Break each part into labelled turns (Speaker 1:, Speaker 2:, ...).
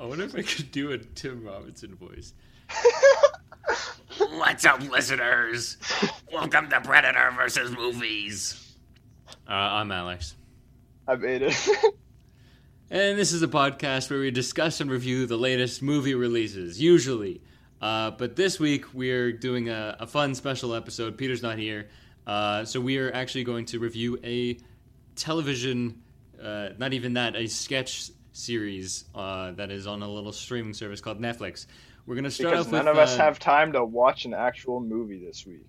Speaker 1: I wonder if I could do a Tim Robinson voice. What's up, listeners? Welcome to Predator versus Movies. Uh, I'm Alex.
Speaker 2: I'm Aidan.
Speaker 1: And this is a podcast where we discuss and review the latest movie releases, usually. Uh, but this week we're doing a, a, fun special episode. Peter's not here. Uh, so we are actually going to review a television, uh, not even that, a sketch series uh, that is on a little streaming service called Netflix. We're going to start
Speaker 2: because
Speaker 1: off
Speaker 2: none
Speaker 1: with.
Speaker 2: of us
Speaker 1: uh,
Speaker 2: have time to watch an actual movie this week.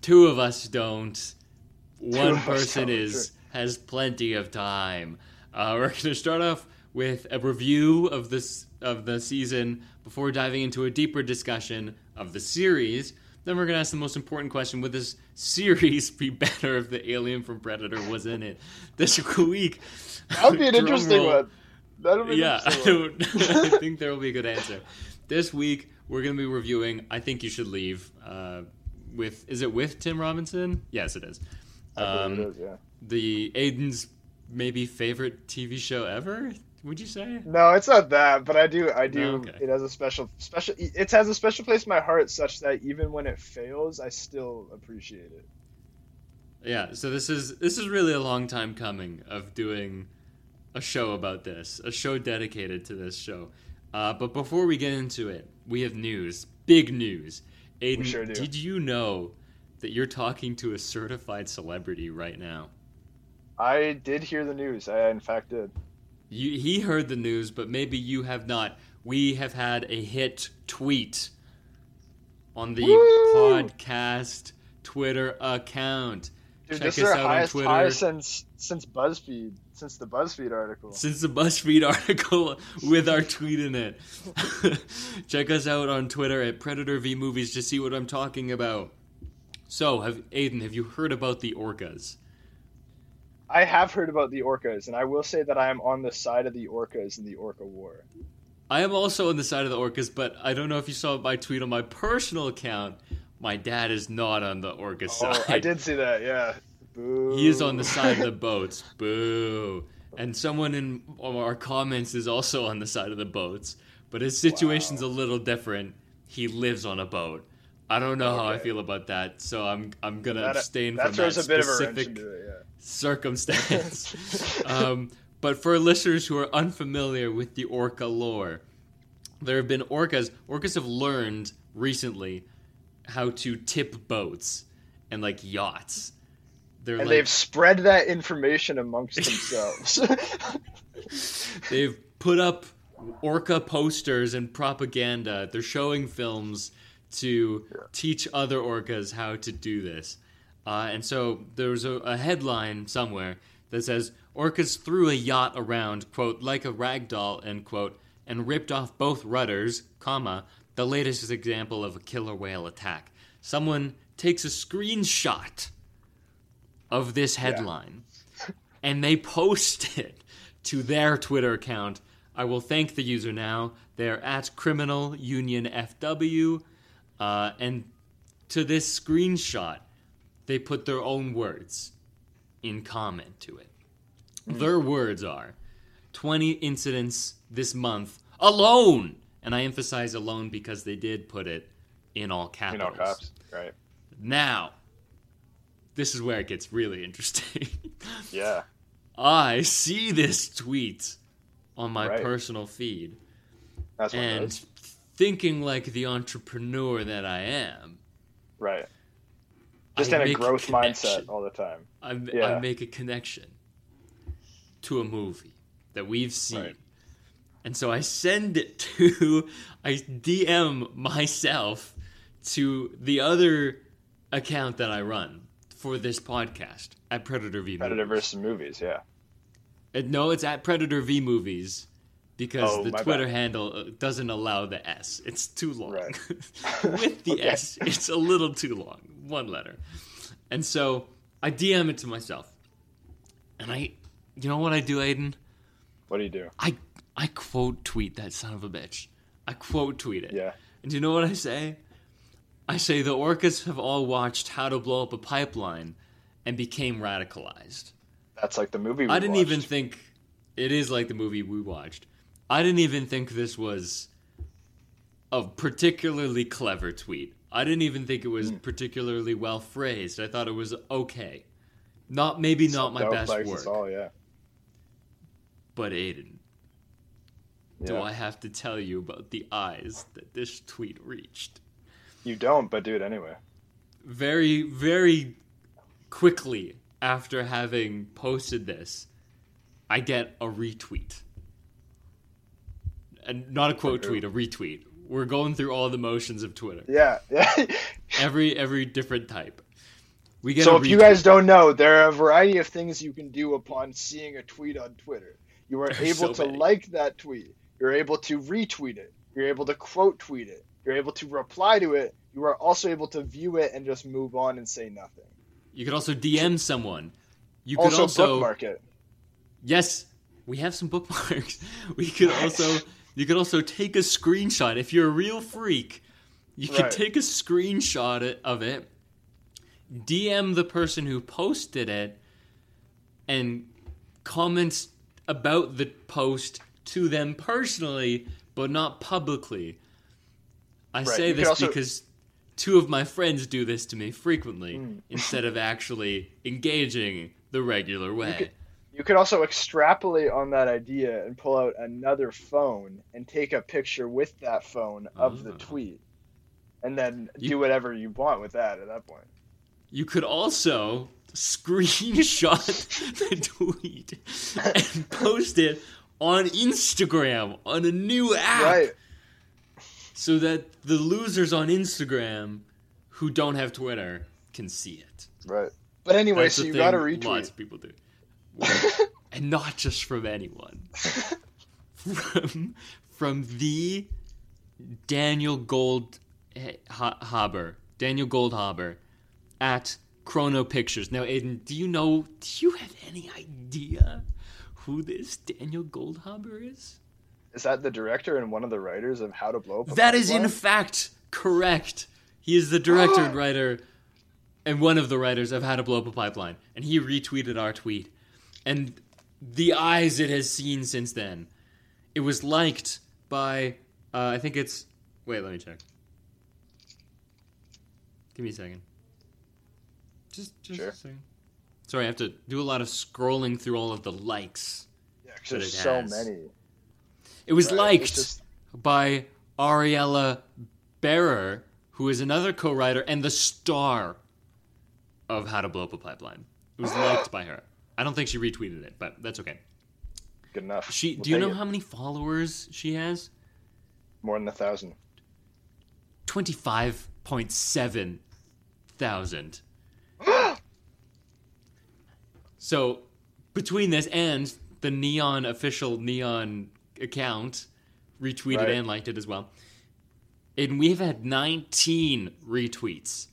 Speaker 1: Two of us don't. One
Speaker 2: us
Speaker 1: person
Speaker 2: don't,
Speaker 1: is has plenty of time. Uh, we're going to start off with a review of this of the season before diving into a deeper discussion of the series. Then we're going to ask the most important question: Would this series be better if the alien from Predator was in it? This week,
Speaker 2: That'd be an interesting
Speaker 1: roll.
Speaker 2: one. That'd be
Speaker 1: Yeah, I,
Speaker 2: interesting
Speaker 1: I think there will be a good answer. This week we're going to be reviewing. I think you should leave. Uh, with is it with Tim Robinson? Yes, it is.
Speaker 2: I believe
Speaker 1: Um,
Speaker 2: it is, yeah.
Speaker 1: the Aidan's maybe favorite TV show ever. Would you say?
Speaker 2: No, it's not that, but I do. I do.
Speaker 1: No, okay.
Speaker 2: It has a special, special. It has a special place in my heart, such that even when it fails, I still appreciate it.
Speaker 1: Yeah. So this is this is really a long time coming of doing a show about this, a show dedicated to this show. Uh, but before we get into it, we have news, big news. Aidan,
Speaker 2: sure
Speaker 1: did you know that you're talking to a certified celebrity right now?
Speaker 2: I did hear the news. I in fact did.
Speaker 1: You, he heard the news, but maybe you have not. We have had a hit tweet on the
Speaker 2: Woo!
Speaker 1: podcast Twitter account.
Speaker 2: Dude,
Speaker 1: Check
Speaker 2: this
Speaker 1: us
Speaker 2: is our
Speaker 1: out on
Speaker 2: highest
Speaker 1: Twitter.
Speaker 2: high since since BuzzFeed, since the BuzzFeed article.
Speaker 1: Since the BuzzFeed article with our tweet in it. Check us out on Twitter at Predator V Movies to see what I'm talking about. So, have Aidan, have you heard about the orcas?
Speaker 2: I have heard about the orcas, and I will say that I am on the side of the orcas in the orca war.
Speaker 1: I am also on the side of the orcas, but I don't know if you saw my tweet on my personal account. My dad is not on the orca side.
Speaker 2: Oh, I did see that. Yeah. Boo.
Speaker 1: He is on the side of the boats. Boo. And someone in our comments is also on the side of the boats, but his situation's a little different. He lives on a boat. I don't know how I feel about that, so I'm I'm gonna
Speaker 2: That,
Speaker 1: abstain
Speaker 2: that
Speaker 1: from that
Speaker 2: a bit of a
Speaker 1: specific
Speaker 2: it. Yeah.
Speaker 1: circumstance. um, but for listeners who are unfamiliar with the orca lore, there have been orcas. Orcas have learned recently how to tip boats and like yachts. They're
Speaker 2: And
Speaker 1: like
Speaker 2: they've spread that information amongst themselves.
Speaker 1: they've put up orca posters and propaganda. They're showing films to teach other orcas how to do this. Uh, and so there's a, a headline somewhere that says orcas threw a yacht around, quote, like a rag doll, end quote, and ripped off both rudders, comma, the latest example of a killer whale attack. Someone takes a screenshot of this headline and they post it to their Twitter account. I will thank the user now. They're at Criminal Union FW. Uh, and to this screenshot, they put their own words in comment to it. Their words are 20 incidents this month alone. And I emphasize alone because they did put it in all capitals.
Speaker 2: know, cops. Right.
Speaker 1: Now, this is where it gets really interesting.
Speaker 2: Yeah.
Speaker 1: I see this tweet on my
Speaker 2: Right.
Speaker 1: personal feed
Speaker 2: That's what
Speaker 1: and
Speaker 2: is.
Speaker 1: thinking like the entrepreneur that I am,
Speaker 2: Right. Just
Speaker 1: I
Speaker 2: in a growth
Speaker 1: connection.
Speaker 2: mindset all the time.
Speaker 1: I, I make a connection to a movie that we've seen.
Speaker 2: Right.
Speaker 1: And so I send it to, I DM myself to the other account that I run for this podcast at Predator V
Speaker 2: Predator
Speaker 1: Movies.
Speaker 2: versus movies. Yeah.
Speaker 1: Uh, no, it's at Predator V Movies because
Speaker 2: Oh,
Speaker 1: the Twitter
Speaker 2: bad.
Speaker 1: handle uh, doesn't allow the S. It's too long.
Speaker 2: Right.
Speaker 1: With the
Speaker 2: Okay.
Speaker 1: S, it's a little too long. One letter. And so I DM it to myself. And I, you know what I do, Aidan?
Speaker 2: What do you do?
Speaker 1: I I quote tweet that son of a bitch. I quote tweet it.
Speaker 2: Yeah.
Speaker 1: And do you know what I say? I say the orcas have all watched How to Blow Up a Pipeline and became radicalized.
Speaker 2: That's like the movie. We
Speaker 1: I didn't
Speaker 2: watched.
Speaker 1: even think it is like the movie we watched. I didn't even think this was a particularly clever tweet. I didn't even think it was
Speaker 2: Mm.
Speaker 1: particularly well phrased. I thought it was okay. Not maybe not my best work,
Speaker 2: all, yeah.
Speaker 1: but Aidan, do I have to tell you about the eyes that this tweet reached?
Speaker 2: You don't, but do it anyway.
Speaker 1: Very, very quickly after having posted this, I get a retweet. And not a quote tweet, a retweet. We're going through all the motions of Twitter.
Speaker 2: Yeah, yeah.
Speaker 1: Every every different type. We get
Speaker 2: so if you guys don't know, there are a variety of things you can do upon seeing a tweet on Twitter. You are
Speaker 1: There's
Speaker 2: able
Speaker 1: so
Speaker 2: to
Speaker 1: many.
Speaker 2: like that tweet. You're able to retweet it. You're able to quote tweet it. You're able to reply to it. You are also able to view it and just move on and say nothing.
Speaker 1: You could also DM someone. You could
Speaker 2: Also,
Speaker 1: also,
Speaker 2: bookmark it.
Speaker 1: Yes, we have some bookmarks. We could also you could also take a screenshot if you're a real freak. You could
Speaker 2: Right.
Speaker 1: take a screenshot of it, DM the person who posted it, and comments about the post to them personally, but not publicly. I
Speaker 2: Right,
Speaker 1: say
Speaker 2: you
Speaker 1: this
Speaker 2: also-
Speaker 1: because two of my friends do this to me frequently
Speaker 2: Mm.
Speaker 1: instead of actually engaging the regular way.
Speaker 2: could- You could also extrapolate on that idea and pull out another phone and take a picture with that phone of the
Speaker 1: Oh.
Speaker 2: tweet. And then
Speaker 1: You-
Speaker 2: do whatever you want with that at that point.
Speaker 1: You could also screenshot the tweet and post it on Instagram on a new app
Speaker 2: Right.
Speaker 1: So that the losers on Instagram who don't have Twitter can see it.
Speaker 2: Right. But anyway,
Speaker 1: That's
Speaker 2: so you got to retweet.
Speaker 1: Lots of people do. and not just from anyone. From from the Daniel Gold eh, Ha- Haber, Daniel Goldhaber at Chrono Pictures. Now, Aidan, do you know? Do you have any idea who this Daniel Goldhaber is?
Speaker 2: Is that the director and one of the writers of How to Blow Up a
Speaker 1: That is in fact correct. He is the director and writer and one of the writers of How to Blow Up a Pipeline. And he retweeted our tweet. And the eyes it has seen since then. It was liked by, uh, I think it's. Wait, let me check. Give me a second. Just, just
Speaker 2: Sure.
Speaker 1: a second. Sorry, I have to do a lot of scrolling through all of the likes.
Speaker 2: Yeah, there's so
Speaker 1: has.
Speaker 2: many.
Speaker 1: It was
Speaker 2: Right,
Speaker 1: liked
Speaker 2: it's just-
Speaker 1: by Ariela Barer, who is another co-writer and the star of How to Blow Up a Pipeline. It was liked by her. I don't think she retweeted it, but that's okay.
Speaker 2: Good enough.
Speaker 1: She,
Speaker 2: We'll
Speaker 1: do you know
Speaker 2: it.
Speaker 1: how many followers she has?
Speaker 2: More than a thousand.
Speaker 1: Twenty-five point seven thousand. So, between this and the Neon official Neon account retweeted
Speaker 2: Right.
Speaker 1: and liked it as well, and we've had 19 retweets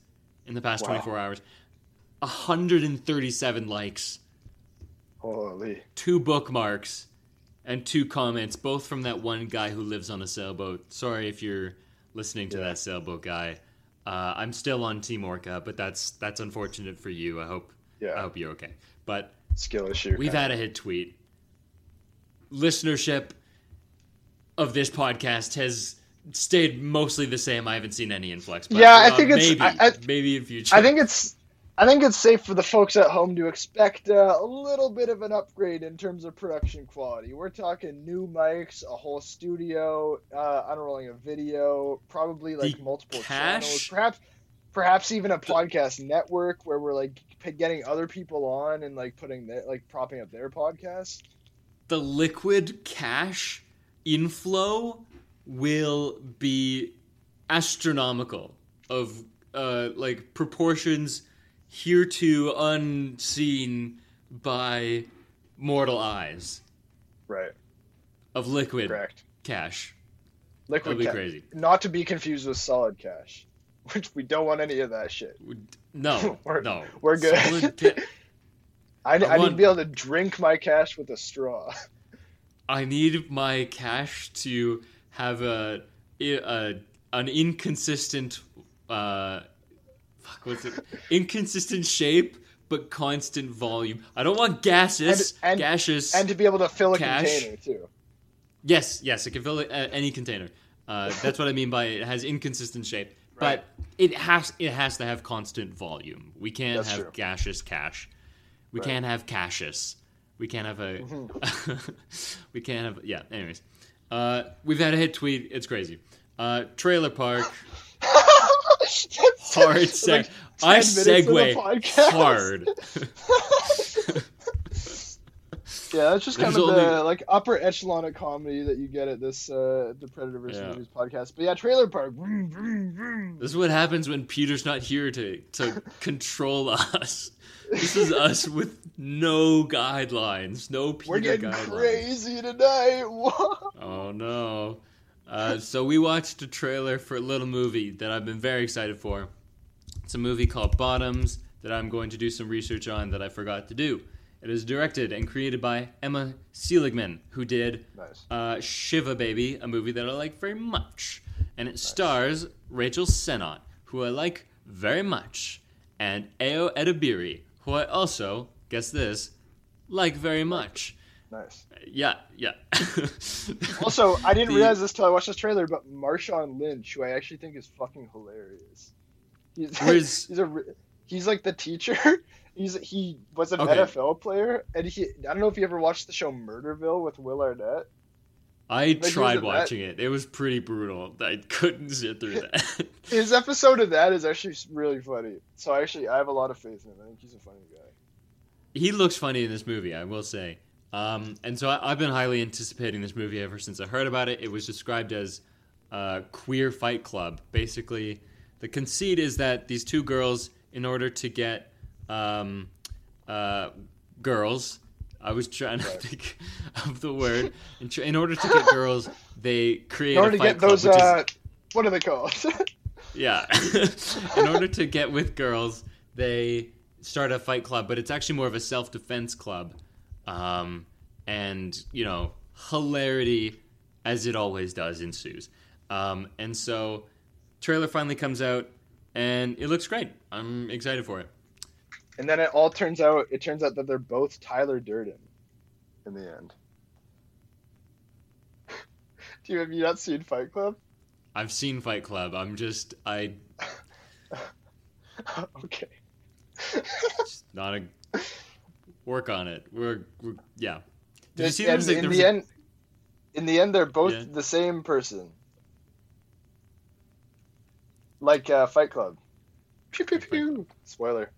Speaker 1: in the past
Speaker 2: Wow.
Speaker 1: 24 hours, 137 likes,
Speaker 2: Holy.
Speaker 1: two bookmarks, and two comments, both from that one guy who lives on a sailboat. Sorry if you're listening to
Speaker 2: Yeah.
Speaker 1: that sailboat guy. Uh, I'm still on Team Orca, but that's that's unfortunate for you. I hope
Speaker 2: yeah.
Speaker 1: I hope you're okay. But
Speaker 2: Skill issue.
Speaker 1: we've had a hit tweet. Listenership of this podcast has stayed mostly the same. I haven't seen any influx. But,
Speaker 2: Yeah, I
Speaker 1: uh,
Speaker 2: think it's-
Speaker 1: maybe
Speaker 2: I- I-
Speaker 1: maybe in future.
Speaker 2: I think it's I think it's safe for the folks at home to expect uh, a little bit of an upgrade in terms of production quality. We're talking new mics, a whole studio, uh, unrolling a video, probably like
Speaker 1: The
Speaker 2: multiple
Speaker 1: cash-
Speaker 2: channels, perhaps perhaps even a podcast network where we're like getting other people on and like putting their, like propping up their podcast.
Speaker 1: the liquid cash inflow will be astronomical of uh, like proportions hereto unseen by mortal eyes
Speaker 2: Right.
Speaker 1: of liquid
Speaker 2: Correct.
Speaker 1: cash.
Speaker 2: Liquid
Speaker 1: That'd be
Speaker 2: cash.
Speaker 1: crazy.
Speaker 2: Not to be confused with solid cash. Which we don't want any of that shit.
Speaker 1: No,
Speaker 2: We're-
Speaker 1: no.
Speaker 2: we're good.
Speaker 1: Solid ca-
Speaker 2: I, I,
Speaker 1: I
Speaker 2: need to be able to drink my cash with a straw.
Speaker 1: I need my cash to have a, a an inconsistent uh fuck what's it inconsistent shape but constant volume. I don't want gases,
Speaker 2: And- and-
Speaker 1: gaseous
Speaker 2: and to be able to fill a
Speaker 1: Cash.
Speaker 2: container too.
Speaker 1: Yes, yes, it can fill uh, any container. Uh, that's what I mean by it has inconsistent shape.
Speaker 2: Right.
Speaker 1: But it has it has to have constant volume. We can't
Speaker 2: That's
Speaker 1: have
Speaker 2: true.
Speaker 1: gaseous cash. We
Speaker 2: Right.
Speaker 1: Can't have Cassius. We can't have a. we can't have yeah. Anyways, uh, we've had a hit tweet. It's crazy. Uh, trailer park hard seg.
Speaker 2: like
Speaker 1: I
Speaker 2: 10 minutes of the
Speaker 1: segue hard.
Speaker 2: Yeah, that's just kind
Speaker 1: There's
Speaker 2: of the
Speaker 1: only-
Speaker 2: like upper echelon of comedy that you get at this uh the Predator vs
Speaker 1: Yeah.
Speaker 2: Movies podcast. But yeah, Trailer Park. vroom, vroom, vroom.
Speaker 1: This is what happens when Peter's not here to to control us. This is us with no guidelines, no Peter
Speaker 2: We're getting
Speaker 1: guidelines.
Speaker 2: crazy tonight.
Speaker 1: Oh no! Uh, so we watched a trailer for a little movie that I've been very excited for. It's a movie called Bottoms that I'm going to do some research on that I forgot to do. It is directed and created by Emma Seligman, who did
Speaker 2: Nice.
Speaker 1: uh, Shiva Baby, a movie that I like very much. And it stars Rachel Sennott, who I like very much, and Ayo Edebiri, who I also, guess this, like very much.
Speaker 2: Nice.
Speaker 1: Yeah, yeah.
Speaker 2: Also, I didn't
Speaker 1: The-
Speaker 2: realize this till I watched this trailer, but Marshawn Lynch, who I actually think is fucking hilarious. He's,
Speaker 1: Where's-
Speaker 2: he's a he's like the teacher. He's he was an
Speaker 1: Okay.
Speaker 2: NFL player, and he I don't know if you ever watched the show Murderville with Will Arnett.
Speaker 1: I tried
Speaker 2: that.
Speaker 1: watching it. It was pretty brutal. I couldn't sit through that.
Speaker 2: His episode of that is actually really funny. So actually, I have a lot of faith in him. I think he's a funny guy.
Speaker 1: he looks funny in this movie, I will say. Um, and so I, I've been highly anticipating this movie ever since I heard about it. It was described as a queer fight club. Basically, the conceit is that these two girls, in order to get um, uh, girls, I was trying to think of the word. In, tr- in order to get girls, they create
Speaker 2: In order to get
Speaker 1: club,
Speaker 2: those,
Speaker 1: is-
Speaker 2: uh, what are they called?
Speaker 1: Yeah. in order to get with girls, they start a fight club, but it's actually more of a self defense club. Um, and, you know, hilarity, as it always does, ensues. Um, and so, trailer finally comes out, and it looks great. I'm excited for it.
Speaker 2: And then it all turns out it turns out that they're both Tyler Durden in the end. Do you have you not seen Fight Club?
Speaker 1: I've seen Fight Club. I'm just, I
Speaker 2: okay.
Speaker 1: not a work on it. We're, we're yeah. Did you see
Speaker 2: and in the
Speaker 1: a-
Speaker 2: end, in the end, they're both
Speaker 1: Yeah.
Speaker 2: the same person. Like uh, Fight Club. Pew pew pew. Spoiler.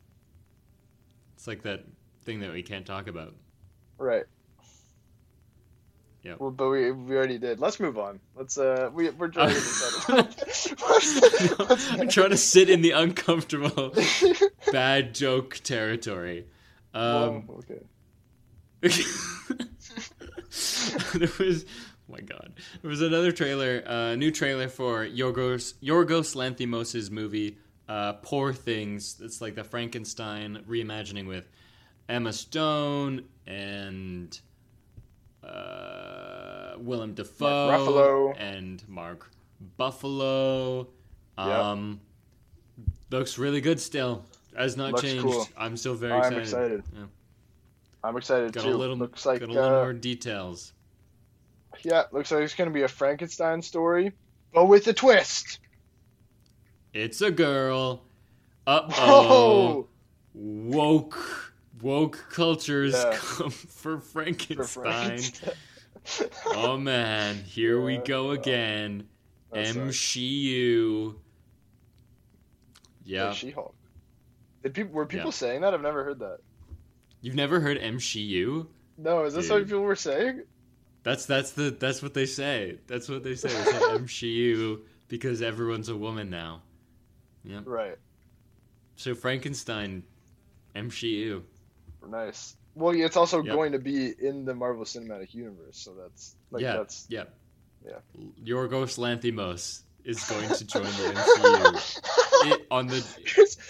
Speaker 1: It's like that thing that we can't talk about.
Speaker 2: Right.
Speaker 1: Yep.
Speaker 2: Well, but we we already did. Let's move on. Let's uh we we're dragging this out. What's- what's
Speaker 1: I'm trying to sit in the uncomfortable bad joke territory. Um,
Speaker 2: Whoa, okay.
Speaker 1: there was, oh my god, there was another trailer, a uh, new trailer for Yorgos Yorgos Lanthimos' movie, uh, Poor Things. It's like the Frankenstein reimagining with Emma Stone and uh, Willem Dafoe
Speaker 2: Ruffalo.
Speaker 1: and Mark Ruffalo.
Speaker 2: Yep.
Speaker 1: Um, looks really good still. Has not
Speaker 2: Looks
Speaker 1: changed.
Speaker 2: cool.
Speaker 1: I'm still very
Speaker 2: I'm
Speaker 1: excited.
Speaker 2: excited.
Speaker 1: Yeah.
Speaker 2: I'm excited
Speaker 1: Got
Speaker 2: too.
Speaker 1: a little,
Speaker 2: looks like
Speaker 1: got a little
Speaker 2: uh,
Speaker 1: more details.
Speaker 2: yeah, looks like it's gonna be a Frankenstein story, but with a twist.
Speaker 1: It's a girl. Uh oh. Woke woke cultures
Speaker 2: Yeah.
Speaker 1: come for
Speaker 2: For
Speaker 1: Frankenstein.
Speaker 2: Frankenstein.
Speaker 1: oh man, here we go again. MCU. Yeah.
Speaker 2: Like She-Hulk. Did people were people
Speaker 1: Yeah.
Speaker 2: saying that? I've never heard that.
Speaker 1: You've never heard MCU?
Speaker 2: No, is this
Speaker 1: Dude.
Speaker 2: what people were saying?
Speaker 1: That's that's the that's what they say. That's what they say. They say MCU because everyone's a woman now. Yeah.
Speaker 2: Right.
Speaker 1: So Frankenstein MCU.
Speaker 2: Nice. Well, it's also
Speaker 1: Yep.
Speaker 2: going to be in the Marvel Cinematic Universe, so that's like
Speaker 1: yeah,
Speaker 2: that's
Speaker 1: yeah,
Speaker 2: yeah.
Speaker 1: Yorgos Lanthimos is going to join the MCU it, on the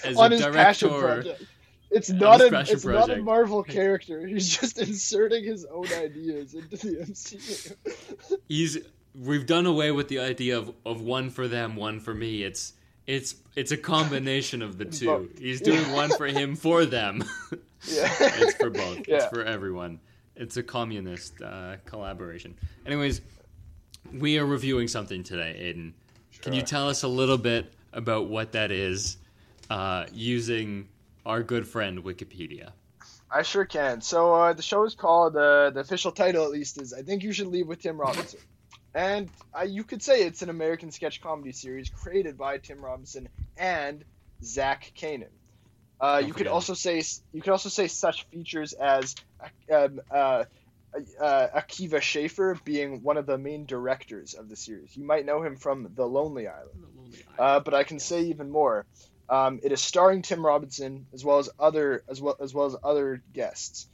Speaker 1: as
Speaker 2: on
Speaker 1: a
Speaker 2: his
Speaker 1: director.
Speaker 2: project. It's not a it's not a. Marvel character. He's just inserting his own ideas into the MCU.
Speaker 1: He's we've done away with the idea of, of one for them, one for me. It's it's it's a combination of the two. He's doing one for him for them.
Speaker 2: yeah.
Speaker 1: it's for both.
Speaker 2: Yeah.
Speaker 1: It's for everyone. It's a communist uh, collaboration. Anyways, we are reviewing something today, Aidan. Can you tell us a little bit about what that is uh, using our good friend Wikipedia?
Speaker 2: I sure can. So uh, the show is called uh, the official title, at least, is "I Think You Should Leave with Tim Robinson," and uh, you could say it's an American sketch comedy series created by Tim Robinson and Zach Kanin. Uh, you could also say you could also say such features as um, uh, uh, Akiva Schaffer being one of the main directors of the series. You might know him from The Lonely Island. Uh, but I can say even more. Um, it is starring Tim Robinson as well as other as well as well as other guests,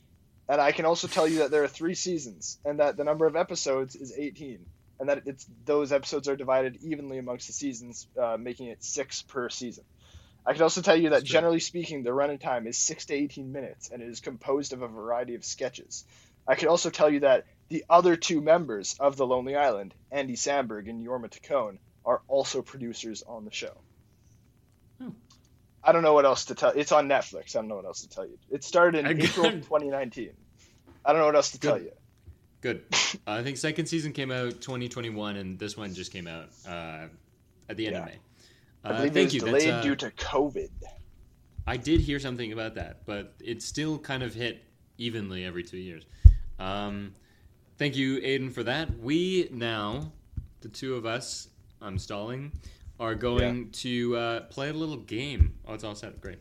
Speaker 2: and I can also tell you that there are three seasons and that the number of episodes is 18, and that it's those episodes are divided evenly amongst the seasons, uh, making it six per season. I can also tell you that generally speaking, the running time is six to 18 minutes, and it is composed of a variety of sketches. I can also tell you that the other two members of The Lonely Island, Andy Samberg and Jorma Taccone, are also producers on the show.
Speaker 1: Hmm.
Speaker 2: I don't know what else to tell. It's on Netflix. I don't know what else to tell you. It started in April 2019. I don't know what else to
Speaker 1: Good.
Speaker 2: tell you.
Speaker 1: Good. I think second season came out 2021, and this one just came out uh, at the end of
Speaker 2: Yeah.
Speaker 1: May.
Speaker 2: I
Speaker 1: Uh,
Speaker 2: believe
Speaker 1: thank
Speaker 2: it
Speaker 1: you.
Speaker 2: was
Speaker 1: That's,
Speaker 2: delayed
Speaker 1: uh,
Speaker 2: due to COVID.
Speaker 1: I did hear something about that, but it still kind of hit evenly every two years. Um, thank you, Aidan, for that. We now, the two of us, I'm stalling, are going to uh, play a little game. Oh, it's all set. Great.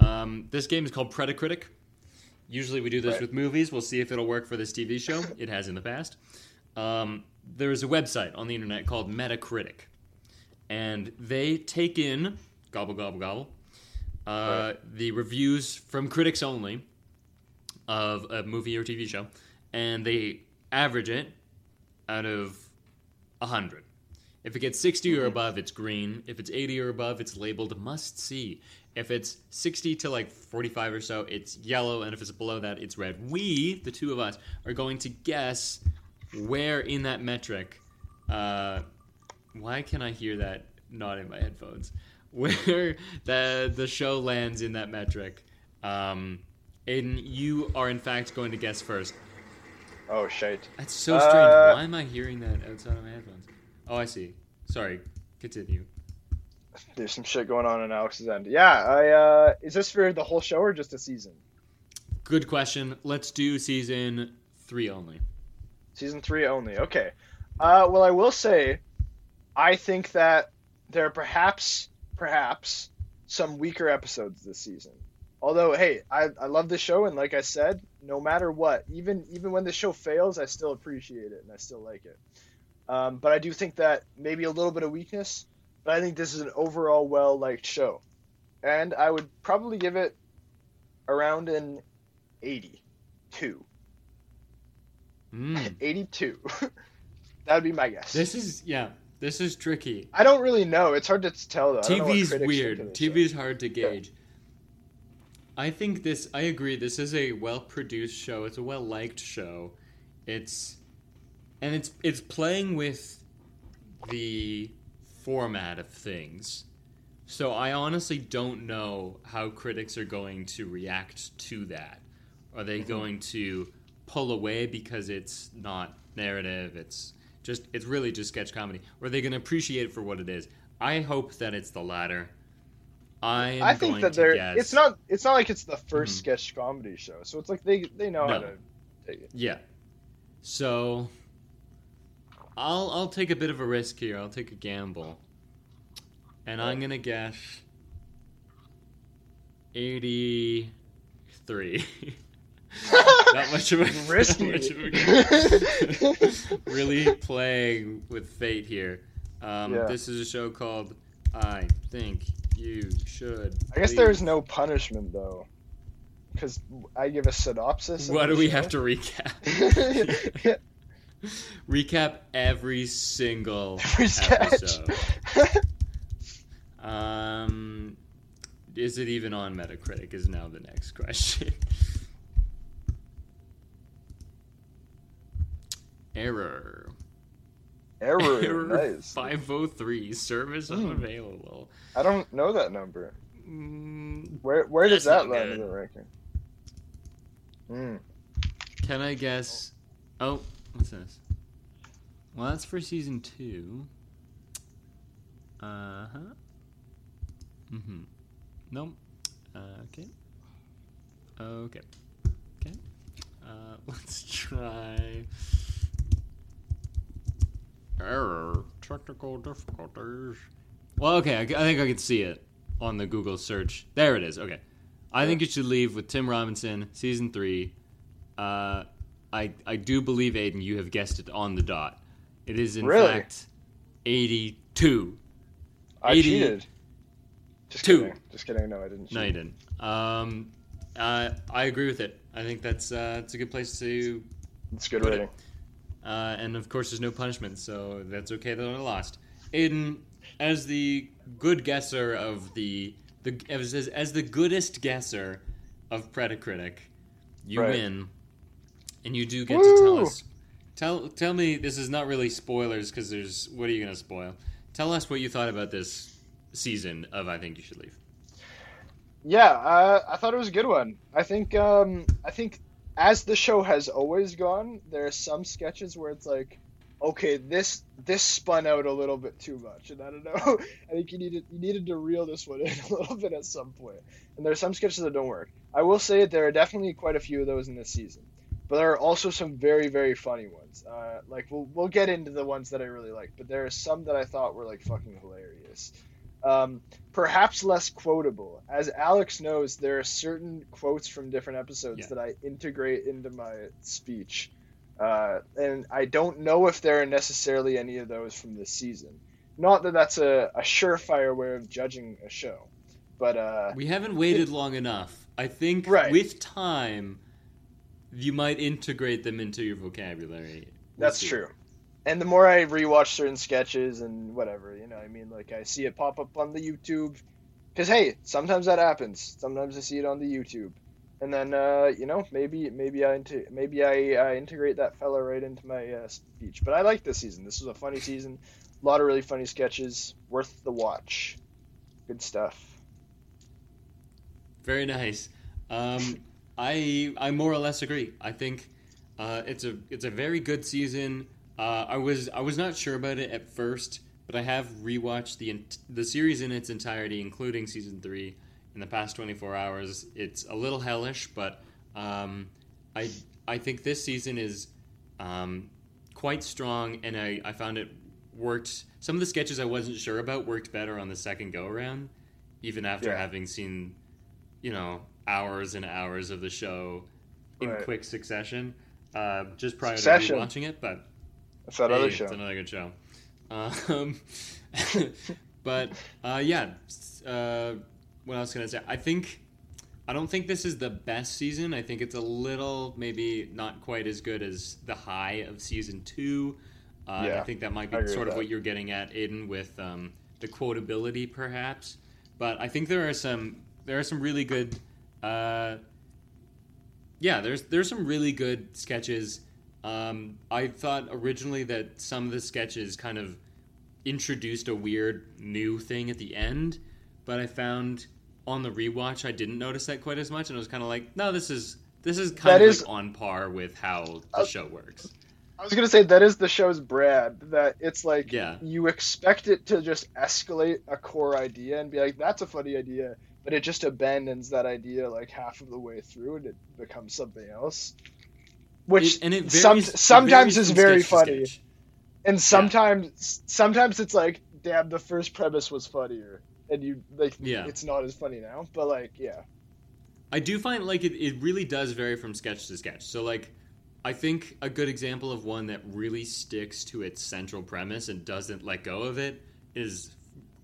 Speaker 1: Um, this game is called Predacritic. Usually we do this
Speaker 2: Right.
Speaker 1: with movies. We'll see if it'll work for this TV show. It has in the past. Um, there is a website on the internet called Metacritic, and they take in gobble gobble gobble uh, the reviews from critics only of a movie or TV show, and they average it out of 100. If it gets 60 or above, it's green. If it's 80 or above, it's labeled must see. If it's 60 to like 45 or so, it's yellow, and if it's below that, it's red. We, the two of us, are going to guess where in that metric. Uh, why can I hear that not in my headphones? Where the the show lands in that metric. Um, Aidan, you are in fact going to guess first.
Speaker 2: Oh shit!
Speaker 1: That's so strange.
Speaker 2: Uh,
Speaker 1: Why am I hearing that outside of my headphones? Oh, I see. Sorry. Continue.
Speaker 2: There's some shit going on in Alex's end. Yeah, I. Uh, is this for the whole show or just a season?
Speaker 1: Good question. Let's do season three only.
Speaker 2: Season three only. Okay. Uh, well, I will say, I think that there are perhaps, perhaps, some weaker episodes this season. Although, hey, I, I love this show, and like I said, no matter what, even even when the show fails, I still appreciate it and I still like it. Um, but I do think that maybe a little bit of weakness, but I think this is an overall well liked show, and I would probably give it around an eighty-two.
Speaker 1: Mm.
Speaker 2: 82. that would be my guess.
Speaker 1: This is yeah. This is tricky.
Speaker 2: I don't really know. It's hard to tell though. I don't know what
Speaker 1: TV's weird. TV's
Speaker 2: show.
Speaker 1: hard to gauge. I think this. I agree. This is a well-produced show. It's a well-liked show. It's and it's it's playing with the format of things. So I honestly don't know how critics are going to react to that. Are they
Speaker 2: Mm-hmm.
Speaker 1: going to pull away because it's not narrative? It's just it's really just sketch comedy. Or are they going to appreciate it for what it is? I hope that it's the latter. I
Speaker 2: I think that they're.
Speaker 1: guess.
Speaker 2: It's not. It's not like it's the 1st
Speaker 1: Mhm.
Speaker 2: sketch comedy show. So it's like they they know how to take it.
Speaker 1: Yeah. So I'll I'll take a bit of a risk here. I'll take a gamble. And I'm gonna guess eighty three. not much of a
Speaker 2: Risky.
Speaker 1: Not much of a really playing with fate here. Um,
Speaker 2: Yeah.
Speaker 1: This is a show called I Think You Should.
Speaker 2: I guess
Speaker 1: Leave.
Speaker 2: there's no punishment though, because I give a synopsis.
Speaker 1: What do we
Speaker 2: show.
Speaker 1: have to recap? Recap every single
Speaker 2: Every
Speaker 1: episode. Um, is it even on Metacritic? Is now the next question. Error.
Speaker 2: Error. Nice.
Speaker 1: Five oh three. Service
Speaker 2: Hmm.
Speaker 1: unavailable.
Speaker 2: I don't know that number.
Speaker 1: Mm,
Speaker 2: Where where does that land in the ranking? Hmm.
Speaker 1: can I guess? Oh, what's this? Well, that's for season two. Uh huh. Mm hmm. Nope. Uh, okay. Okay. Okay. Uh, let's try. Error. Technical difficulties. Well, okay. I, I think I can see it on the Google search. There it is. Okay. I think you should leave with Tim Robinson, season three. Uh, I I do believe Aidan, you have guessed it on the dot. It is in
Speaker 2: Really?
Speaker 1: fact eighty-two.
Speaker 2: I
Speaker 1: 80
Speaker 2: cheated. Just
Speaker 1: two.
Speaker 2: kidding. Just kidding. No, I didn't.
Speaker 1: No, you didn't. Um, uh, I agree with it. I think that's uh, it's a good place to.
Speaker 2: It's good
Speaker 1: Put it- Uh, and of course, there's no punishment, so that's okay that I lost. Aidan, as the good guesser of the the as, as, the goodest guesser of Predacritic, you
Speaker 2: Right.
Speaker 1: win, and you do get to tell us. Tell tell me this is not really spoilers because there's what are you gonna spoil? Tell us what you thought about this season of I think you should leave.
Speaker 2: Yeah, uh, I thought it was a good one. I think um, I think as the show has always gone, there are some sketches where it's like, okay, this this spun out a little bit too much, and I don't know. I think you needed you needed to reel this one in a little bit at some point. And there are some sketches that don't work. I will say that there are definitely quite a few of those in this season, but there are also some very very funny ones. Uh, like we'll we'll get into the ones that I really like, but there are some that I thought were like fucking hilarious. Um, perhaps less quotable. As Alex knows, there are certain quotes from different episodes
Speaker 1: Yeah.
Speaker 2: that I integrate into my speech. Uh, and I don't know if there are necessarily any of those from this season. Not that that's a, a surefire way of judging a show, but uh,
Speaker 1: We haven't waited long enough. I think
Speaker 2: Right.
Speaker 1: with time, you might integrate them into your vocabulary. We'll
Speaker 2: that's
Speaker 1: see.
Speaker 2: true. And the more I rewatch certain sketches and whatever, you know, I mean, like I see it pop up on the YouTube, because hey, sometimes that happens. Sometimes I see it on the YouTube, and then uh, you know, maybe maybe I into, maybe I, I integrate that fella right into my uh, speech. But I like this season. This was a funny season. A lot of really funny sketches, worth the watch. Good stuff.
Speaker 1: Very nice. Um, I I more or less agree. I think uh, it's a it's a very good season. Uh, I was I was not sure about it at first, but I have rewatched the the series in its entirety, including season three, in the past 24 hours. It's a little hellish, but um, I I think this season is um, quite strong, and I, I found it worked. Some of the sketches I wasn't sure about worked better on the second go around, even after
Speaker 2: Yeah.
Speaker 1: having seen, you know, hours and hours of the show in
Speaker 2: Right.
Speaker 1: quick succession, uh, just prior
Speaker 2: Succession.
Speaker 1: to watching it. But
Speaker 2: That's that
Speaker 1: hey,
Speaker 2: other show.
Speaker 1: it's another good show. Um, but uh, yeah, uh, what else can I say? I think I don't think this is the best season. I think it's a little maybe not quite as good as the high of season two. Uh, and I think that might be sort of what you're getting at, Aidan, with um, the quotability, perhaps. But I think there are some there are some really good. Uh, yeah, there's there's some really good sketches. Um, I thought originally that some of the sketches kind of introduced a weird new thing at the end, but I found on the rewatch I didn't notice that quite as much, and I was kind of like, no, this is this is kind
Speaker 2: That
Speaker 1: of
Speaker 2: is-
Speaker 1: like on par with how the
Speaker 2: Uh,
Speaker 1: show works.
Speaker 2: I was gonna say that is the show's brand. That it's like
Speaker 1: Yeah.
Speaker 2: you expect it to just escalate a core idea and be like, "That's a funny idea," but it just abandons that idea like half of the way through, and it becomes something else. Which
Speaker 1: It- and it varies- it
Speaker 2: sometimes
Speaker 1: varies
Speaker 2: is very funny, and sometimes sometimes it's like, "Damn, the first premise was funnier," and you like,
Speaker 1: Yeah.
Speaker 2: it's not as funny now. But like, yeah,
Speaker 1: I do find like it, it really does vary from sketch to sketch. So like I think a good example of one that really sticks to its central premise and doesn't let go of it is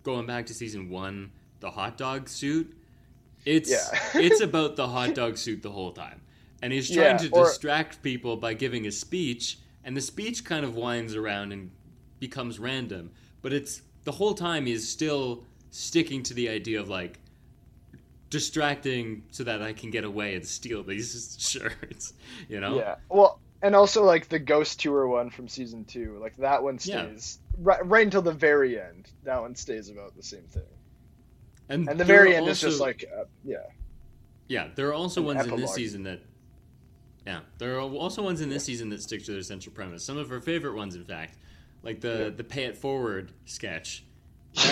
Speaker 1: going back to season one, the hot dog suit. It's
Speaker 2: Yeah.
Speaker 1: it's about the hot dog suit the whole time. And he's trying
Speaker 2: Yeah,
Speaker 1: to
Speaker 2: or-
Speaker 1: distract people by giving a speech, and the speech kind of winds around and becomes random. But it's the whole time he's still sticking to the idea of like distracting so that I can get away and steal these shirts. You know?
Speaker 2: Yeah. Well, and also like the ghost tour one from season two, like that one
Speaker 1: Yeah.
Speaker 2: stays right, right until the very end. That one stays about the same thing, and the very end is just like, uh, yeah,
Speaker 1: yeah. There are also
Speaker 2: an
Speaker 1: ones in this season that yeah, there are also ones in this season that stick to their central premise. Some of our favorite ones, in fact. like the the pay it forward sketch.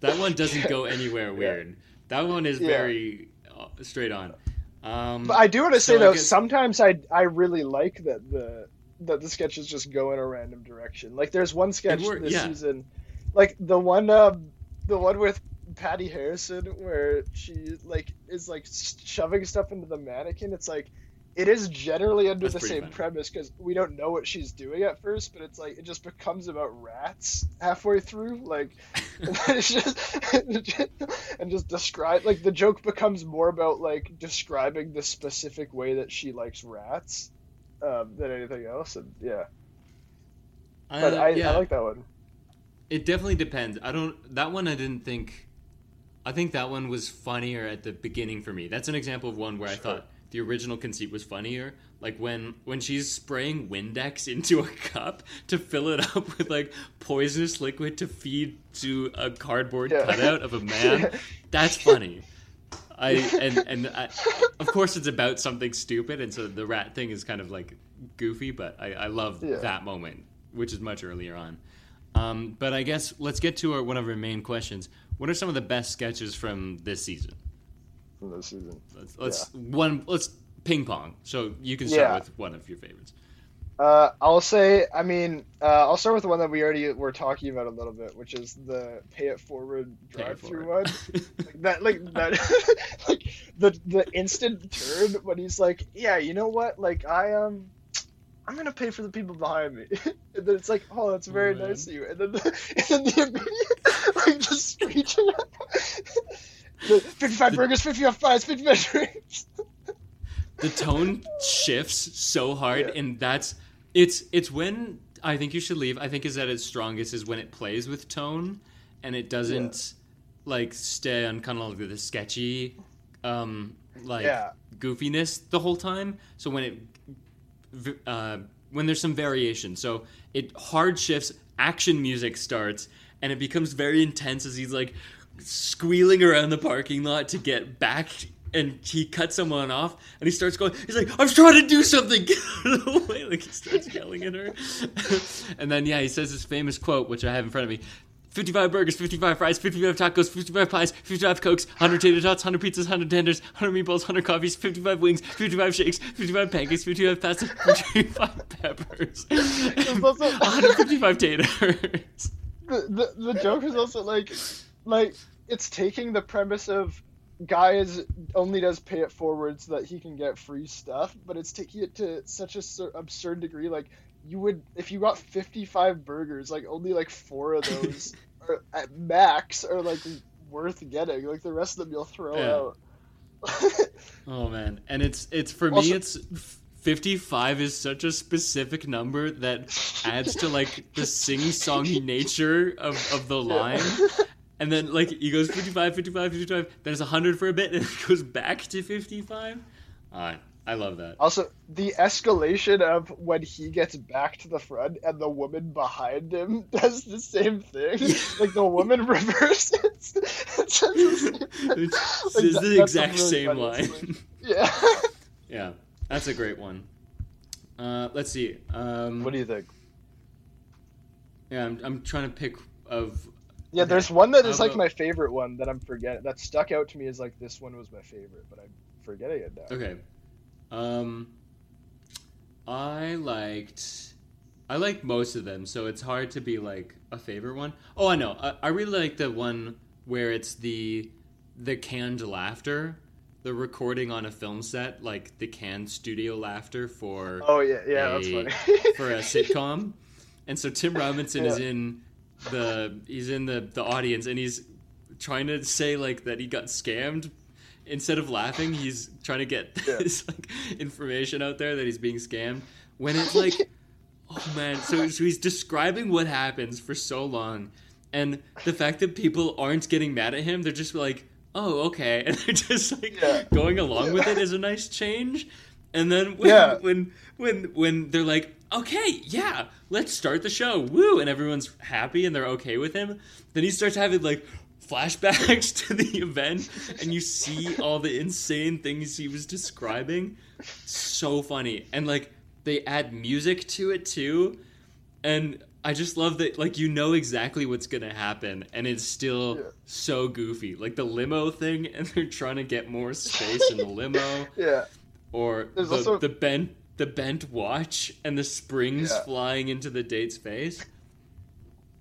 Speaker 1: That one doesn't go anywhere weird. That one is
Speaker 2: Yeah.
Speaker 1: very uh, straight on. Um,
Speaker 2: But I do want to say
Speaker 1: So
Speaker 2: though,
Speaker 1: guess-
Speaker 2: sometimes I I really like that the that the sketches just go in a random direction. Like there's one sketch
Speaker 1: worked,
Speaker 2: this
Speaker 1: yeah.
Speaker 2: season, like the one um the one with Patty Harrison where she like is like shoving stuff into the mannequin. It's like it is generally under
Speaker 1: That's
Speaker 2: the same
Speaker 1: funny.
Speaker 2: premise because we don't know what she's doing at first, but it's like it just becomes about rats halfway through. Like and it's just and just describe like the joke becomes more about like describing the specific way that she likes rats um, than anything else. And yeah, but
Speaker 1: uh,
Speaker 2: I,
Speaker 1: yeah.
Speaker 2: I like that one.
Speaker 1: It definitely depends. I don't. That one I didn't think. I think that one was funnier at the beginning for me. That's an example of one where I thought the original conceit was funnier. Like when when she's spraying Windex into a cup to fill it up with like poisonous liquid to feed to a cardboard
Speaker 2: Yeah.
Speaker 1: cutout of a man. That's funny. I and and I, of course it's about something stupid, and so the rat thing is kind of like goofy, but I, I love
Speaker 2: Yeah.
Speaker 1: that moment, which is much earlier on. Um, but I guess let's get to our, one of our main questions. What are some of the best sketches from this season?
Speaker 2: From this season.
Speaker 1: Let's, let's one. Let's ping pong. So you can start
Speaker 2: Yeah.
Speaker 1: with one of your favorites.
Speaker 2: Uh, I'll say, I mean, uh, I'll start with the one that we already were talking about a little bit, which is the pay it forward drive-through
Speaker 1: forward.
Speaker 2: one. Like that, like that, like the the instant turn when he's like, yeah, you know what, like I um. I'm gonna pay for the people behind me, and then it's like, oh, that's very
Speaker 1: man.
Speaker 2: nice of you, and then the, and then the immediate, like just screeching, the 55 burgers, 55 fries, 55 drinks.
Speaker 1: the tone shifts so hard
Speaker 2: Yeah.
Speaker 1: and that's it's it's when i think you should leave i think is at its strongest is when it plays with tone and it doesn't like stay on kind of like the sketchy um like
Speaker 2: Yeah.
Speaker 1: goofiness the whole time so when it uh when there's some variation. So it hard shifts action music starts and it becomes very intense as he's like squealing around the parking lot to get back and he cuts someone off and he starts going he's like i'm trying to do something. Get out of the way. Like he starts yelling at her. And then yeah he says his famous quote which i have in front of me 55 burgers, 55 fries, 55 tacos, 55 pies, 55 cokes, 100 tater tots, 100 pizzas, 100 tenders, 100 meatballs, 100 coffees, 55 wings, 55 shakes, 55 pancakes, 55 pasta, 55 peppers, 155 taters.
Speaker 2: the, the the joke is also like like it's taking the premise of guys only does pay it forward so that he can get free stuff but it's taking it to such a sur- absurd degree like you would if you got 55 burgers like only like four of those are at max are like worth getting like the rest of them you'll throw
Speaker 1: Yeah.
Speaker 2: out
Speaker 1: Oh man, and it's it's for me it's 55 is such a specific number that adds to like the sing-songy nature of, of the line. And then like he goes 55, 55, 55, then it's 100 for a bit and it goes back to 55. Uh, I love that.
Speaker 2: Also, the escalation of when he gets back to the front and the woman behind him does the same thing. like the woman reverses. It says the same thing.
Speaker 1: It's,
Speaker 2: Like,
Speaker 1: it's
Speaker 2: that-
Speaker 1: the exact
Speaker 2: really
Speaker 1: same line.
Speaker 2: thing. Yeah.
Speaker 1: yeah, that's a great one. Uh, let's see. Um,
Speaker 2: What do you think?
Speaker 1: yeah, I'm, I'm trying to pick of
Speaker 2: Yeah,
Speaker 1: Okay.
Speaker 2: there's one that is like my favorite one that I'm forgetting. That stuck out to me as like this one was my favorite, but I'm forgetting it now.
Speaker 1: Okay. Um I liked I liked most of them, so it's hard to be like a favorite one. Oh, I know. I, I really like the one where it's the the canned laughter, the recording on a film set, like the canned studio laughter for
Speaker 2: Oh yeah, yeah, that's
Speaker 1: a-
Speaker 2: funny.
Speaker 1: for a sitcom. And so Tim Robinson is in the he's in the the audience and he's trying to say like that he got scammed. Instead of laughing, he's trying to get
Speaker 2: Yeah.
Speaker 1: this like information out there that he's being scammed. When it's like, oh man, so so he's describing what happens for so long, and the fact that people aren't getting mad at him, they're just like, oh okay, and they're just like
Speaker 2: Yeah.
Speaker 1: going along with it is a nice change. And then when
Speaker 2: Yeah.
Speaker 1: when when when they're like, okay, yeah, let's start the show, woo, and everyone's happy and they're okay with him, then he starts having like flashbacks to the event, and you see all the insane things he was describing. So funny, and like they add music to it too, and I just love that like you know exactly what's gonna happen and it's still
Speaker 2: Yeah.
Speaker 1: so goofy. Like the limo thing and they're trying to get more space in the limo.
Speaker 2: Yeah.
Speaker 1: Or
Speaker 2: There's
Speaker 1: the,
Speaker 2: also-
Speaker 1: the bent the bent watch and the springs
Speaker 2: Yeah.
Speaker 1: flying into the date's face.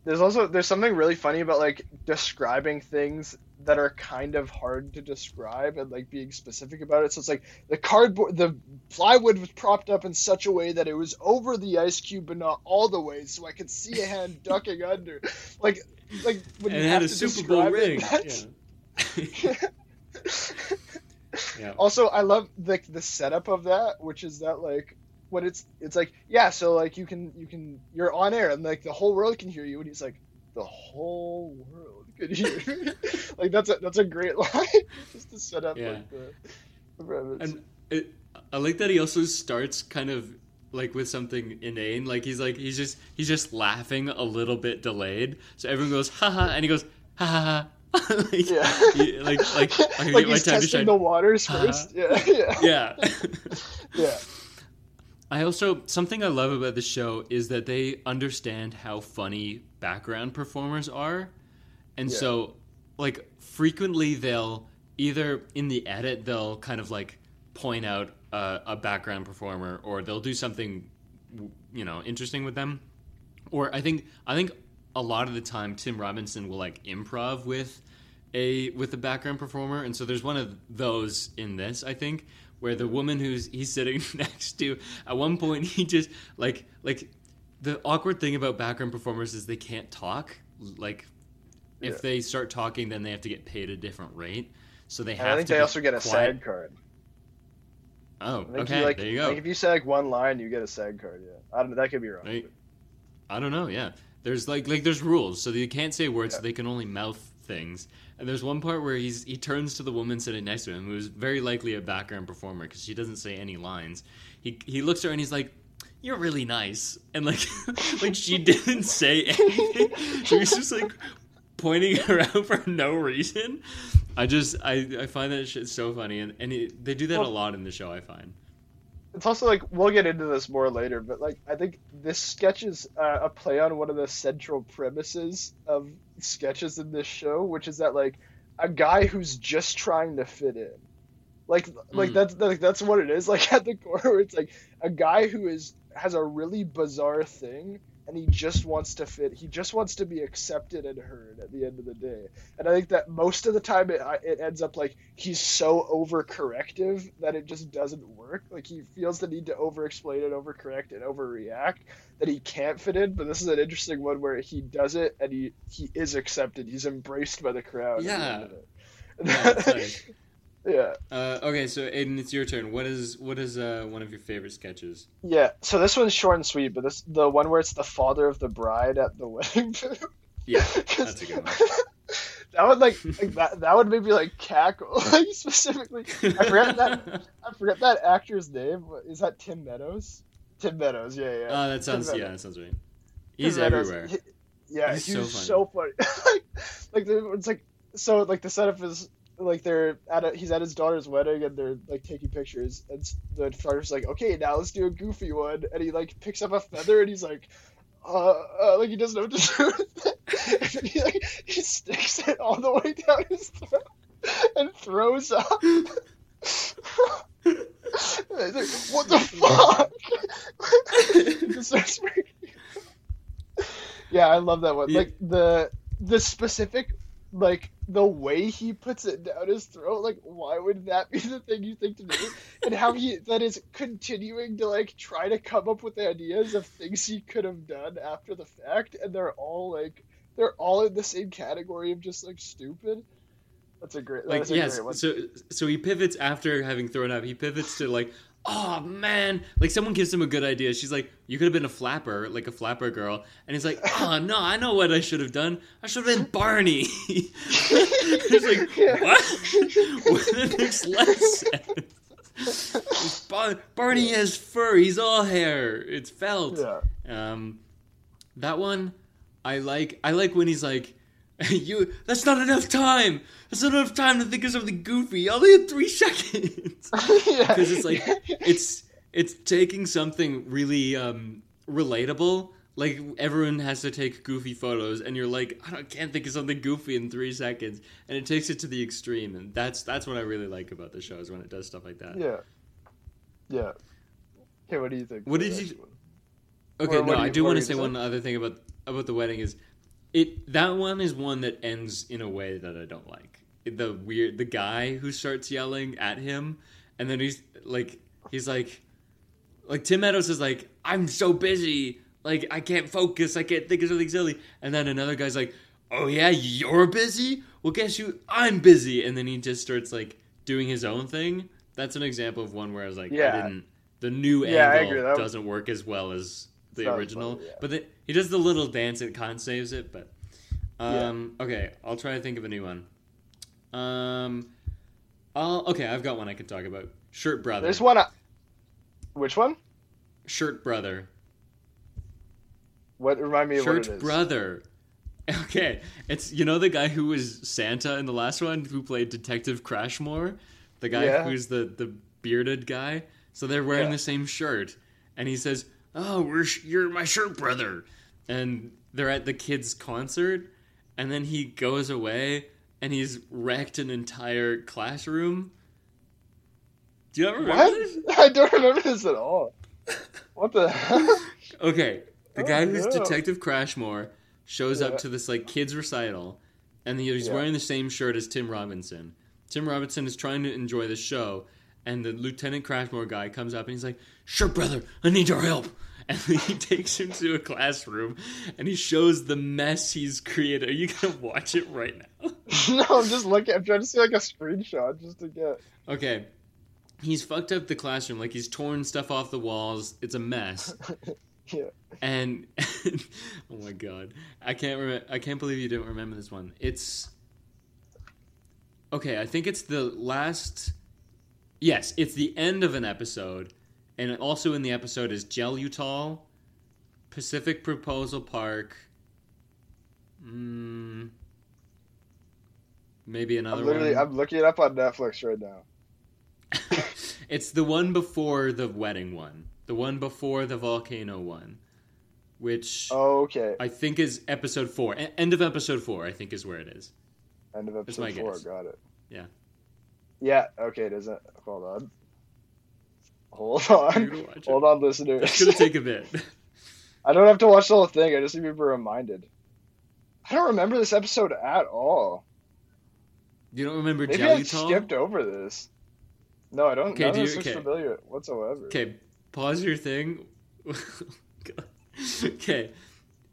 Speaker 2: There's also there's something really funny about like describing things that are kind of hard to describe and like being specific about it. So it's like the cardboard, the plywood was propped up in such a way that it was over the ice cube, but not all the way, so I could see a hand ducking under. Like, like when
Speaker 1: and
Speaker 2: you
Speaker 1: it had
Speaker 2: have
Speaker 1: a
Speaker 2: to
Speaker 1: Super Bowl
Speaker 2: describe it,
Speaker 1: ring.
Speaker 2: that's-
Speaker 1: Yeah. yeah.
Speaker 2: also, I love like the setup of that, which is that like when it's it's like yeah, so like you can you can you're on air and like the whole world can hear you, and he's like the whole world could hear. me." like that's a that's a great line just to set up
Speaker 1: Yeah.
Speaker 2: like the, the premise.
Speaker 1: And it, I like that he also starts kind of like with something inane. Like he's like he's just he's just laughing a little bit delayed. So everyone goes ha ha, and he goes ha ha ha. like,
Speaker 2: yeah,
Speaker 1: he- like like I
Speaker 2: like he's testing the waters first. Yeah, yeah,
Speaker 1: yeah.
Speaker 2: yeah.
Speaker 1: I also something I love about the show is that they understand how funny background performers are, and
Speaker 2: Yeah.
Speaker 1: so like frequently they'll either in the edit they'll kind of like point out uh, a background performer or they'll do something you know interesting with them, or I think I think a lot of the time Tim Robinson will like improv with a with a background performer, and so there's one of those in this I think where the woman who's he's sitting next to at one point he just like like the awkward thing about background performers is they can't talk like if
Speaker 2: Yeah.
Speaker 1: they start talking then they have to get paid a different rate so they
Speaker 2: And
Speaker 1: have
Speaker 2: I think
Speaker 1: to
Speaker 2: they also get a
Speaker 1: quiet.
Speaker 2: SAG card.
Speaker 1: oh okay
Speaker 2: you, like,
Speaker 1: there you go
Speaker 2: think if you say like one line, you get a SAG card. Yeah, I don't know. That could be wrong.
Speaker 1: Right. I don't know. Yeah, there's like like there's rules, so you can't say words.
Speaker 2: Yeah.
Speaker 1: So they can only mouth things. And there's one part where he's he turns to the woman sitting next to him, who's very likely a background performer because she doesn't say any lines. He he looks at her and he's like, "You're really nice," and like like she didn't say anything. She was just like pointing around for no reason. I just I I find that shit so funny, and and it, they do that a lot in the show. I find.
Speaker 2: It's also like we'll get into this more later, but like I think this sketch is uh, a play on one of the central premises of sketches in this show, which is that like a guy who's just trying to fit in, like like
Speaker 1: Mm.
Speaker 2: that's like that's what it is. Like at the core, it's like a guy who is has a really bizarre thing. And he just wants to fit. He just wants to be accepted and heard at the end of the day. And I think that most of the time it, it ends up like he's so overcorrective that it just doesn't work. Like he feels the need to overexplain and overcorrect and overreact that he can't fit in. But this is an interesting one where he does it and he he is accepted. He's embraced by the crowd. at the end of it.
Speaker 1: Yeah.
Speaker 2: yeah.
Speaker 1: Uh, okay, so Aidan, it's your turn. What is what is uh, one of your favorite sketches?
Speaker 2: Yeah. So this one's short and sweet, but this the one where it's the father of the bride at the wedding.
Speaker 1: Yeah, that's a good one.
Speaker 2: that would like, like that. That would make me like cackle. Like specifically, I forgot that. I forget that actor's name. Is that Tim Meadows? Tim Meadows. Yeah, yeah.
Speaker 1: Oh, that sounds yeah, that sounds right.
Speaker 2: Tim
Speaker 1: He's
Speaker 2: Meadows,
Speaker 1: everywhere.
Speaker 2: he- yeah,
Speaker 1: He's
Speaker 2: he
Speaker 1: so funny.
Speaker 2: so funny. like, like it's like so like the setup is like they're at a, he's at his daughter's wedding and they're like taking pictures and the photographer's like okay now let's do a goofy one and he like picks up a feather and he's like uh, uh like he doesn't know what to do with it and he like he sticks it all the way down his throat and throws up. And he's like, what the fuck? He just starts freaking- yeah, I love that one.
Speaker 1: Yeah.
Speaker 2: Like the the specific like the way he puts it down his throat, like why would that be the thing you think to do? And how he that is continuing to like try to come up with ideas of things he could have done after the fact, and they're all like they're all in the same category of just like stupid. That's a great.
Speaker 1: like
Speaker 2: That's a
Speaker 1: yes,
Speaker 2: great one.
Speaker 1: so so he pivots after having thrown up. He pivots to like, oh man, like someone gives him a good idea. She's like, you could have been a flapper, like a flapper girl, and he's like, oh no, I know what I should have done. I should have been Barney. he's like, what? what makes less sense. Bar- Barney has fur. He's all hair. It's felt.
Speaker 2: yeah.
Speaker 1: Um, that one, I like. I like when he's like, "You, that's not enough time. That's not enough time to think of something goofy. I only had three seconds."
Speaker 2: yeah.
Speaker 1: Because it's like it's it's taking something really um, relatable, like everyone has to take goofy photos, and you're like, I don't, can't think of something goofy in three seconds, and it takes it to the extreme, and that's that's what I really like about the show is when it does stuff like that.
Speaker 2: Yeah. Yeah. Okay, what do you think?
Speaker 1: What did you-
Speaker 2: one?
Speaker 1: Okay,
Speaker 2: Or
Speaker 1: no,
Speaker 2: do
Speaker 1: I do want to say one other thing about about the wedding is it that one is one that ends in a way that I don't like. The weird the guy who starts yelling at him and then he's like he's like like Tim Meadows is like I'm so busy. Like I can't focus. I can't think of something silly. And then another guy's like oh yeah you're busy? Well guess you I'm busy. And then he just starts like doing his own thing. That's an example of one where I was like I
Speaker 2: Yeah.
Speaker 1: didn't the new
Speaker 2: Yeah,
Speaker 1: angle. Doesn't work as well as the
Speaker 2: Sounds
Speaker 1: original.
Speaker 2: funny, yeah.
Speaker 1: But the, he does the little dance that kind of saves it. But um, okay, I'll try to think of a new one. Um, I'll, okay, I've got one I can talk about. Shirt brother.
Speaker 2: There's one. I... Which one?
Speaker 1: Shirt brother.
Speaker 2: What remind me of what
Speaker 1: Shirt
Speaker 2: it is?
Speaker 1: brother. Okay, it's you know the guy who was Santa in the last one who played Detective Crashmore, the guy
Speaker 2: Yeah.
Speaker 1: who's the the bearded guy. So they're wearing
Speaker 2: Yeah.
Speaker 1: the same shirt, and he says, "Oh, we're sh- you're my shirt brother," and they're at the kids' concert, and then he goes away and he's wrecked an entire classroom. Do you not remember this?
Speaker 2: I don't remember this at all. What the hell?
Speaker 1: Okay, the
Speaker 2: Oh,
Speaker 1: guy who's oh,
Speaker 2: no.
Speaker 1: Detective Crashmore shows
Speaker 2: Yeah.
Speaker 1: up to this like kids recital, and he's
Speaker 2: Yeah.
Speaker 1: wearing the same shirt as Tim Robinson. Tim Robinson is trying to enjoy the show, and the Lieutenant Crashmore guy comes up and he's like, "Sure, brother, I need your help." And he takes him to a classroom, and he shows the mess he's created. Are you gonna watch it right now?
Speaker 2: no, I'm just looking. I'm trying to see like a screenshot just to get.
Speaker 1: Okay. He's fucked up the classroom. Like he's torn stuff off the walls. It's a mess.
Speaker 2: Yeah.
Speaker 1: And oh my god, I can't remember. I can't believe you don't remember this one. It's okay. I think it's the last. Yes, it's the end of an episode, and also in the episode is Gelutol, Pacific Proposal Park. Mm, maybe another
Speaker 2: I'm literally.
Speaker 1: one.
Speaker 2: I'm looking it up on Netflix right now.
Speaker 1: it's the one before the wedding one. The one before the volcano one. Which
Speaker 2: Oh, okay.
Speaker 1: I think is episode four. E- End of episode four, I think is where it is.
Speaker 2: End of episode four.
Speaker 1: guess.
Speaker 2: Got it.
Speaker 1: Yeah.
Speaker 2: Yeah. Okay. It isn't. Hold on. Hold on.
Speaker 1: gonna watch it.
Speaker 2: Hold on, listeners.
Speaker 1: It's gonna take a bit.
Speaker 2: I don't have to watch the whole thing. I just need to be reminded. I don't remember this episode at all.
Speaker 1: You don't remember
Speaker 2: Maybe I
Speaker 1: Gelutol?
Speaker 2: skipped over this. No, I don't.
Speaker 1: Okay, do you-
Speaker 2: this
Speaker 1: okay.
Speaker 2: familiar whatsoever.
Speaker 1: Okay, pause your thing. Okay,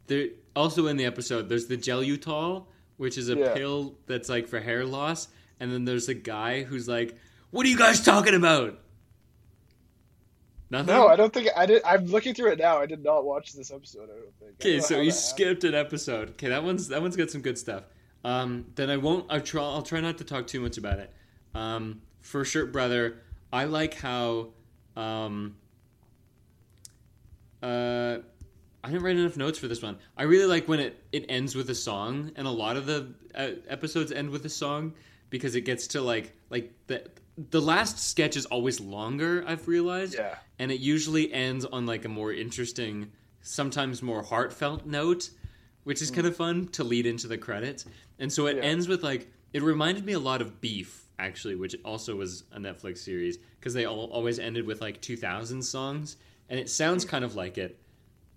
Speaker 1: there also in the episode there's the Gelutol, which is a
Speaker 2: Yeah.
Speaker 1: pill that's like for hair loss, and then there's a guy who's like, "What are you guys talking about?" Nothing.
Speaker 2: No, I don't think I did. I'm looking through it now. I did not watch this episode. I don't think. Don't
Speaker 1: Okay, so you skipped an episode. Okay, that one's that one's got some good stuff. Um, then I won't. I'll try. I'll try not to talk too much about it. Um, for Shirt Brother, I like how. Um, uh, I didn't write enough notes for this one. I really like when it it ends with a song, and a lot of the uh, episodes end with a song because it gets to like like the the last sketch is always longer. I've realized
Speaker 2: Yeah.
Speaker 1: and it usually ends on like a more interesting, sometimes more heartfelt note, which is kind of mm. fun to lead into the credits. And so it
Speaker 2: Yeah.
Speaker 1: ends with like it reminded me a lot of Beef actually, which also was a Netflix series because they all always ended with like 2000 songs, and it sounds mm. kind of like it,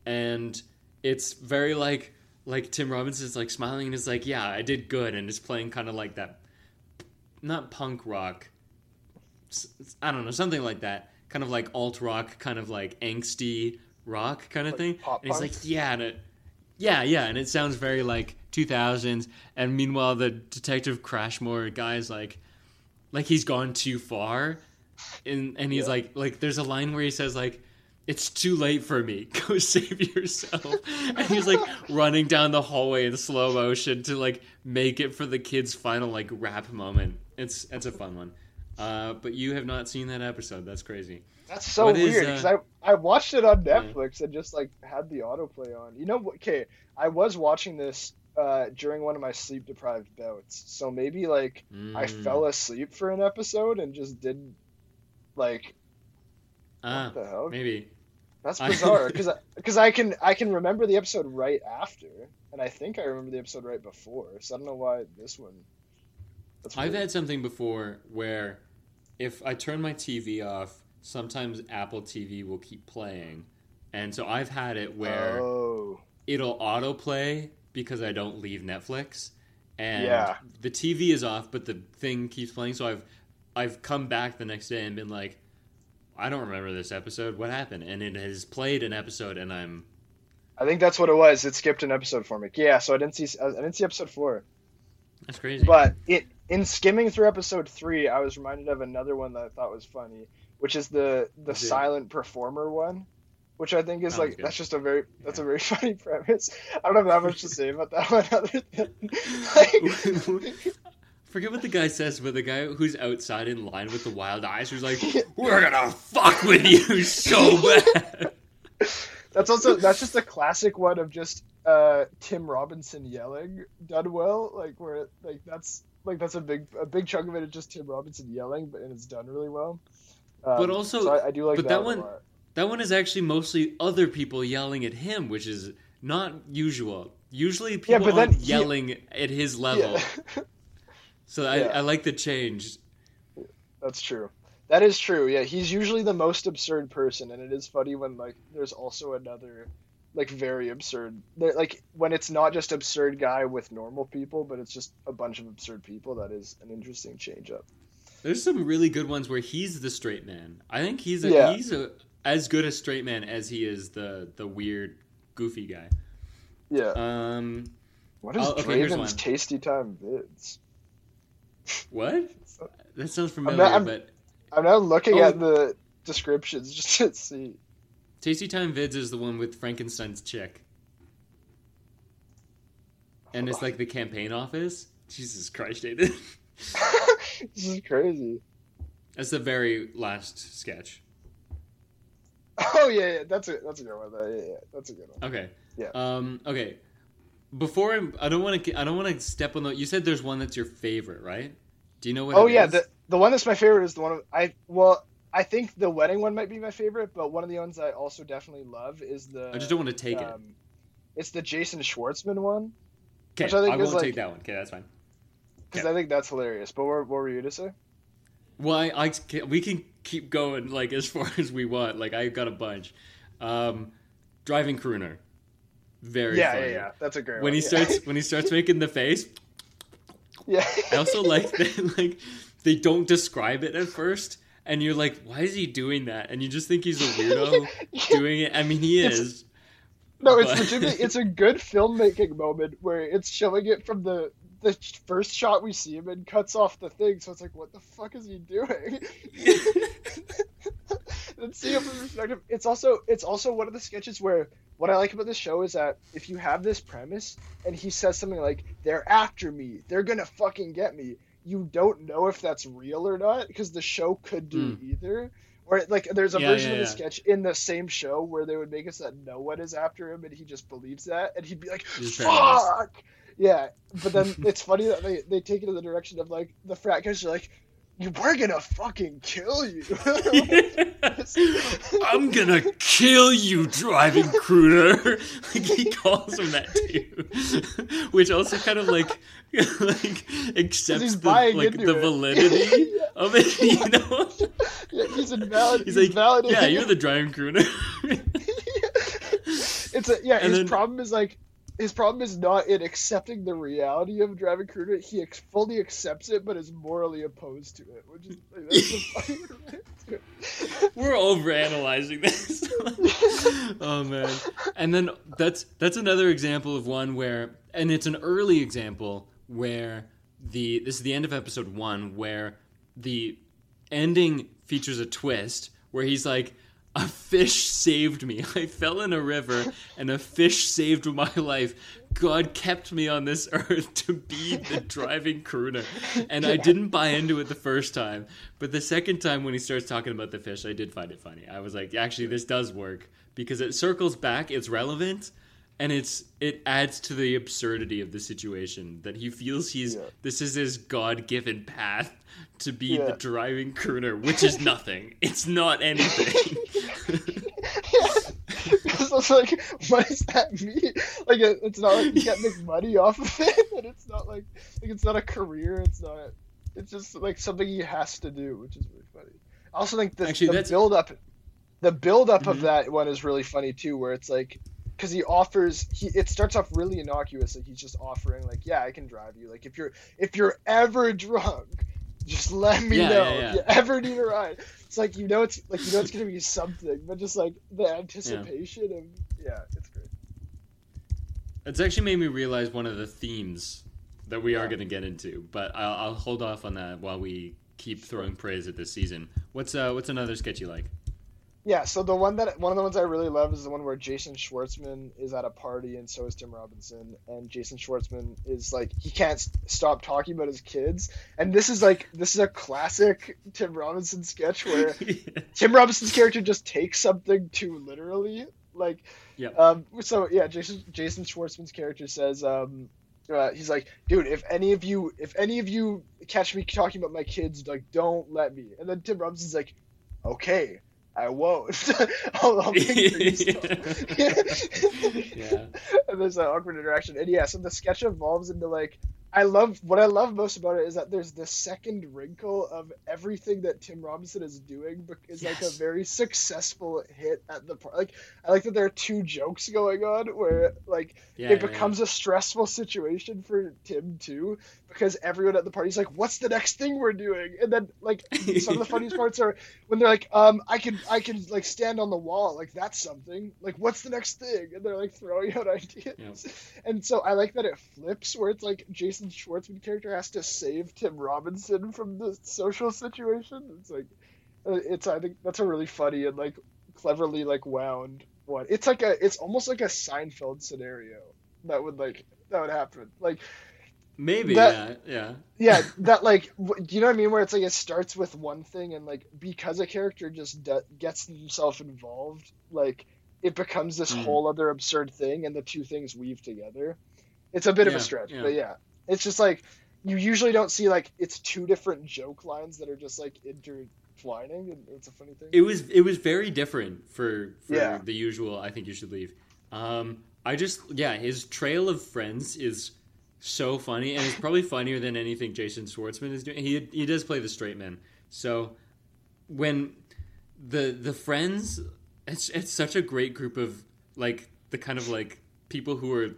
Speaker 1: and it's very like like Tim Robinson's like smiling and is like, yeah, I did good, and it's playing kind of like that, not punk rock. I don't know, something like that. Kind of like alt rock, kind of like angsty rock kind of
Speaker 2: Like
Speaker 1: thing. and he's like, yeah, and it, yeah, yeah, and it sounds very like 2000s. And meanwhile, the Detective Crashmore guy's like, like he's gone too far, and and he's
Speaker 2: Yeah.
Speaker 1: like, like there's a line where he says like. It's too late for me. Go save yourself. and he's like running down the hallway in slow motion to like make it for the kid's final like rap moment. It's it's a fun one. Uh, but you have not seen that episode. That's crazy.
Speaker 2: That's so
Speaker 1: What
Speaker 2: weird
Speaker 1: uh,
Speaker 2: because I I watched it on
Speaker 1: Yeah.
Speaker 2: Netflix and just like had the autoplay on. You know what? Okay, I was watching this uh, during one of my sleep deprived bouts, so maybe like I
Speaker 1: Mm.
Speaker 2: fell asleep for an episode and just didn't like
Speaker 1: Ah,
Speaker 2: what the hell?
Speaker 1: maybe.
Speaker 2: That's bizarre because because I, can I can remember the episode right after, and I think I remember the episode right before. So I don't know why this one.
Speaker 1: I've had something before where if I turn my TV off, sometimes Apple TV will keep playing. And so I've had it where
Speaker 2: Oh,
Speaker 1: it'll autoplay because I don't leave Netflix. And
Speaker 2: Yeah.
Speaker 1: the TV is off, but the thing keeps playing. So I've I've come back the next day and been like, I don't remember this episode. What happened? And it has played an episode, and I'm
Speaker 2: I think that's what it was. It skipped an episode for me. Yeah, so I didn't see I didn't see episode four.
Speaker 1: that's crazy.
Speaker 2: But it in skimming through episode three, I was reminded of another one that I thought was funny, which is the the
Speaker 1: it-
Speaker 2: silent performer one, which I think is
Speaker 1: Sounds
Speaker 2: like that's just a very that's a very funny premise. I don't have that much to say about that one other than like,
Speaker 1: Forget what the guy says, but the guy who's outside in line with the wild eyes, who's like, "We're gonna fuck with you so bad."
Speaker 2: that's also that's just a classic one of just uh, Tim Robinson yelling done well, like where like that's like that's a big a big chunk of it is just Tim Robinson yelling, but and it's done really well. Um,
Speaker 1: But also-
Speaker 2: so I, I do like
Speaker 1: but
Speaker 2: that,
Speaker 1: that
Speaker 2: one.
Speaker 1: one-
Speaker 2: a lot.
Speaker 1: That one is actually mostly other people yelling at him, which is not usual. Usually, people
Speaker 2: but
Speaker 1: aren't
Speaker 2: he-
Speaker 1: yelling at his level.
Speaker 2: Yeah.
Speaker 1: So I,
Speaker 2: Yeah.
Speaker 1: I like the change.
Speaker 2: That's true. That is true. Yeah, he's usually the most absurd person, and it is funny when like there's also another like very absurd. there- Like when it's not just absurd guy with normal people, but it's just a bunch of absurd people. That is an interesting change up.
Speaker 1: There's some really good ones where he's the straight man. I think he's a,
Speaker 2: Yeah.
Speaker 1: he's a, as good a straight man as he is the the weird, goofy guy.
Speaker 2: Yeah.
Speaker 1: Um,
Speaker 2: What is
Speaker 1: oh, okay,
Speaker 2: Draven's tasty time vids?
Speaker 1: what? That sounds
Speaker 2: I'm
Speaker 1: familiar,
Speaker 2: not- I'm-
Speaker 1: but
Speaker 2: I'm now looking
Speaker 1: Oh.
Speaker 2: at the descriptions just to see.
Speaker 1: Tasty Time Vids is the one with Frankenstein's chick. And it's like the campaign office. Jesus Christ, David.
Speaker 2: this is crazy.
Speaker 1: That's the very last sketch.
Speaker 2: Oh yeah, yeah, that's a that's a good one. Yeah, yeah, that's a good one.
Speaker 1: Okay.
Speaker 2: Yeah.
Speaker 1: Um. Okay. Before I'm, I don't want to. I don't want to step on the. You said there's one that's your favorite, right? Do you know what?
Speaker 2: Oh yeah,
Speaker 1: is?
Speaker 2: the the one that's my favorite is the one of, I well I think the wedding one might be my favorite, but one of the ones I also definitely love is the.
Speaker 1: I just don't want to take it.
Speaker 2: um, It's the Jason Schwartzman one
Speaker 1: Okay,
Speaker 2: which I think
Speaker 1: I won't
Speaker 2: like-
Speaker 1: take that one. Okay, that's fine.
Speaker 2: because
Speaker 1: Okay.
Speaker 2: I think that's hilarious. But what, what were you to say?
Speaker 1: Well, I, I we can keep going like as far as we want. Like I've got a bunch. Um, driving crooner, very
Speaker 2: yeah,
Speaker 1: funny.
Speaker 2: yeah, yeah. That's a great
Speaker 1: When
Speaker 2: one.
Speaker 1: he
Speaker 2: yeah.
Speaker 1: starts when he starts making the face,
Speaker 2: yeah.
Speaker 1: I also like that like they don't describe it at first, and you're like, why is he doing that? And you just think he's a weirdo doing it. I mean, he
Speaker 2: It's-
Speaker 1: is.
Speaker 2: No, it's legitimately it's a good filmmaking moment where it's showing it from the the first shot we see him and cuts off the thing. So it's like, what the fuck is he doing? and see it from perspective. It's also it's also one of the sketches where what I like about this show is that if you have this premise and he says something like "They're after me, they're gonna fucking get me," you don't know if that's real or not because the show could do hmm. either. Or like, there's a.
Speaker 1: Yeah,
Speaker 2: version
Speaker 1: yeah,
Speaker 2: of the
Speaker 1: yeah.
Speaker 2: sketch in the same show where they would make us that no one is after him, and he just believes that, and he'd be like,
Speaker 1: He's
Speaker 2: "Fuck." Yeah, but then it's funny that they, they take it in the direction of like the frat guys are like, "We're gonna fucking kill you."
Speaker 1: I'm gonna kill you, driving crooner. like he calls him that too, which also kind of like like accepts the like the
Speaker 2: it.
Speaker 1: validity of it. You know,
Speaker 2: yeah, he's invalid.
Speaker 1: he's
Speaker 2: He's,
Speaker 1: like,
Speaker 2: validating.
Speaker 1: yeah, you're the driving crooner.
Speaker 2: it's a yeah.
Speaker 1: And
Speaker 2: his
Speaker 1: then-
Speaker 2: problem is like his problem is not in accepting the reality of driving crooner. He ex- fully accepts it, but is morally opposed to it, which is like, that's the.
Speaker 1: We're overanalyzing this. oh man. And then that's that's another example of one where and it's an early example where the this is the end of episode 1 where the ending features a twist where he's like a fish saved me. I fell in a river and a fish saved my life. God kept me on this earth to be the driving crooner. And I didn't buy into it the first time. But the second time when he starts talking about the fish, I did find it funny. I was like, actually, this does work because it circles back, it's relevant, and it's it adds to the absurdity of the situation that he feels he's
Speaker 2: Yeah.
Speaker 1: this is his god-given path to be
Speaker 2: Yeah.
Speaker 1: the driving crooner, which is nothing. It's not anything.
Speaker 2: just was like, what does that mean? Like, it, it's not like you can't make money off of it, and it's not like like it's not a career. It's not. It's just like something he has to do, which is really funny. I also think the,
Speaker 1: Actually,
Speaker 2: the build up, the build up
Speaker 1: Mhm.
Speaker 2: of that one is really funny too, where it's like. Because he offers, he it starts off really innocuous, like he's just offering, like, yeah, I can drive you. Like, if you're if you're ever drunk, just let me
Speaker 1: Yeah,
Speaker 2: know.
Speaker 1: yeah, yeah.
Speaker 2: If you ever need a ride, it's like you know it's like you know it's gonna be something, but just like the anticipation of yeah, it's great.
Speaker 1: It's actually made me realize one of the themes that we are going to get into, but I'll, I'll hold off on that while we keep throwing praise at this season. What's uh what's another sketch you like?
Speaker 2: Yeah, so the one that one of the ones I really love is the one where Jason Schwartzman is at a party and so is Tim Robinson, and Jason Schwartzman is like he can't s- stop talking about his kids, and this is like this is a classic Tim Robinson sketch where Tim Robinson's character just takes something too literally. Like,
Speaker 1: Yep.
Speaker 2: um, so yeah, Jason Jason Schwartzman's character says, um, uh, he's like, dude, if any of you, if any of you catch me talking about my kids, like, don't let me. And then Tim Robinson's like, okay, I won't. I'll, I'll.
Speaker 1: Yeah.
Speaker 2: and there's an awkward interaction, and yeah, so the sketch evolves into like. I love what I love most about it is that there's the second wrinkle of everything that Tim Robinson is doing is like a very successful hit at the part. Like I like that there are two jokes going on where like
Speaker 1: Yeah,
Speaker 2: it
Speaker 1: yeah,
Speaker 2: becomes a stressful situation for Tim too because everyone at the party's like, "What's the next thing we're doing?" And then like some of the funniest parts are when they're like, "Um, I can I can like stand on the wall, like that's something. Like what's the next thing?" And they're like throwing out ideas. And so I like that it flips where it's like Jason Schwartzman character has to save Tim Robinson from the social situation. It's like uh, it's I think that's a really funny and like cleverly like wound one. It's like a it's almost like a Seinfeld scenario that would like that would happen. Like
Speaker 1: Maybe,
Speaker 2: That-
Speaker 1: yeah,
Speaker 2: yeah, that like do you know what I mean? Where it's like it starts with one thing and like because a character just de- gets himself involved, like it becomes this
Speaker 1: Mm.
Speaker 2: whole other absurd thing, and the two things weave together. It's a bit of a stretch,
Speaker 1: yeah.
Speaker 2: but yeah, it's just like you usually don't see like it's two different joke lines that are just like intertwining, and it's a funny thing.
Speaker 1: It was it was very different for for
Speaker 2: Yeah.
Speaker 1: the usual. I think you should leave. Um, I just yeah, his trail of friends is so funny, and it's probably funnier than anything Jason Schwartzman is doing. He he does play the straight man, so when the the friends, it's it's such a great group of like the kind of like people who are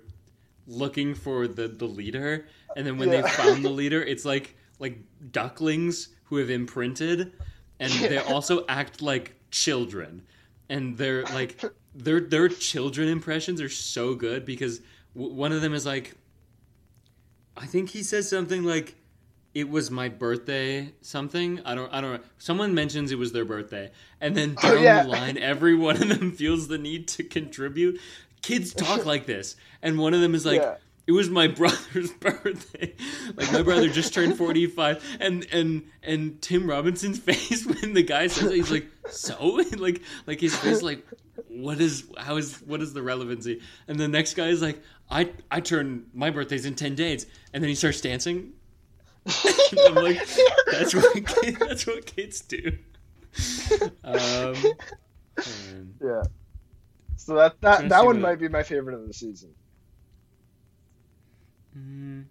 Speaker 1: looking for the the leader, and then when
Speaker 2: Yeah.
Speaker 1: they found the leader, it's like like ducklings who have imprinted, and they also act like children, and they're like their their children impressions are so good because w- one of them is like, I think he says something like. It was my birthday. Something I don't. I don't know. Someone mentions it was their birthday, and then
Speaker 2: Oh,
Speaker 1: down
Speaker 2: yeah.
Speaker 1: the line, every one of them feels the need to contribute. Kids talk like this, and one of them is like,
Speaker 2: Yeah.
Speaker 1: "It was my brother's birthday. Like my brother just turned forty-five, and and and Tim Robinson's face when the guy says it, he's like, "So?" like like his face like, "What is how is what is the relevancy?" And the next guy is like, "I I turn my birthday's in ten days," and then he starts dancing. I'm like, that's what kids, that's what kids do. Um,
Speaker 2: Yeah. So that that, that one might be my favorite of the season.
Speaker 1: Mm.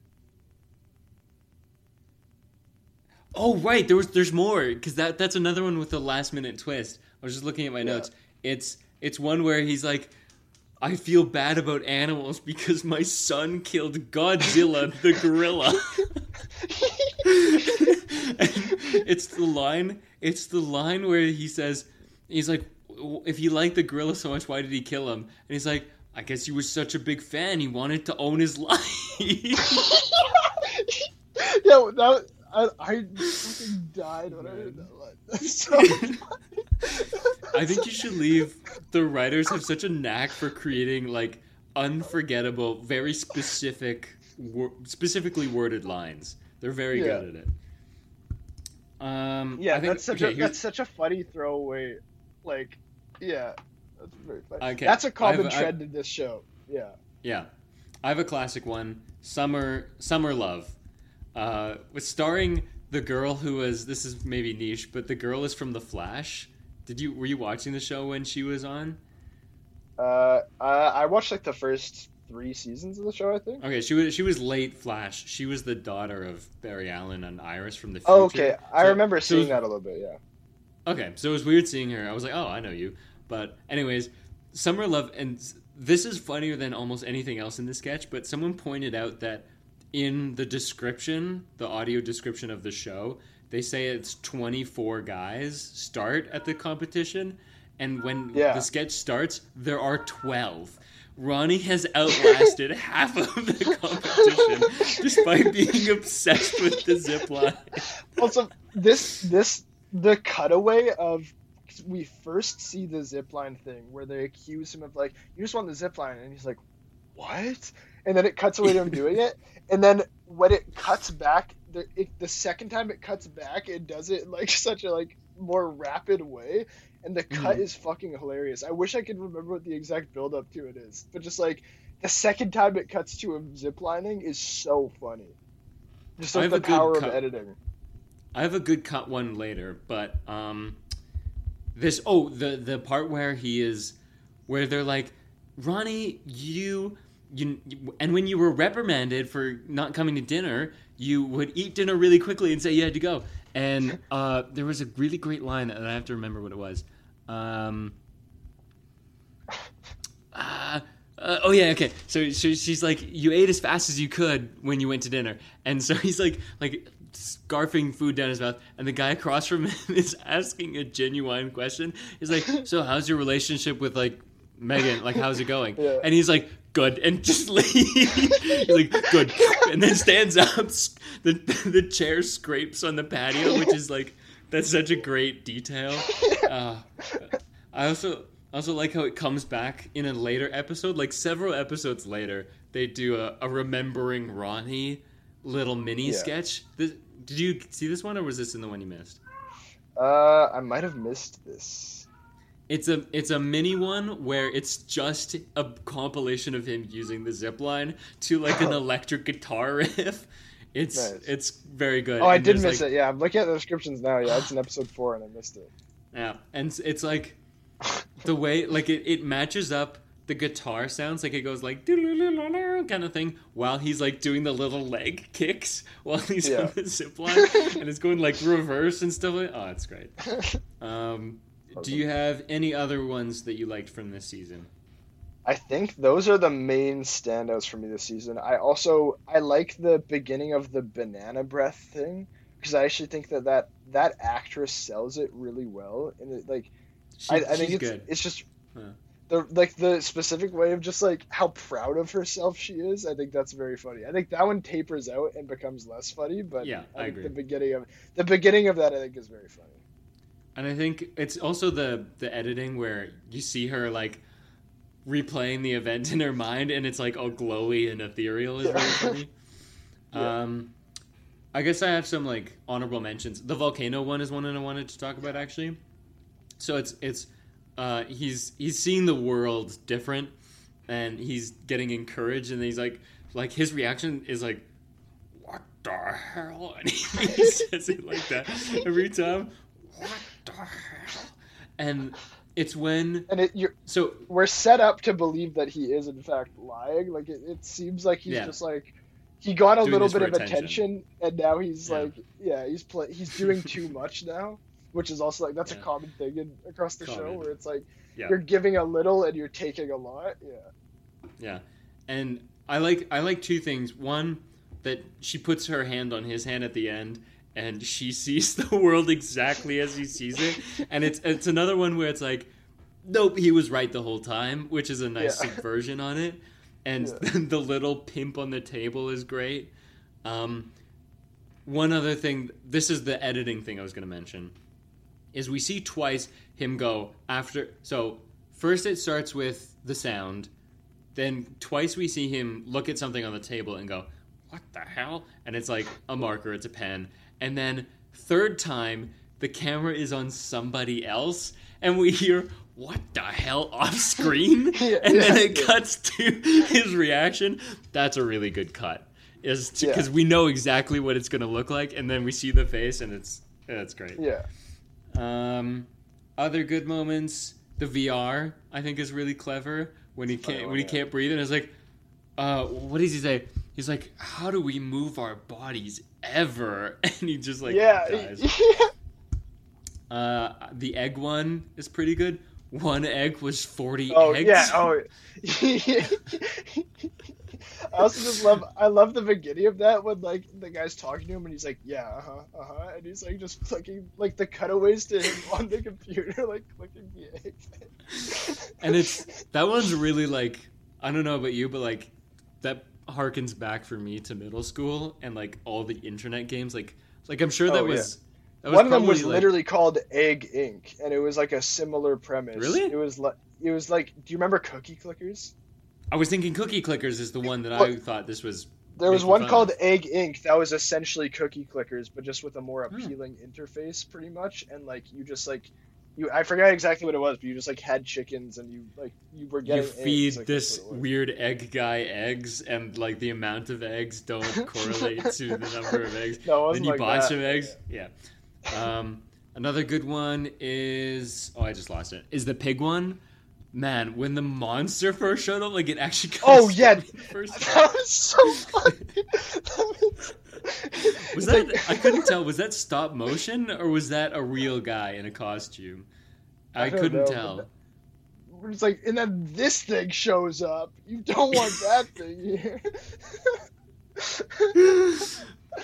Speaker 1: Oh right, there was there's more because that that's another one with the last minute twist. I was just looking at my
Speaker 2: Yeah.
Speaker 1: notes. It's it's one where he's like, I feel bad about animals because my son killed Godzilla the gorilla. It's the line. It's the line where he says, he's like, if he liked the gorilla so much, why did he kill him? And he's like, I guess he was such a big fan. He wanted to own his life.
Speaker 2: yeah, that I, I fucking died when I heard that line. That's so
Speaker 1: I think you should leave. The writers have such a knack for creating like unforgettable, very specific, wor- specifically worded lines. They're very
Speaker 2: Yeah.
Speaker 1: good at it. Um,
Speaker 2: Yeah,
Speaker 1: I think,
Speaker 2: that's such
Speaker 1: okay,
Speaker 2: a
Speaker 1: here's-
Speaker 2: that's such a funny throwaway. Like, yeah, that's very funny.
Speaker 1: Okay,
Speaker 2: That's a common
Speaker 1: I've- I've-
Speaker 2: trend in this show. Yeah.
Speaker 1: Yeah, I have a classic one. Summer Summer Love, uh, with starring the girl who was. This is maybe niche, but the girl is from The Flash. Did you were you watching the show when she was on?
Speaker 2: Uh, I, I watched like the first three seasons of the show. I think.
Speaker 1: Okay, she was she was late Flash. She was the daughter of Barry Allen and Iris from the future.
Speaker 2: Oh, okay, I
Speaker 1: So-
Speaker 2: remember
Speaker 1: so-
Speaker 2: seeing that a little bit. Yeah.
Speaker 1: Okay, so it was weird seeing her. I was like, oh, I know you. But anyways, Summer Love, and this is funnier than almost anything else in the sketch. But someone pointed out that in the description, the audio description of the show, they say it's 24 guys start at the competition, and when
Speaker 2: Yeah.
Speaker 1: the sketch starts, there are 12. Ronnie has outlasted half of the competition despite being obsessed with the zip line.
Speaker 2: also this this the cutaway of we first see the zipline thing where they accuse him of like you just want the zipline and he's like what? And then it cuts away to him doing it and then when it cuts back the, it, the second time it cuts back it does it in like such a like more rapid way and the cut
Speaker 1: Mhm.
Speaker 2: is fucking hilarious. I wish i could remember what the exact build up to it is but just like the second time it cuts to him ziplining is so funny. Just like the power of editing.
Speaker 1: I have a good cut one later, but um, this oh the the part where he is where they're like Ronnie, you you and when you were reprimanded for not coming to dinner, you would eat dinner really quickly and say you had to go. And uh, there was a really great line, and I have to remember what it was. Um, uh, uh, oh yeah, okay. So, so she's like, you ate as fast as you could when you went to dinner, and so he's like, like scarfing food down his mouth, and the guy across from him is asking a genuine question. He's like, so how's your relationship with like Megan? Like, how's it going?
Speaker 2: Yeah.
Speaker 1: And he's like, good, and just leaves. he's like, good, and then stands up. The the chair scrapes on the patio, which is like, that's such a great detail. Uh, I also also like how it comes back in a later episode, like several episodes later. They do a, a remembering Ronnie little mini
Speaker 2: Yeah.
Speaker 1: sketch. This, did you see this one, or was this in the one you missed?
Speaker 2: Uh, I might have missed this.
Speaker 1: It's a it's a mini one where it's just a compilation of him using the zip line to like an electric guitar riff. It's
Speaker 2: Nice.
Speaker 1: it's very good.
Speaker 2: Oh, I
Speaker 1: And
Speaker 2: did miss
Speaker 1: like-
Speaker 2: it. Yeah, I'm looking at the descriptions now. Yeah, it's in episode four, and I missed it.
Speaker 1: Yeah, and it's- it's like the way like it, it matches up the guitar sounds like it goes like kind of thing while he's like doing the little leg kicks while he's
Speaker 2: Yeah.
Speaker 1: on the zip line and it's going like reverse and stuff like oh it's great um do you have any other ones that you liked from this season
Speaker 2: I think those are the main standouts for me this season. I also I like the beginning of the banana breath thing because I actually think that that that actress sells it really well, and it like
Speaker 1: she,
Speaker 2: I, I think it's
Speaker 1: good
Speaker 2: it's just
Speaker 1: Huh.
Speaker 2: The like the specific way of just like how proud of herself she is. I think that's very funny. I think that one tapers out and becomes less funny, but
Speaker 1: Yeah, I
Speaker 2: think
Speaker 1: agree.
Speaker 2: the beginning of the beginning of that I think is very funny.
Speaker 1: and i think it's also the the editing where you see her like replaying the event in her mind and it's like all glowy and ethereal is
Speaker 2: Yeah.
Speaker 1: very funny
Speaker 2: Yeah.
Speaker 1: Um, I guess I have some like honorable mentions. The volcano one is one that I wanted to talk about actually. So it's it's uh, he's he's seeing the world different, and he's getting encouraged, and he's like like his reaction is like, "What the hell?" And he says it like that every time. What the hell? And it's when
Speaker 2: And it you're
Speaker 1: so
Speaker 2: we're set up to believe that he is in fact lying. Like it, it seems like he's
Speaker 1: Yeah.
Speaker 2: just like he got a
Speaker 1: Doing
Speaker 2: little bit of
Speaker 1: attention.
Speaker 2: attention, and now he's
Speaker 1: Yeah.
Speaker 2: like, yeah, he's play he's doing too much now, which is also like that's
Speaker 1: Yeah.
Speaker 2: a common thing in, across the show where it's like
Speaker 1: Yeah.
Speaker 2: you're giving a little and you're taking a lot. Yeah,
Speaker 1: Yeah, and I like I like two things. One, that she puts her hand on his hand at the end, and she sees the world exactly as he sees it. And it's it's another one where it's like, nope, he was right the whole time, which is a nice
Speaker 2: Yeah.
Speaker 1: subversion on it. And
Speaker 2: Yeah.
Speaker 1: the little pimp on the table is great. Um, one other thing, this is the editing thing I was going to mention, is we see twice him go after. So first it starts with the sound, then twice we see him look at something on the table and go, "What the hell?" And it's like a marker, it's a pen, and then third time the camera is on somebody else, and we hear. What the hell off screen?
Speaker 2: Yeah,
Speaker 1: and then
Speaker 2: yeah,
Speaker 1: it
Speaker 2: yeah.
Speaker 1: cuts to his reaction. That's a really good cut. Is because we know exactly what it's going to look like, and then we see the face, and it's it's great.
Speaker 2: yeah.
Speaker 1: Um, other good moments. the VR I think is really clever when he can't
Speaker 2: one,
Speaker 1: when he can't breathe and it's like, uh, what does he say? He's like, how do we move our bodies ever? And he just like
Speaker 2: yeah,
Speaker 1: dies. Uh, the egg one is pretty good. One egg was forty
Speaker 2: oh
Speaker 1: eggs.
Speaker 2: yeah, oh. I also just love I love the beginning of that when like the guy's talking to him and he's like yeah uh huh uh huh and he's like just clicking like the cutaways to him on the computer like clicking the egg.
Speaker 1: and it's that one's really like I don't know about you, but like that harkens back for me to middle school and like all the internet games. Like like I'm sure that
Speaker 2: Oh, yeah.
Speaker 1: was that was
Speaker 2: One of them was
Speaker 1: like-
Speaker 2: literally called Egg Inc. and it was like a similar premise.
Speaker 1: Really?
Speaker 2: It was like it was like do you remember Cookie Clickers?
Speaker 1: I was thinking Cookie Clickers is the one that I thought this was.
Speaker 2: There was one called
Speaker 1: of.
Speaker 2: Egg Inc. that was essentially Cookie Clickers, but just with a more
Speaker 1: Hmm.
Speaker 2: appealing interface, pretty much. And like you just like you, I forgot exactly what it was, but you just like had chickens and you like you were getting.
Speaker 1: You
Speaker 2: feed like,
Speaker 1: this
Speaker 2: that's what it was.
Speaker 1: weird egg guy eggs, and like the amount of eggs don't correlate to the number of eggs.
Speaker 2: No, it
Speaker 1: Then you
Speaker 2: like
Speaker 1: buy
Speaker 2: that.
Speaker 1: some eggs. Yeah. Um, another good one is oh, I just lost it. Is the pig one? Man, when the monster first showed up, like it actually.
Speaker 2: Oh, yeah.
Speaker 1: First
Speaker 2: That was so funny.
Speaker 1: was that
Speaker 2: like-
Speaker 1: I couldn't tell. Was that stop motion or was that a real guy in a costume? I,
Speaker 2: I
Speaker 1: couldn't
Speaker 2: know,
Speaker 1: tell.
Speaker 2: but It's like, and then this thing shows up. You don't want that thing here.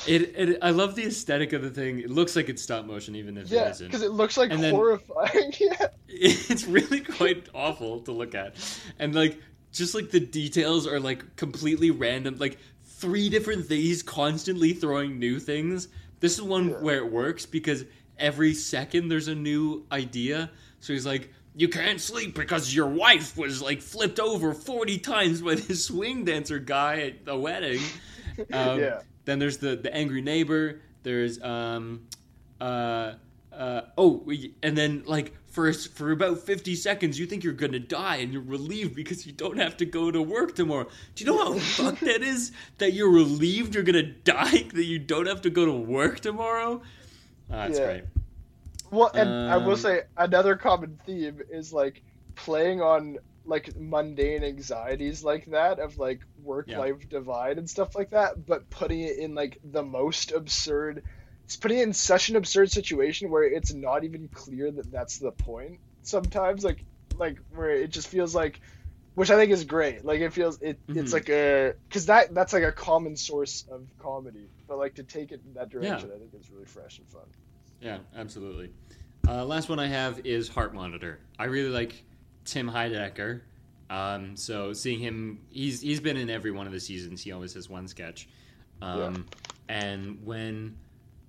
Speaker 1: It, it I love the aesthetic of the thing. It looks like it's stop motion, even if it
Speaker 2: yeah,
Speaker 1: isn't.
Speaker 2: because it looks like
Speaker 1: And
Speaker 2: horrifying. yeah.
Speaker 1: it's really quite awful to look at and like just like the details are like completely random like three different things constantly throwing new things this is one
Speaker 2: Yeah.
Speaker 1: where it works because every second there's a new idea so he's like you can't sleep because your wife was like flipped over 40 times by this swing dancer guy at the wedding um,
Speaker 2: yeah.
Speaker 1: Then there's the the angry neighbor. There's um uh uh oh we- and then like for for about 50 seconds you think you're gonna die and you're relieved because you don't have to go to work tomorrow. Do you know how fucked that is? That you're relieved you're gonna die that you don't have to go to work tomorrow. Ah, that's
Speaker 2: Yeah.
Speaker 1: great.
Speaker 2: Well, and I will
Speaker 1: Um,
Speaker 2: say another common theme is like playing on like mundane anxieties like that of like work life divide and stuff like that, but putting it in like the most absurd. It's putting it in such an absurd situation where it's not even clear that that's the point. Sometimes, like like where it just feels like, which I think is great. Like it feels it it's
Speaker 1: Mhm.
Speaker 2: like a because that that's like a common source of comedy, but like to take it in that direction, I think it's really fresh and fun.
Speaker 1: Yeah, absolutely. Uh, last one I have is Heart Monitor. I really like Tim Heidecker. Um, so seeing him, he's he's been in every one of the seasons. He always has one sketch. Um, And when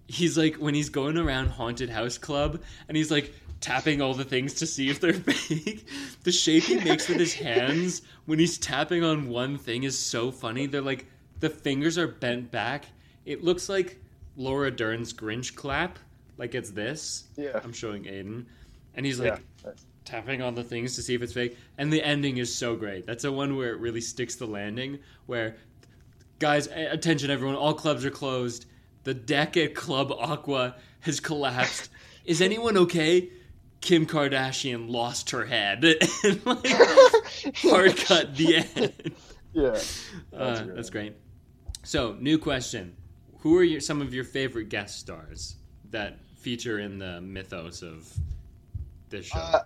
Speaker 1: he's like when he's going around haunted house club and he's like tapping all the things to see if they're fake. the shape he makes with his hands when he's tapping on one thing is so funny. They're like the fingers are bent back. It looks like Laura Dern's Grinch clap, like it's this.
Speaker 2: Yeah.
Speaker 1: I'm showing Aidan, and he's like
Speaker 2: yeah.
Speaker 1: Tapping on the things to see if it's fake. And the ending is so great. That's the one where it really sticks the landing. Where, guys, attention, everyone! All clubs are closed. The deck at Club Aqua has collapsed. is anyone okay? Kim Kardashian lost her head. and like hard cut the end.
Speaker 2: Yeah.
Speaker 1: Uh,
Speaker 2: That's
Speaker 1: that's,
Speaker 2: great.
Speaker 1: great. So, new question: Who are your, some of your favorite guest stars that feature in the mythos of this show?
Speaker 2: Uh,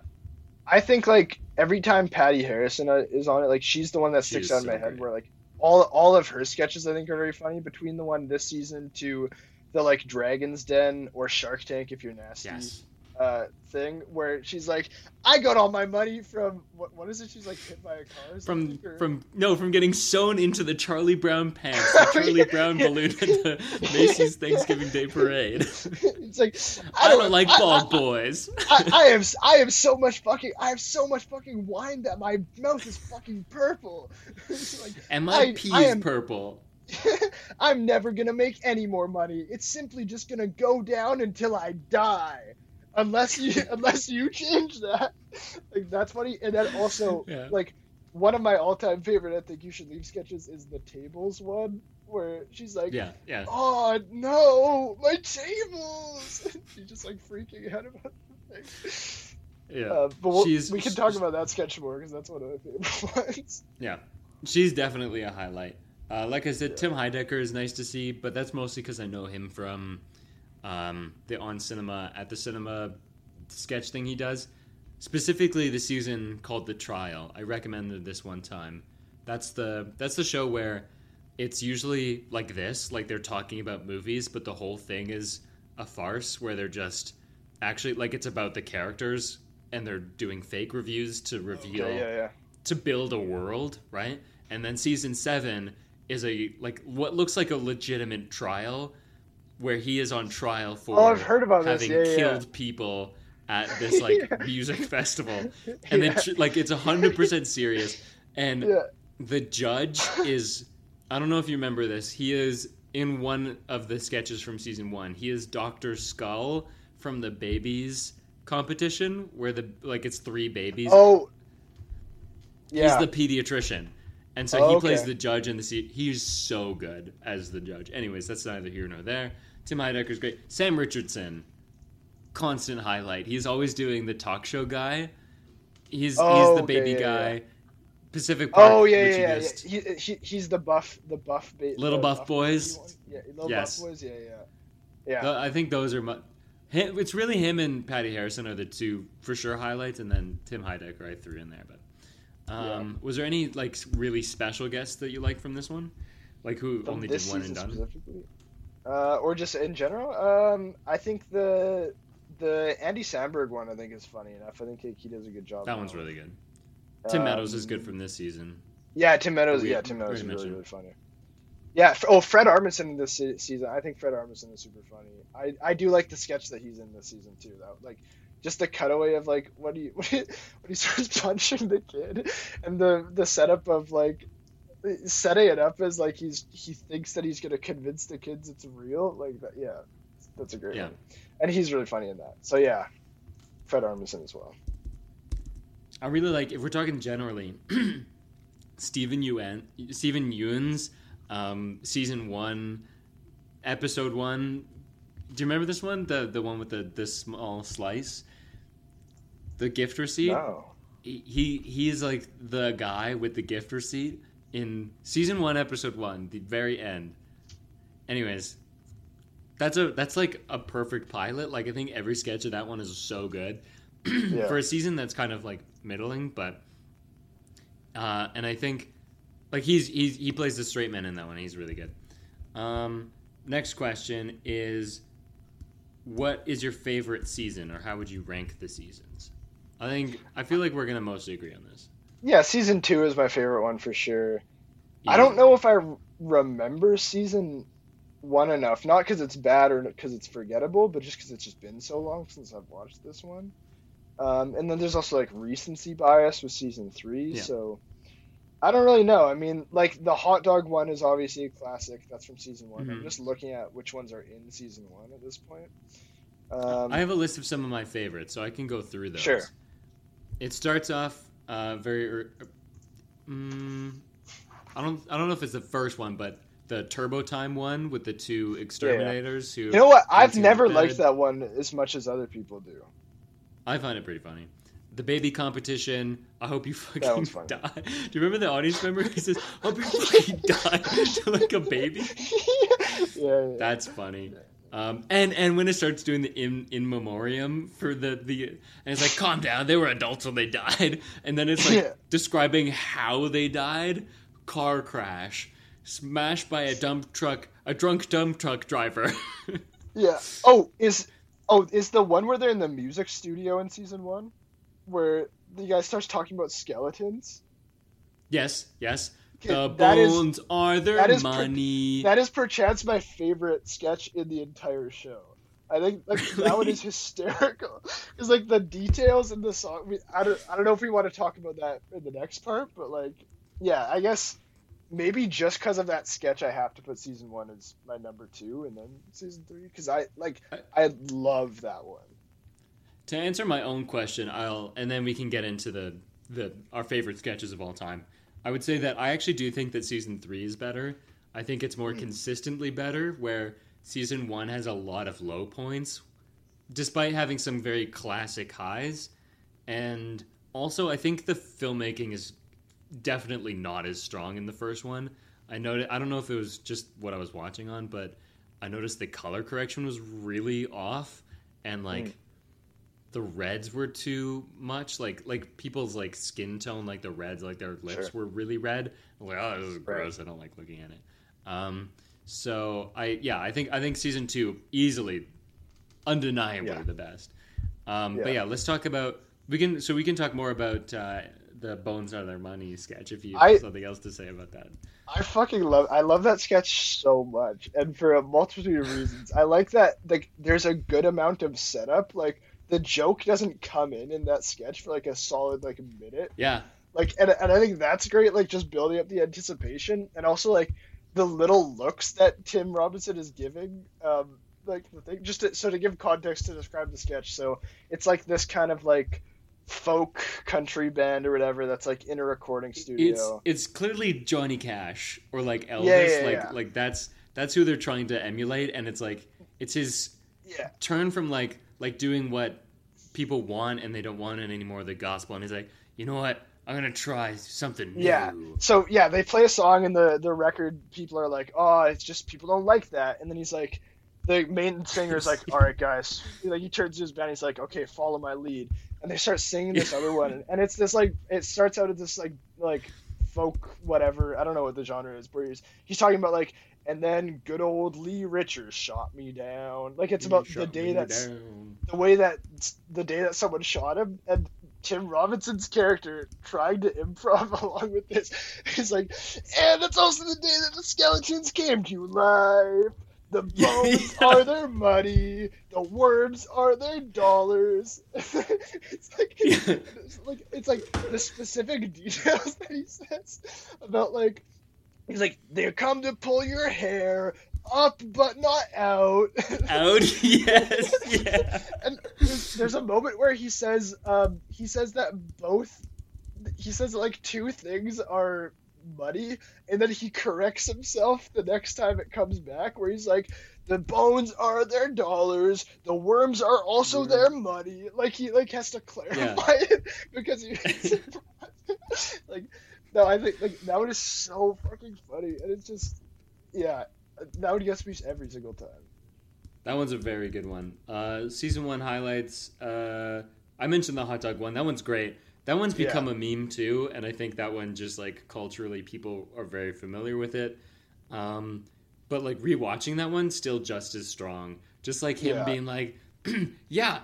Speaker 2: I think like every time Patty Harrison uh, is on it, like she's the one that sticks out in
Speaker 1: so
Speaker 2: my head.
Speaker 1: great.
Speaker 2: Where like all all of her sketches I think are very funny. Between the one this season to the like Dragon's Den or Shark Tank, if you're nasty,
Speaker 1: yes.
Speaker 2: Uh, thing where she's like, I got all my money from what what is it? She's like hit by a car.
Speaker 1: From
Speaker 2: or-
Speaker 1: from no from getting sewn into the Charlie Brown pants, the Charlie Brown balloon at the Macy's Thanksgiving Day Parade.
Speaker 2: it's like
Speaker 1: I don't like
Speaker 2: I-
Speaker 1: bald boys.
Speaker 2: I, I have I have so much fucking I have so much fucking wine that my mouth is fucking purple. Like,
Speaker 1: And my
Speaker 2: I-
Speaker 1: pee
Speaker 2: I
Speaker 1: is
Speaker 2: am-
Speaker 1: purple.
Speaker 2: I'm never gonna make any more money. It's simply just gonna go down until I die, unless you unless you change that. Like that's funny. And then also
Speaker 1: Yeah.
Speaker 2: like one of my all-time favorite I think you should leave sketches is the tables one where she's like,
Speaker 1: Yeah, yeah.
Speaker 2: "Oh no, my tables!" she's just like freaking out about the thing.
Speaker 1: Yeah,
Speaker 2: Uh, but we'll, we can talk about that sketch more because that's one of my favorite ones.
Speaker 1: yeah, she's definitely a highlight. Uh, like I said, Tim Heidecker is nice to see, but that's mostly because I know him from um, the on cinema at the cinema sketch thing he does. Specifically, the season called The Trial. I recommended this one time. That's the that's the show where it's usually like this, like they're talking about movies, but the whole thing is a farce where they're just actually like it's about the characters and they're doing fake reviews to reveal
Speaker 2: Yeah, yeah, yeah.
Speaker 1: to build a world, right? And then season seven is a like what looks like a legitimate trial where he is on trial for
Speaker 2: Oh, I've heard about this.
Speaker 1: having
Speaker 2: Yeah, yeah, yeah.
Speaker 1: killed people at this like
Speaker 2: Yeah.
Speaker 1: music festival, and then
Speaker 2: Yeah.
Speaker 1: like it's hundred percent serious. And
Speaker 2: Yeah.
Speaker 1: the judge is I don't know if you remember this. He is in one of the sketches from season one. He is Doctor Skull from the babies competition where the like it's three babies
Speaker 2: Oh. Yeah.
Speaker 1: He's the pediatrician. And so
Speaker 2: Oh,
Speaker 1: he plays the judge in the seat. He's so good as the judge. Anyways, that's neither here nor there. Tim Heidecker's great. Sam Richardson, constant highlight. He's always doing the talk show guy. He's
Speaker 2: Oh,
Speaker 1: he's the
Speaker 2: okay,
Speaker 1: baby
Speaker 2: yeah,
Speaker 1: guy.
Speaker 2: yeah.
Speaker 1: Pacific Park.
Speaker 2: Oh yeah, yeah, yeah. yeah. He, he, he's the buff, the buff, ba-
Speaker 1: Little
Speaker 2: the
Speaker 1: Buff Boys?
Speaker 2: Yeah, little
Speaker 1: Yes.
Speaker 2: buff boys. Yeah, yeah, yeah.
Speaker 1: I think those are. Mu- him, it's really him and Patty Harrison are the two for sure highlights, and then Tim Heidecker I threw in there. But um, was there any like really special guests that you liked from this one? Like who
Speaker 2: From
Speaker 1: only did one and done?
Speaker 2: Uh, or just in general. Um, I think the the Andy Samberg one I think is funny enough. I think he, he does a good job.
Speaker 1: That one's really good. Tim Meadows is
Speaker 2: Um,
Speaker 1: good from this season.
Speaker 2: Yeah, Tim Meadows.
Speaker 1: We-
Speaker 2: yeah, Tim Meadows is really really funny. Yeah. Oh, Fred Armisen in this season. I think Fred Armisen is super funny. I, I do like the sketch that he's in this season too. Though, like just the cutaway of like what he when he starts punching the kid, and the the setup of like setting it up as like he's he thinks that he's gonna convince the kids it's real. Like that. Yeah, that's a great
Speaker 1: Yeah.
Speaker 2: one. And he's really funny in that. So yeah, Fred Armisen as well.
Speaker 1: I really like if we're talking generally, Stephen Ewan, Stephen Ewan's um, season one, episode one. Do you remember this one? The the one with the the small slice, the gift receipt.
Speaker 2: No.
Speaker 1: He he he's like the guy with the gift receipt in season one, episode one, the very end. Anyways, that's a that's like a perfect pilot. Like I think every sketch of that one is so good
Speaker 2: Yeah.
Speaker 1: for a season that's kind of like middling, but uh, and I think like he's he's he plays the straight man in that one. He's really good. Um, next question is, what is your favorite season, or how would you rank the seasons? I think I feel like we're gonna mostly agree on this.
Speaker 2: Yeah, season two is my favorite one for sure. I don't know if I remember season one enough, not because it's bad or because it's forgettable, but just because it's just been so long since I've watched this one. Um, and then there's also like recency bias with season three,
Speaker 1: Yeah.
Speaker 2: so I don't really know. I mean, like the hot dog one is obviously a classic. That's from season one. I'm
Speaker 1: Mhm.
Speaker 2: just looking at which ones are in season one at this point. Um,
Speaker 1: I have a list of some of my favorites, so I can go through those.
Speaker 2: Sure.
Speaker 1: It starts off uh, very. er- Mm, I don't. I don't know if it's the first one, but the Turbo Time one with the two exterminators who.
Speaker 2: you know what? I've never liked that one as much as other people do.
Speaker 1: I find it pretty funny. The baby competition. I hope you fucking die. Do you remember the audience member who says, I "Hope you fucking die" to like a baby?
Speaker 2: yeah, yeah.
Speaker 1: That's funny. Um, and and when it starts doing the in in memoriam for the the and it's like calm down they were adults when they died. And then it's like describing how they died. Car crash smashed by a dump truck a drunk dump truck driver.
Speaker 2: Yeah. Oh, is oh is the one where they're in the music studio in season one, where the guy starts talking about skeletons.
Speaker 1: yes yes the
Speaker 2: that is-
Speaker 1: bones are their
Speaker 2: that is per-
Speaker 1: money
Speaker 2: That is perchance my favorite sketch in the entire show. I think like that one is hysterical. It's like the details in the song. We, I don't I don't know if we want to talk about that in the next part, but like yeah, I guess maybe just because of that sketch, I have to put season one as my number two, and then season three because I like I love that one.
Speaker 1: to answer my own question i'll and then we can get into the the our favorite sketches of all time i would say that i actually do think that season three is better i think it's more consistently better where season one has a lot of low points despite having some very classic highs and also I think the filmmaking is definitely not as strong in the first one. I know I don't know if it was just what I was watching on, but I noticed the color correction was really off, and like
Speaker 2: Mm.
Speaker 1: The reds were too much. Like like people's like skin tone, like the reds, like their lips
Speaker 2: Sure.
Speaker 1: were really red. I'm like, oh, this is
Speaker 2: Right.
Speaker 1: gross. I don't like looking at it. Um, so I yeah, I think I think season two easily, undeniably
Speaker 2: Yeah.
Speaker 1: the best. Um,
Speaker 2: Yeah.
Speaker 1: But yeah, let's talk about we can so we can talk more about uh, the bones are their money sketch if you have
Speaker 2: I-
Speaker 1: something else to say about that.
Speaker 2: I fucking love I love that sketch so much, and for a multitude of reasons. I like that like there's a good amount of setup. Like the joke doesn't come in in that sketch for like a solid like minute.
Speaker 1: Yeah,
Speaker 2: Like and and I think that's great. Like just building up the anticipation, and also like the little looks that Tim Robinson is giving. Um, like the thing just to, so to give context to describe the sketch. So it's like this kind of like folk country band or whatever that's like in a recording studio.
Speaker 1: it's it's clearly Johnny Cash or like Elvis.
Speaker 2: Yeah, yeah,
Speaker 1: like
Speaker 2: yeah.
Speaker 1: like that's that's who they're trying to emulate, and it's like it's his
Speaker 2: yeah.
Speaker 1: turn from like like doing what people want and they don't want it anymore the gospel and he's like you know what i'm gonna try something new
Speaker 2: Yeah. So yeah, they play a song and the the record people are like, "Oh, it's just people don't like that." And then he's like, the main singer is like, "All right, guys." He, like he turns to his band, he's like, "Okay, follow my lead." And they start singing this other one, and it's this like it starts out as this like like folk whatever I don't know what the genre is, but he's he's talking about like. And then good old Lee Richards shot me down. Like it's about the day that's
Speaker 1: down.
Speaker 2: the way that the day that someone shot him and Tim Robinson's character trying to improv along with this. He's like, and it's also the day that the skeletons came to life. The bones are their money. The worms are their dollars. it's like, it's like it's like the specific details that he says about like he's like they come to pull your hair up but not out.
Speaker 1: out? Yes yeah.
Speaker 2: And there's, there's a moment where he says um he says that both he says like two things are muddy and then he corrects himself the next time it comes back where he's like the bones are their dollars. The worms are also
Speaker 1: Worm.
Speaker 2: their money. Like he like has to clarify it because he like no i think like that one is so fucking funny and it's just yeah that one gets me every single time.
Speaker 1: That one's a very good one. Uh season one highlights uh i mentioned the hot dog one that one's great. That one's
Speaker 2: Yeah.
Speaker 1: become a meme too and i think that one just like culturally people are very familiar with it. Um but like rewatching that one still just as strong. Just like him
Speaker 2: Yeah.
Speaker 1: being like yeah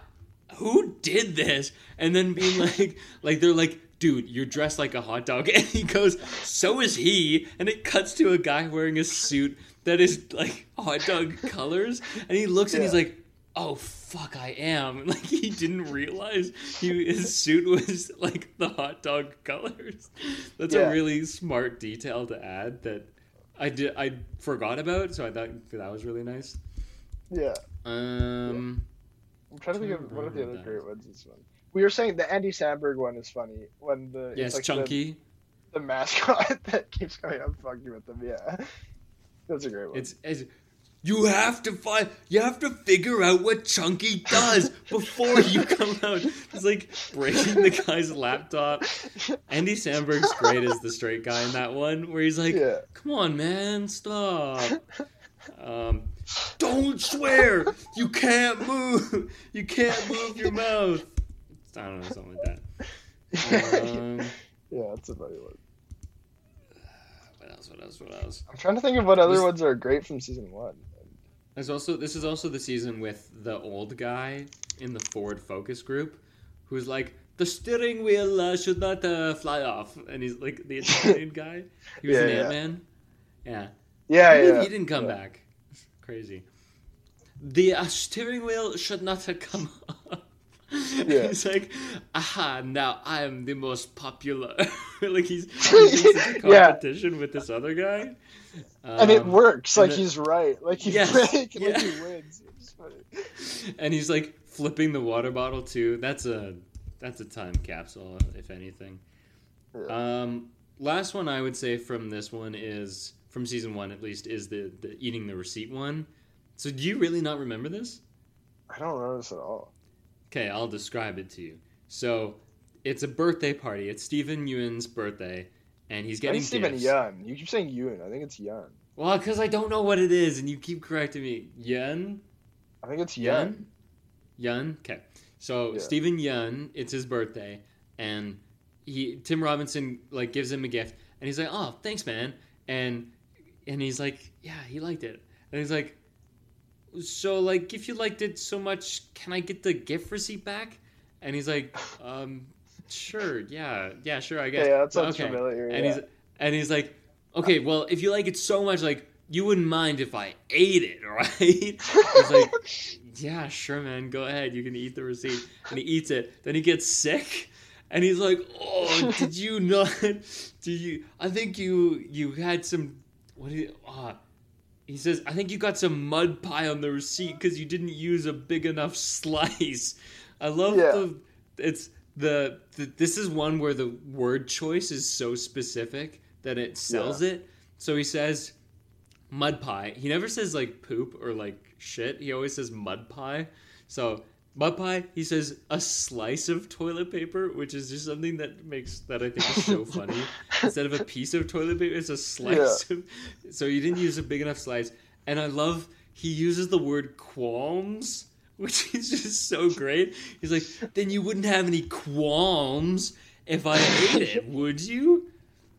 Speaker 1: who did this? And then being like like they're like dude you're dressed like a hot dog. And he goes so is he. And it cuts to a guy wearing a suit that is like hot dog colors. And he looks and he's like oh fuck i am. Like he didn't realize he, his suit was like the hot dog colors. That's
Speaker 2: Yeah.
Speaker 1: a really smart detail to add that i did i forgot about so i thought that was really nice.
Speaker 2: Yeah.
Speaker 1: Um
Speaker 2: I'm trying to think of one of the other great ones. This one. We were saying the Andy Samberg one is funny when the it's
Speaker 1: yes
Speaker 2: like
Speaker 1: chunky
Speaker 2: the, the mascot that keeps coming up fucking with them. Yeah, that's a great one.
Speaker 1: It's, it's you have to find you have to figure out what Chunky does before you come out. It's like breaking the guy's laptop. Andy Samberg's great as the straight guy in that one, where he's like,
Speaker 2: yeah,
Speaker 1: "Come on, man, stop." Um, don't swear. You can't move. You can't move your mouth. I don't know, something like that. Um,
Speaker 2: yeah, that's a funny one.
Speaker 1: what else? What else? What else?
Speaker 2: I'm trying to think of what other
Speaker 1: Was-
Speaker 2: ones are great from season one.
Speaker 1: There's also this is also the season with the old guy in the Ford Focus group, who's like the steering wheel uh, should not uh, fly off, and he's like the Italian guy. He was
Speaker 2: Yeah,
Speaker 1: an
Speaker 2: yeah.
Speaker 1: Ant Man. Yeah,
Speaker 2: Yeah,
Speaker 1: I believe
Speaker 2: yeah.
Speaker 1: he didn't come
Speaker 2: yeah.
Speaker 1: back. Crazy. The uh, steering wheel should not have come off.
Speaker 2: Yeah.
Speaker 1: He's like, aha, now I am the most popular. like he's, he's in a
Speaker 2: Yeah.
Speaker 1: competition with this other guy.
Speaker 2: And it
Speaker 1: Um,
Speaker 2: works.
Speaker 1: and
Speaker 2: Like
Speaker 1: the-
Speaker 2: he's right. Like he
Speaker 1: Yes,
Speaker 2: like,
Speaker 1: yeah.
Speaker 2: like he wins.
Speaker 1: And he's like flipping the water bottle too. That's a that's a time capsule, if anything.
Speaker 2: Yeah.
Speaker 1: Um, last one I would say from this one is from season one at least is the the eating the receipt one. So do you really not remember this?
Speaker 2: I don't remember this at all.
Speaker 1: Okay, I'll describe it to you. So it's a birthday party. It's Stephen Yeun's birthday, and he's
Speaker 2: I
Speaker 1: getting
Speaker 2: think Steven
Speaker 1: gifts.
Speaker 2: Yun. You keep saying Yun. I think it's Yun.
Speaker 1: Well, because I don't know what it is, and you keep correcting me. Yun,
Speaker 2: I think it's Yun.
Speaker 1: Yun, Yun. Okay, so
Speaker 2: Yeah.
Speaker 1: Steven Yun, it's his birthday, and he Tim Robinson like gives him a gift, and he's like, "Oh, thanks, man," and and he's like, "Yeah, he liked it," and he's like, "So like, if you liked it so much, can I get the gift receipt back?" And he's like, um, "Sure, yeah, yeah, sure, I guess."
Speaker 2: Yeah, that sounds
Speaker 1: Okay.
Speaker 2: familiar.
Speaker 1: and
Speaker 2: yeah.
Speaker 1: he's and he's like, okay, well, if you like it so much, like you wouldn't mind if I ate it, right? He's like, yeah, sure, man, go ahead, you can eat the receipt, and he eats it. Then he gets sick, and he's like, oh, did you not? Did you? I think you you had some. What did? Uh, he says, I think you got some mud pie on the receipt because you didn't use a big enough slice. I love
Speaker 2: Yeah.
Speaker 1: the. It's the, the. This is one where the word choice is so specific that it sells it. So he says, mud pie. He never says like poop or like shit. He always says mud pie. So mud pie. He says a slice of toilet paper, which is just something that makes that I think is so funny. Instead of a piece of toilet paper, it's a slice. Of, so you didn't use a big enough slice. And I love he uses the word qualms. Which is just so great. He's like, then you wouldn't have any qualms if I ate it, would you?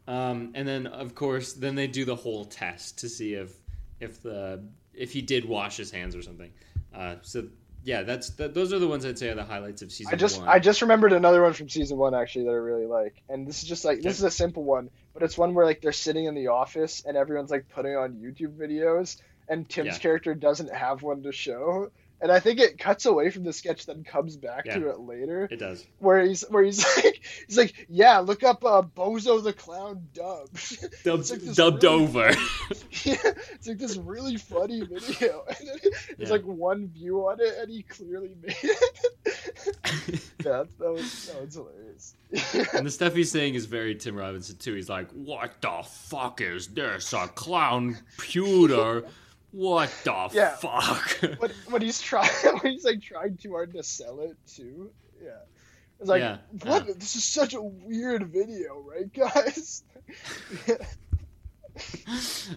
Speaker 1: Um, and then, of course, then they do the whole test to see if if the if he did wash his hands or something. Uh, so yeah, that's that, those are the ones I'd say are the highlights of season
Speaker 2: I just
Speaker 1: one.
Speaker 2: I just remembered another one from season one actually that I really like, and this is just like this is a simple one, but it's one where like they're sitting in the office and everyone's like putting on YouTube videos, and Tim's
Speaker 1: Yeah.
Speaker 2: character doesn't have one to show, and I think it cuts away from the sketch, then comes back to it later,
Speaker 1: it does.
Speaker 2: where he's where he's like he's like yeah, look up uh, Bozo the Clown dub.
Speaker 1: Dubbed,
Speaker 2: like
Speaker 1: dubbed
Speaker 2: really-
Speaker 1: over.
Speaker 2: yeah, it's like this really funny video, and then there's
Speaker 1: Yeah.
Speaker 2: like one view on it, and he clearly made it. yeah, that was that was hilarious.
Speaker 1: and the stuff he's saying is very Tim Robinson too. He's like, "What the fuck is this? A clown pewter? What the
Speaker 2: Yeah.
Speaker 1: fuck?"
Speaker 2: when, when he's trying, when he's like trying too hard to sell it too. Yeah, it's like
Speaker 1: Yeah,
Speaker 2: what?
Speaker 1: yeah.
Speaker 2: This is such a weird video, right, guys?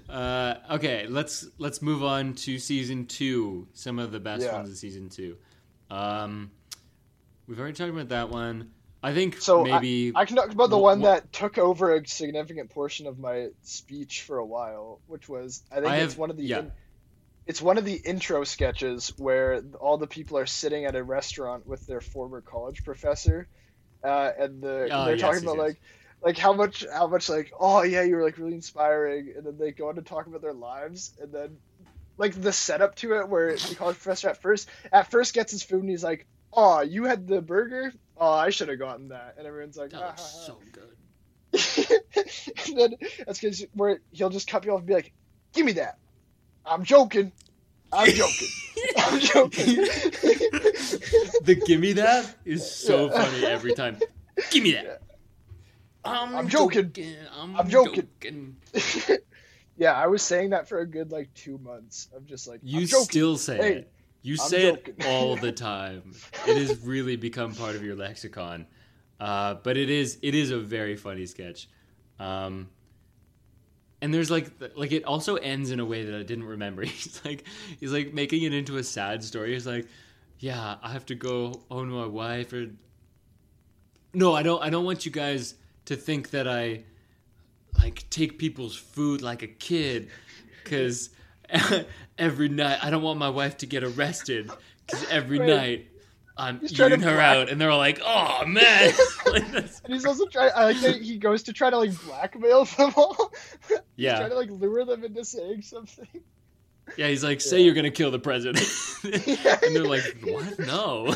Speaker 1: uh, okay, let's let's move on to season two. Some of the best
Speaker 2: Yeah.
Speaker 1: ones of season two. Um, we've already talked about that one. I think
Speaker 2: So
Speaker 1: maybe
Speaker 2: I can talk about the one that took over a significant portion of my speech for a while, which was I think
Speaker 1: I
Speaker 2: it's
Speaker 1: have-
Speaker 2: one of the in- it's one of the intro sketches where all the people are sitting at a restaurant with their former college professor, uh, and the,
Speaker 1: Oh,
Speaker 2: they're
Speaker 1: yes,
Speaker 2: talking about
Speaker 1: yes.
Speaker 2: like like how much how much like oh yeah you were like really inspiring, and then they go on to talk about their lives, and then like the setup to it where the college professor at first at first gets his food and he's like oh you had the burger oh I should have gotten that, and everyone's like
Speaker 1: that
Speaker 2: "Ah, ha, ha."
Speaker 1: so good.
Speaker 2: and then that's because where he'll just cut you off and be like, "Give me that." I'm joking. I'm joking. I'm joking.
Speaker 1: the gimme that is so
Speaker 2: Yeah.
Speaker 1: funny every time. Gimme that. I'm,
Speaker 2: I'm joking.
Speaker 1: I'm,
Speaker 2: I'm joking.
Speaker 1: joking.
Speaker 2: yeah, I was saying that for a good like two months. I'm just like,
Speaker 1: You
Speaker 2: I'm
Speaker 1: still say
Speaker 2: Hey,
Speaker 1: it. You
Speaker 2: I'm
Speaker 1: say
Speaker 2: joking.
Speaker 1: it all the time. it has really become part of your lexicon. Uh, but it is it is a very funny sketch. Um, and there's like like it also ends in a way that I didn't remember. He's like he's like making it into a sad story. He's like, yeah, I have to go own my wife or no, I don't. I don't want you guys to think that I like take people's food like a kid, because every night I don't want my wife to get arrested. Because every
Speaker 2: Right.
Speaker 1: night I'm
Speaker 2: He's trying to
Speaker 1: eating her
Speaker 2: black-
Speaker 1: out, and they're all like, "Oh man!" Like,
Speaker 2: And he's also trying. I like that he goes to try to like blackmail them all.
Speaker 1: yeah,
Speaker 2: trying to like lure them into saying something.
Speaker 1: yeah. He's like, "Say you're gonna kill the president," and they're like, "What? No."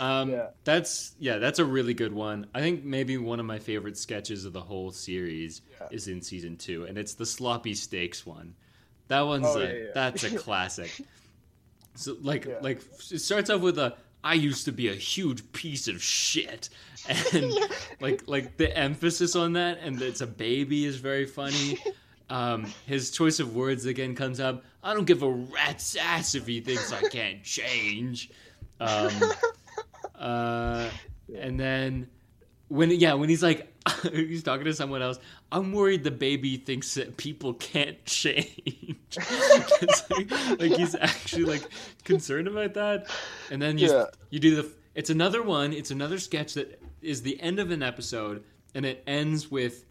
Speaker 1: Um,
Speaker 2: Yeah.
Speaker 1: that's yeah, that's a really good one. I think maybe one of my favorite sketches of the whole series
Speaker 2: Yeah.
Speaker 1: is in season two, and it's the sloppy steaks one. That one's
Speaker 2: Oh,
Speaker 1: a
Speaker 2: yeah, yeah.
Speaker 1: that's a classic. So like
Speaker 2: Yeah.
Speaker 1: like it starts off with a I used to be a huge piece of shit, and like like the emphasis on that, and it's a baby is very funny. Um, his choice of words again comes up. I don't give a rat's ass if he thinks I can't change. Um, uh, And then when yeah, when he's like he's talking to someone else, I'm worried the baby thinks that people can't change. like, like, he's actually like concerned about that. And then you
Speaker 2: Yeah.
Speaker 1: you do the it's another one, it's another sketch that is the end of an episode and it ends with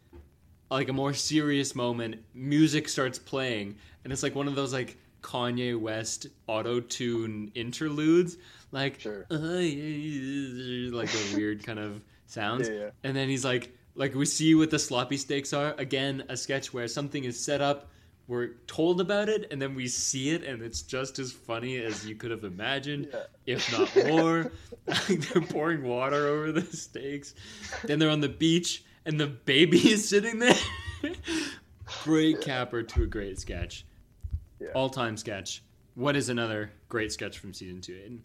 Speaker 1: like a more serious moment. Music starts playing and it's like one of those like Kanye West auto tune interludes, like
Speaker 2: Sure.
Speaker 1: uh, like a weird kind of sounds.
Speaker 2: Yeah, yeah.
Speaker 1: And then he's like, like we see what the sloppy steaks are. Again, a sketch where something is set up, we're told about it, and then we see it, and it's just as funny as you could have imagined,
Speaker 2: Yeah.
Speaker 1: if not more. they're pouring water over the steaks. Then they're on the beach, and the baby is sitting there. great capper to a great sketch.
Speaker 2: Yeah.
Speaker 1: All time sketch. What is another great sketch from season two, Aidan?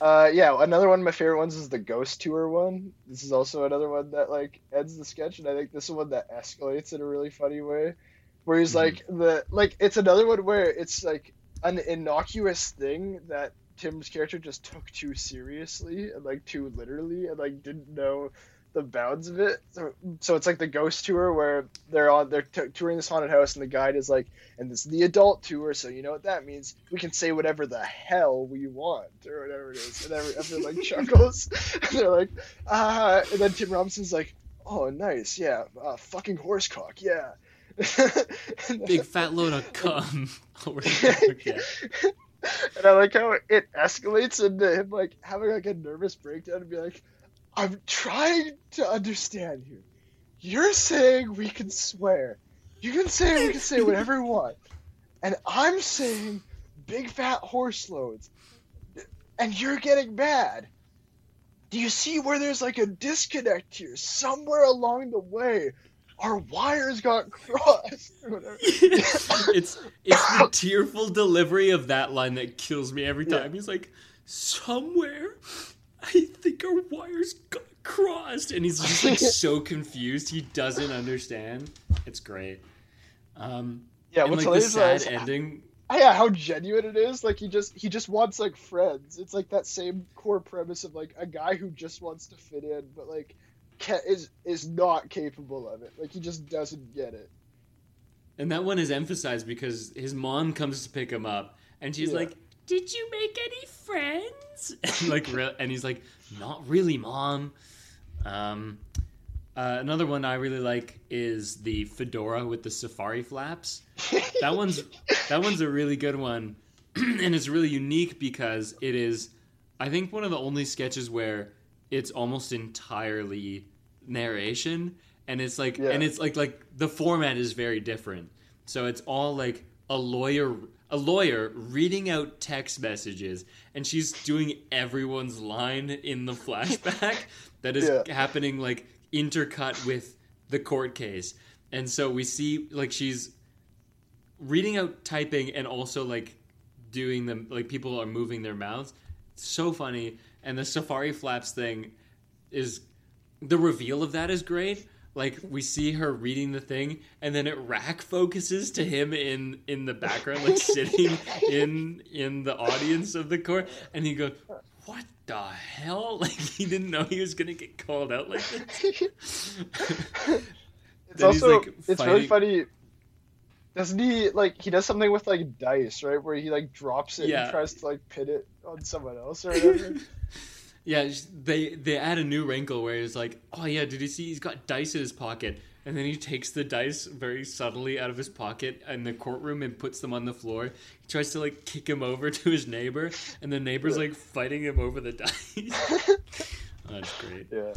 Speaker 2: Uh, yeah, another one of my favorite ones is the ghost tour one. This is also another one that like ends the sketch, and I think this is one that escalates in a really funny way, where he's
Speaker 1: Mhm.
Speaker 2: like the like it's another one where it's like an innocuous thing that Tim's character just took too seriously and like too literally and like didn't know the bounds of it. So, so it's like the ghost tour where they're on they're t- touring this haunted house, and the guide is like, and this is the adult tour, so you know what that means. We can say whatever the hell we want, or whatever it is. And every, everyone like chuckles. and they're like, ah. And then Tim Robinson's like, oh, nice, yeah, uh, fucking horse cock, yeah.
Speaker 1: Big fat load of cum. over
Speaker 2: and I like how it escalates into him like having like a nervous breakdown and be like, I'm trying to understand you. You're saying we can swear. You can say we can say whatever we want. And I'm saying big fat horse loads. And you're getting mad. Do you see where there's like a disconnect here? Somewhere along the way, our wires got crossed.
Speaker 1: it's it's the tearful delivery of that line that kills me every
Speaker 2: Yeah.
Speaker 1: time. He's like, somewhere, I think our wires got crossed, and he's just like so confused. He doesn't understand. It's great. Um,
Speaker 2: Yeah,
Speaker 1: and
Speaker 2: what's
Speaker 1: like the sad ending.
Speaker 2: yeah, how genuine it is. Like he just he just wants like friends. It's like that same core premise of like a guy who just wants to fit in, but like ca- is is not capable of it. Like he just doesn't get it.
Speaker 1: And that one is emphasized because his mom comes to pick him up, and she's
Speaker 2: Yeah.
Speaker 1: like, "Did you make any friends?" And like, re- and he's like, "Not really, mom." Um, uh, another one I really like is the fedora with the safari flaps. That one's that one's a really good one, and it's really unique because it is, I think, one of the only sketches where it's almost entirely narration, and it's like,
Speaker 2: Yeah.
Speaker 1: and it's like like the format is very different. So it's all like a lawyer a lawyer reading out text messages and she's doing everyone's line in the flashback that is
Speaker 2: Yeah.
Speaker 1: happening like intercut with the court case. And so we see like she's reading out typing and also like doing them like people are moving their mouths. So funny. And the safari flaps thing is the reveal of that is great like we see her reading the thing and then it rack focuses to him in in the background like sitting in in the audience of the court and he goes what the hell like he didn't know he was gonna get called out like this
Speaker 2: It's also
Speaker 1: like,
Speaker 2: it's really funny. Doesn't he like he does something with like dice, right? Where he like drops it
Speaker 1: Yeah.
Speaker 2: and tries to like pin it on someone else or whatever.
Speaker 1: Yeah, they they add a new wrinkle where it's like, oh yeah, did you see he's got dice in his pocket, and then he takes the dice very subtly out of his pocket in the courtroom and puts them on the floor. He tries to like kick him over to his neighbor, and the neighbor's like fighting him over the dice. oh, that's great.
Speaker 2: yeah.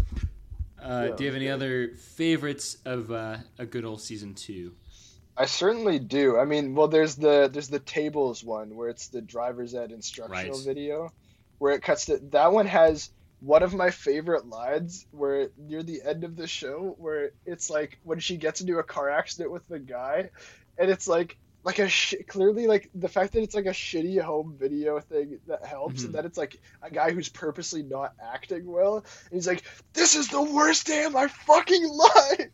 Speaker 1: Uh,
Speaker 2: Yeah,
Speaker 1: do you have any
Speaker 2: yeah.
Speaker 1: other favorites of uh, a good old season two?
Speaker 2: I certainly do. I mean, well, there's the there's the tables one where it's the driver's ed instructional
Speaker 1: Right.
Speaker 2: video, where it cuts to that one has one of my favorite lines where near the end of the show where it's like when she gets into a car accident with the guy, and it's like like a sh- clearly like the fact that it's like a shitty home video thing that helps
Speaker 1: Mhm.
Speaker 2: and that it's like a guy who's purposely not acting well and he's like this is the worst day of my fucking life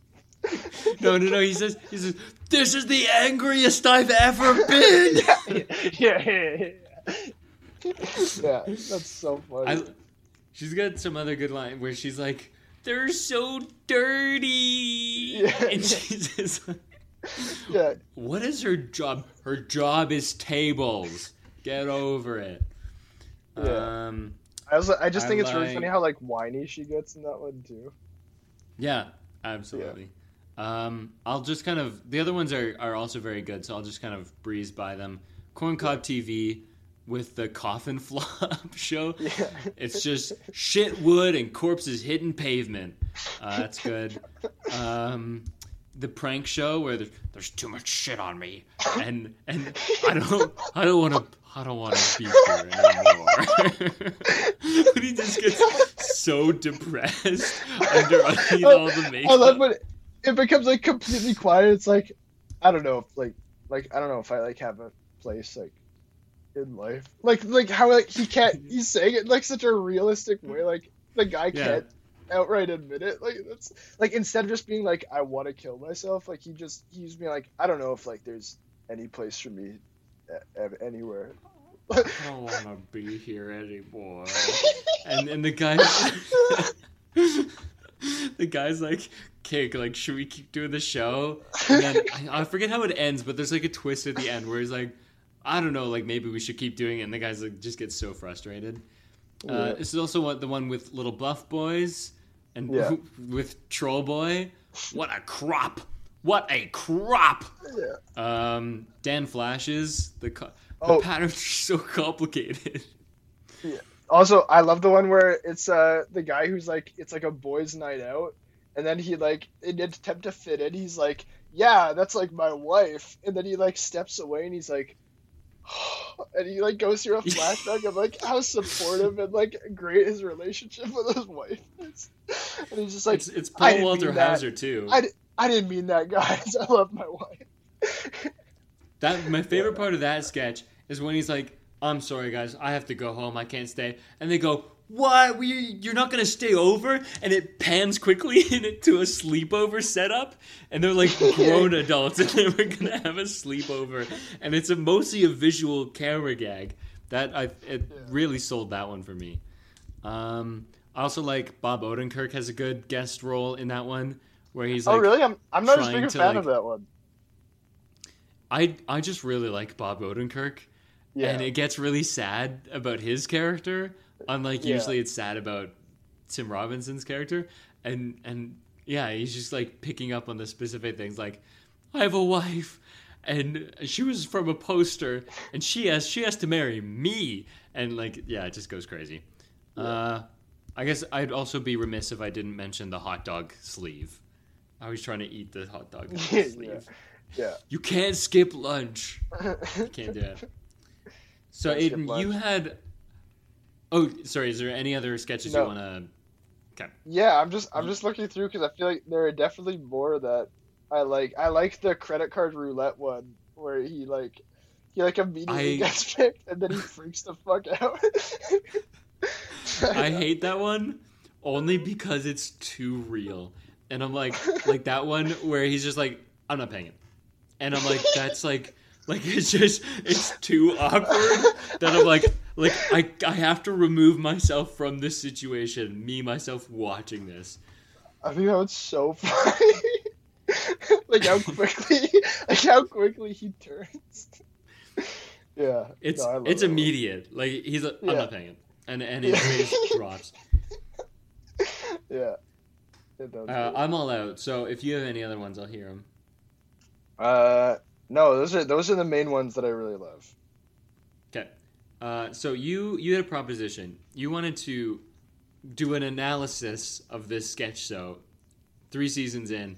Speaker 1: No, no, no. He says, he says, this is the angriest I've ever been.
Speaker 2: yeah, yeah, yeah, yeah. yeah, that's so funny.
Speaker 1: I, she's got some other good line where she's like, "They're so dirty,"
Speaker 2: Yeah.
Speaker 1: and she's just like,
Speaker 2: Yeah,
Speaker 1: "What is her job? Her job is tables. Get over it."
Speaker 2: Yeah.
Speaker 1: Um,
Speaker 2: I also I just
Speaker 1: I
Speaker 2: think it's really funny how like whiny she gets in that one too.
Speaker 1: yeah, absolutely. Um, I'll just kind of the other ones are are also very good, so I'll just kind of breeze by them. Corncob TV with the coffin flop show.
Speaker 2: Yeah.
Speaker 1: It's just shit wood and corpses hitting pavement. Uh, that's good. Um, the prank show where there's, there's too much shit on me, and and I don't I don't want to I don't want to be here anymore. when he just gets so depressed under underneath all the makeup.
Speaker 2: I love when it becomes like completely quiet. It's like I don't know if like like I don't know if I like have a place like in life. Like like how like he can't he's saying it in, like such a realistic way. Like the guy
Speaker 1: Yeah.
Speaker 2: can't outright admit it. Like that's like instead of just being like I want to kill myself, like he just he's being like I don't know if like there's any place for me anywhere.
Speaker 1: I don't want to be here anymore. And and the guy, the guy's like, "Kick, like, should we keep doing the show?" And then I, I forget how it ends, but there's like a twist at the end where he's like, "I don't know, like maybe we should keep doing it." And the guy's like, just get so frustrated. Uh, this is also what the one with little buff boys and
Speaker 2: Yeah.
Speaker 1: with Troll Boy. What a crop! What a crop!
Speaker 2: yeah.
Speaker 1: Um, Dan Flashes the co- the
Speaker 2: Oh.
Speaker 1: patterns are so complicated. Yeah.
Speaker 2: Also, I love the one where it's uh the guy who's like it's like a boys' night out, and then he like in an attempt to fit in, he's like, "Yeah, that's like my wife," and then he like steps away and he's like, and he like goes through a flashback of like how supportive and like great his relationship with his wife is, and he's just like,
Speaker 1: it's it's Paul Walter. Hauser too.
Speaker 2: I, I didn't mean that, guys. I love my wife.
Speaker 1: That my favorite part of that sketch is when he's like, "I'm sorry, guys, I have to go home. I can't stay." And they go, "What? We, you're not gonna stay over?" And it pans quickly into a sleepover setup, and they're like grown adults, and they were gonna have a sleepover, and it's a mostly a visual camera gag. That I it really sold that one for me. Um, I also like Bob Odenkirk has a good guest role in that one where he's like,
Speaker 2: oh, really? I'm I'm not as big a fan
Speaker 1: like-
Speaker 2: of that one.
Speaker 1: I I just really like Bob Odenkirk.
Speaker 2: Yeah.
Speaker 1: and it gets really sad about his character unlike
Speaker 2: Yeah.
Speaker 1: usually it's sad about tim robinson's character and and yeah he's just like picking up on the specific things like i have a wife and she was from a poster and she has she has to marry me and like yeah it just goes crazy uh i guess i'd also be remiss if i didn't mention the hot dog sleeve i was trying to eat the hot dog the
Speaker 2: Yeah.
Speaker 1: sleeve
Speaker 2: yeah.
Speaker 1: you can't skip lunch you can't do it. So Aidan, you had. Oh, sorry. Is there any other sketches you want to? Okay.
Speaker 2: Yeah, I'm just I'm mm-hmm. just looking through because I feel like there are definitely more that I like. I like the credit card roulette one where he like he like immediately
Speaker 1: I-
Speaker 2: gets picked and then he freaks the fuck out.
Speaker 1: I hate that one only because it's too real, and I'm like, like that one where he's just like, I'm not paying it, and I'm like, that's like, like it's just it's too awkward that I'm like, like I I have to remove myself from this situation, me myself watching this.
Speaker 2: I think that was so funny. like how quickly like how quickly he turns. Yeah.
Speaker 1: It's
Speaker 2: no,
Speaker 1: it's
Speaker 2: that
Speaker 1: immediate. Like he's like, I'm
Speaker 2: Yeah.
Speaker 1: not paying it, and and his face drops.
Speaker 2: Yeah.
Speaker 1: Uh, I'm all out. So if you have any other ones, I'll hear them.
Speaker 2: Uh, no, those are those are the main ones that I really love.
Speaker 1: Okay. Uh, so you you had a proposition. You wanted to do an analysis of this sketch show. Three seasons in,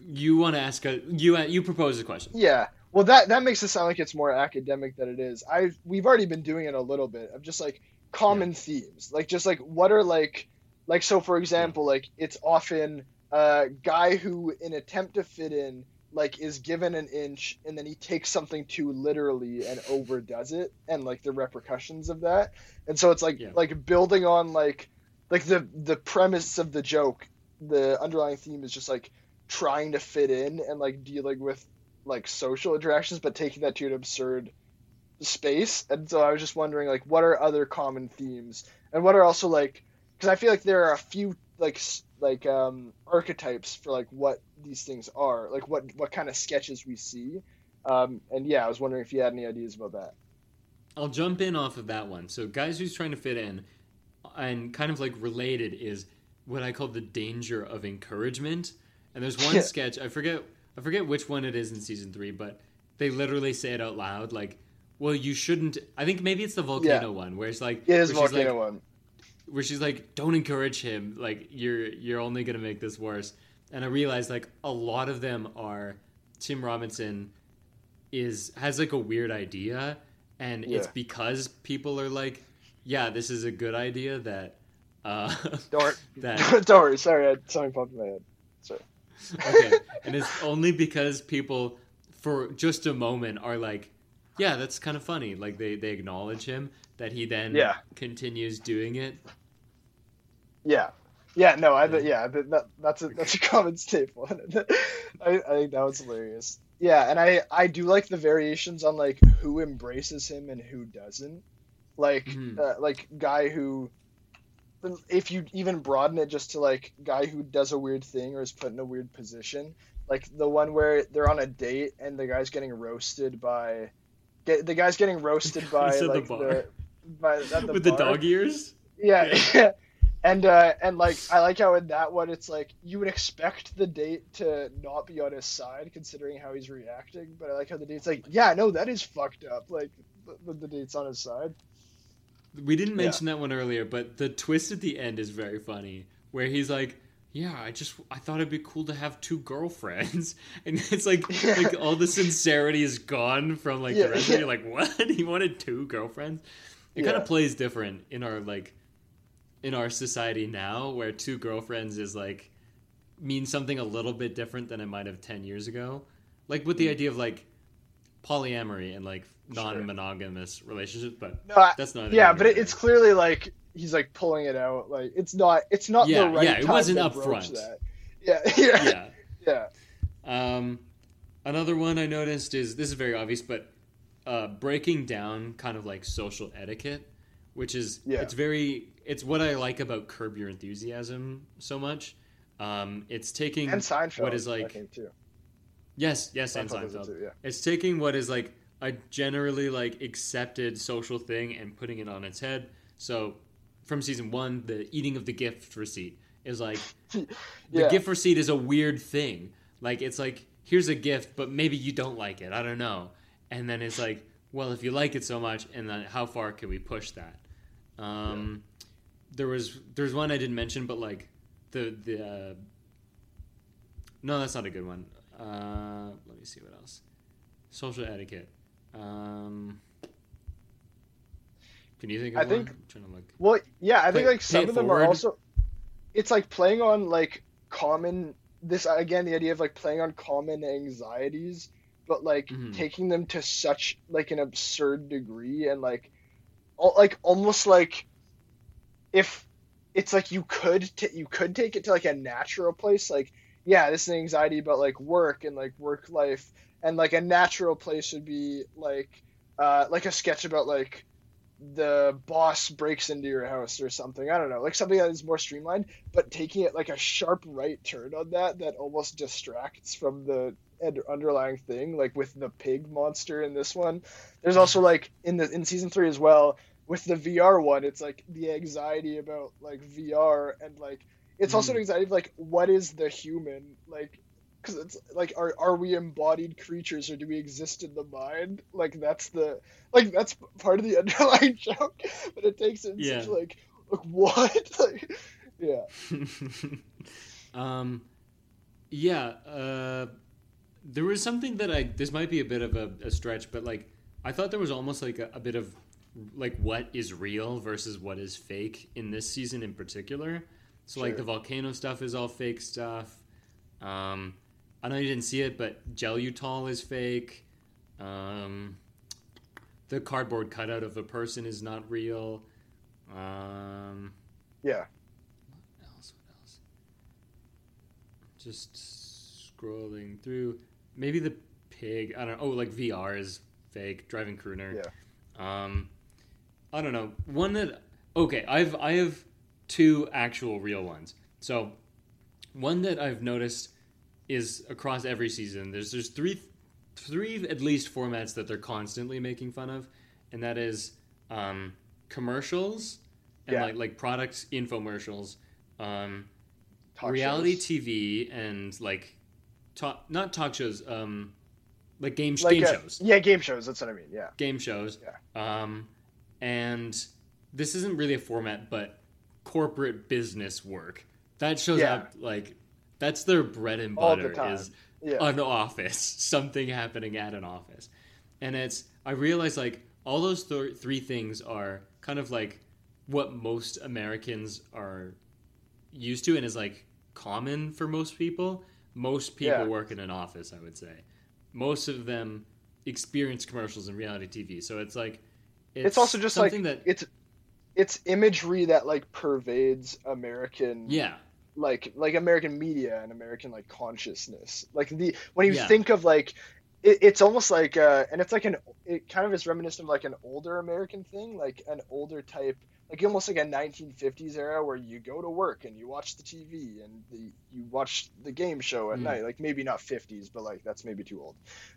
Speaker 1: you want to ask a you you propose a question.
Speaker 2: Yeah. Well, that that makes it sound like it's more academic than it is. I we've already been doing it a little bit of just like common themes, like just like what are like like so for example, like it's often a guy who in attempt to fit in like is given an inch and then he takes something too literally and overdoes it and like the repercussions of that. And so it's like
Speaker 1: Yeah.
Speaker 2: like building on like like the the premise of the joke, the underlying theme is just like trying to fit in and like dealing with like social interactions but taking that to an absurd space and so i was just wondering like what are other common themes and what are also like because I feel like there are a few like like um, archetypes for like what these things are, like what what kind of sketches we see. Um, and yeah, I was wondering if you had any ideas about that.
Speaker 1: I'll jump in off of that one. So, guys who's trying to fit in, and kind of like related is what I call the danger of encouragement. And there's one sketch I forget I forget which one it is in season three, but they literally say it out loud, like, "Well, you shouldn't." I think maybe it's the volcano one, where it's like,
Speaker 2: It is
Speaker 1: where she's like,
Speaker 2: volcano one.
Speaker 1: Where she's like, "Don't encourage him. Like you're you're only gonna make this worse." And I realized like a lot of them are Tim Robinson is has like a weird idea, and it's because people are like, "Yeah, this is a good idea." That uh,
Speaker 2: Don't
Speaker 1: that
Speaker 2: worry. Sorry, I had something popped in my head. Sorry.
Speaker 1: okay, and it's only because people for just a moment are like, "Yeah, that's kind of funny." Like they they acknowledge him that he then
Speaker 2: Yeah.
Speaker 1: continues doing it.
Speaker 2: Yeah. Yeah, no, I. Yeah, that, that's a that's a common staple. I, I think that was hilarious. Yeah, and I I do like the variations on like who embraces him and who doesn't. Like
Speaker 1: Mhm.
Speaker 2: uh, like guy who, if you even broaden it just to like guy who does a weird thing or is put in a weird position, like the one where they're on a date and the guy's getting roasted by, get, the guy's getting roasted by
Speaker 1: the
Speaker 2: like
Speaker 1: bar.
Speaker 2: the, by at the
Speaker 1: with the dog ears.
Speaker 2: Yeah,
Speaker 1: Yeah.
Speaker 2: yeah. And uh, and like I like how in that one it's like you would expect the date to not be on his side considering how he's reacting, but I like how the date's like, yeah, no, that is fucked up. Like the, the date's on his side.
Speaker 1: We didn't
Speaker 2: Yeah.
Speaker 1: mention that one earlier, but the twist at the end is very funny, where he's like, "Yeah, I just I thought it'd be cool to have two girlfriends," and it's like
Speaker 2: Yeah.
Speaker 1: like all the sincerity is gone from like
Speaker 2: Yeah,
Speaker 1: the rest
Speaker 2: yeah.
Speaker 1: of you. Like, what? He wanted two girlfriends. It kind of plays different in our like in our society now, where two girlfriends is like means something a little bit different than it might have ten years ago. Like with the idea of like polyamory and like non-monogamous relationships, but
Speaker 2: No,
Speaker 1: that's not.
Speaker 2: yeah, but it, it's clearly like he's like pulling it out. Like it's not it's not
Speaker 1: Yeah,
Speaker 2: the right
Speaker 1: yeah, it wasn't
Speaker 2: to
Speaker 1: up front.
Speaker 2: That. Yeah, yeah,
Speaker 1: yeah.
Speaker 2: yeah.
Speaker 1: Um, another one I noticed is this is very obvious, but uh, breaking down kind of like social etiquette, which is
Speaker 2: Yeah.
Speaker 1: it's very it's what I like about Curb Your Enthusiasm so much. Um, it's taking
Speaker 2: And Seinfeld.
Speaker 1: what is like yes, yes, and
Speaker 2: Seinfeld it too, yeah.
Speaker 1: It's taking what is like a generally like accepted social thing and putting it on its head. So from season one, the eating of the gift receipt is like the
Speaker 2: Yeah.
Speaker 1: gift receipt is a weird thing. Like it's like here's a gift, but maybe you don't like it. I don't know. And then it's like, well, if you like it so much, and then how far can we push that? Um, There was there's one I didn't mention, but like the the uh, no, that's not a good one. Uh, let me see what else. Social etiquette. Um, can you think of
Speaker 2: I
Speaker 1: one?
Speaker 2: think-
Speaker 1: I'm trying to look.
Speaker 2: Well, yeah, I think like some of them are also. It's like playing on like common this again the idea of like playing on common anxieties, but like
Speaker 1: Mhm.
Speaker 2: taking them to such like an absurd degree and like, al- like almost like, if it's like you could t- you could take it to like a natural place like yeah this is anxiety about like work and like work life and like a natural place would be like uh like a sketch about like the boss breaks into your house or something. I don't know, like something that is more streamlined, but taking it like a sharp right turn on that that almost distracts from the underlying thing. Like with the pig monster in this one, there's also like in the in season three as well with the VR one. It's like the anxiety about like VR and like it's also
Speaker 1: Mhm.
Speaker 2: an anxiety of like what is the human like because it's like are are we embodied creatures or do we exist in the mind like that's the like that's part of the underlying joke but it takes it
Speaker 1: Yeah.
Speaker 2: such like like what like yeah
Speaker 1: um, yeah. Uh, there was something that I. This might be a bit of a, a stretch, but like I thought there was almost like a, a bit of like what is real versus what is fake in this season in particular. So like the volcano stuff is all fake stuff. Um, I know you didn't see it, but Gelutol is fake. Um, the cardboard cutout of a person is not real. Um,
Speaker 2: yeah
Speaker 1: what else? What else? Just scrolling through. Maybe the pig. I don't know. Oh, like VR is fake. Driving crooner.
Speaker 2: Yeah.
Speaker 1: Um, I don't know. One that okay. I've I have two actual real ones. So one that I've noticed is across every season. There's there's three three at least formats that they're constantly making fun of, and that is um, commercials and
Speaker 2: Yeah.
Speaker 1: like like products infomercials, um, reality
Speaker 2: shows.
Speaker 1: TV, and like talk not talk shows, um, like game
Speaker 2: Like,
Speaker 1: game
Speaker 2: uh,
Speaker 1: shows
Speaker 2: Yeah, game shows. That's what I mean. Yeah.
Speaker 1: game shows.
Speaker 2: Yeah.
Speaker 1: Um, and this isn't really a format, but corporate business work that shows
Speaker 2: Yeah.
Speaker 1: up like that's their bread and butter is
Speaker 2: Yeah.
Speaker 1: an office, something happening at an office, and it's I realize like all those th- three things are kind of like what most Americans are used to and is like common for most people. Most people
Speaker 2: Yeah.
Speaker 1: work in an office, I would say. Most of them experience commercials and reality TV. So it's like it's,
Speaker 2: It's also just like
Speaker 1: something that
Speaker 2: it's it's imagery that like pervades American
Speaker 1: yeah,
Speaker 2: like like American media and American like consciousness. Like the when you
Speaker 1: Yeah.
Speaker 2: think of like it, it's almost like uh and it's like an it kind of is reminiscent of like an older American thing, like an older type like almost like a 1950s era where you go to work and you watch the TV and the you watch the game show at
Speaker 1: Mm.
Speaker 2: night. Like maybe not 50s, but like that's maybe too old.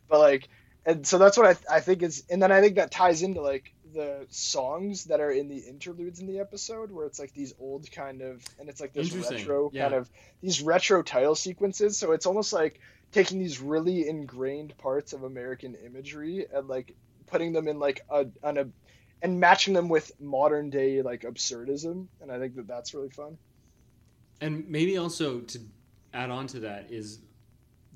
Speaker 2: But like and so that's what I, I think is and then I think that ties into like the songs that are in the interludes in the episode where it's like these old kind of and it's like this retro
Speaker 1: yeah.
Speaker 2: kind of these retro title sequences so it's almost like taking these really ingrained parts of American imagery and like putting them in like a on a and matching them with modern day like absurdism and I think that that's really fun.
Speaker 1: and maybe also to add on to that is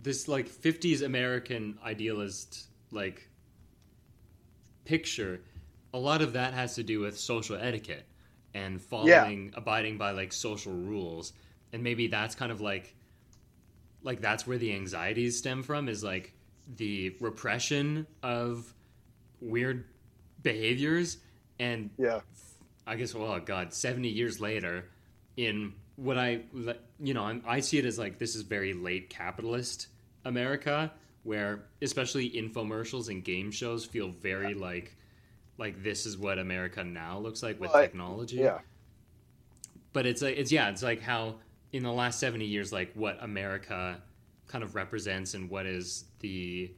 Speaker 1: this like 50s American idealist like picture. A lot of that has to do with social etiquette and following, abiding by like social rules, and maybe that's kind of like like that's where the anxieties stem from is like the repression of weird behaviors and
Speaker 2: Yeah.
Speaker 1: I guess, well, God, 70 years later, in what I, you know, I'm, I see it as like this is very late capitalist America, where especially infomercials and game shows feel very like, like this is what America now looks like with
Speaker 2: Well, I-
Speaker 1: technology.
Speaker 2: Yeah.
Speaker 1: But it's like, it's, yeah, it's like how in the last 70 years, like what America kind of represents and what is the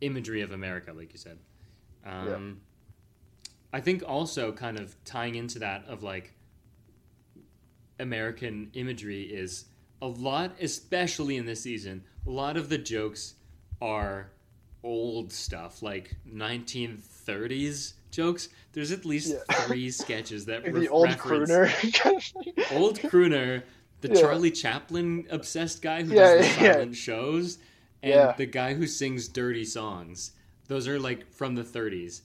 Speaker 1: imagery of America, like you said. Um, I think also kind of tying into that of like American imagery is a lot, especially in this season, a lot of the jokes are old stuff, like 1930s jokes. There's at least
Speaker 2: Yeah.
Speaker 1: three sketches that re-
Speaker 2: the old crooner kind of thing.
Speaker 1: old crooner, the
Speaker 2: Yeah.
Speaker 1: Charlie Chaplin obsessed guy who
Speaker 2: Yeah,
Speaker 1: does the
Speaker 2: yeah.
Speaker 1: silent shows, and
Speaker 2: Yeah.
Speaker 1: the guy who sings dirty songs. Those are like from the 30s.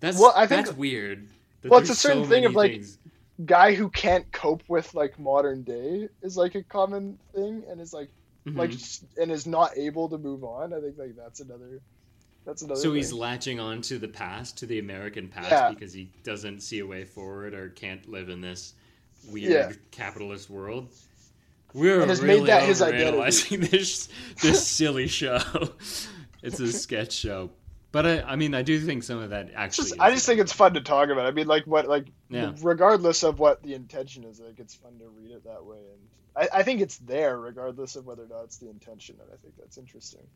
Speaker 1: That's
Speaker 2: Well, I think-
Speaker 1: that's weird. that
Speaker 2: Well, it's a certain
Speaker 1: so
Speaker 2: thing of, like,
Speaker 1: things.
Speaker 2: guy who can't cope with like modern day is like a common thing and is like
Speaker 1: Mhm.
Speaker 2: like and is not able to move on. I think like that's another that's another
Speaker 1: so
Speaker 2: thing.
Speaker 1: he's latching on to the past, to the American past,
Speaker 2: Yeah.
Speaker 1: because he doesn't see a way forward or can't live in this weird
Speaker 2: Yeah.
Speaker 1: capitalist world. We're
Speaker 2: And has made
Speaker 1: really
Speaker 2: that his identity.
Speaker 1: this this silly show. It's a sketch show, but I, I mean, I do think some of that actually.
Speaker 2: just, I just think it's fun to talk about. I mean, like what, like
Speaker 1: Yeah.
Speaker 2: regardless of what the intention is, like it's fun to read it that way, and I, I think it's there regardless of whether or not it's the intention, and I think that's interesting.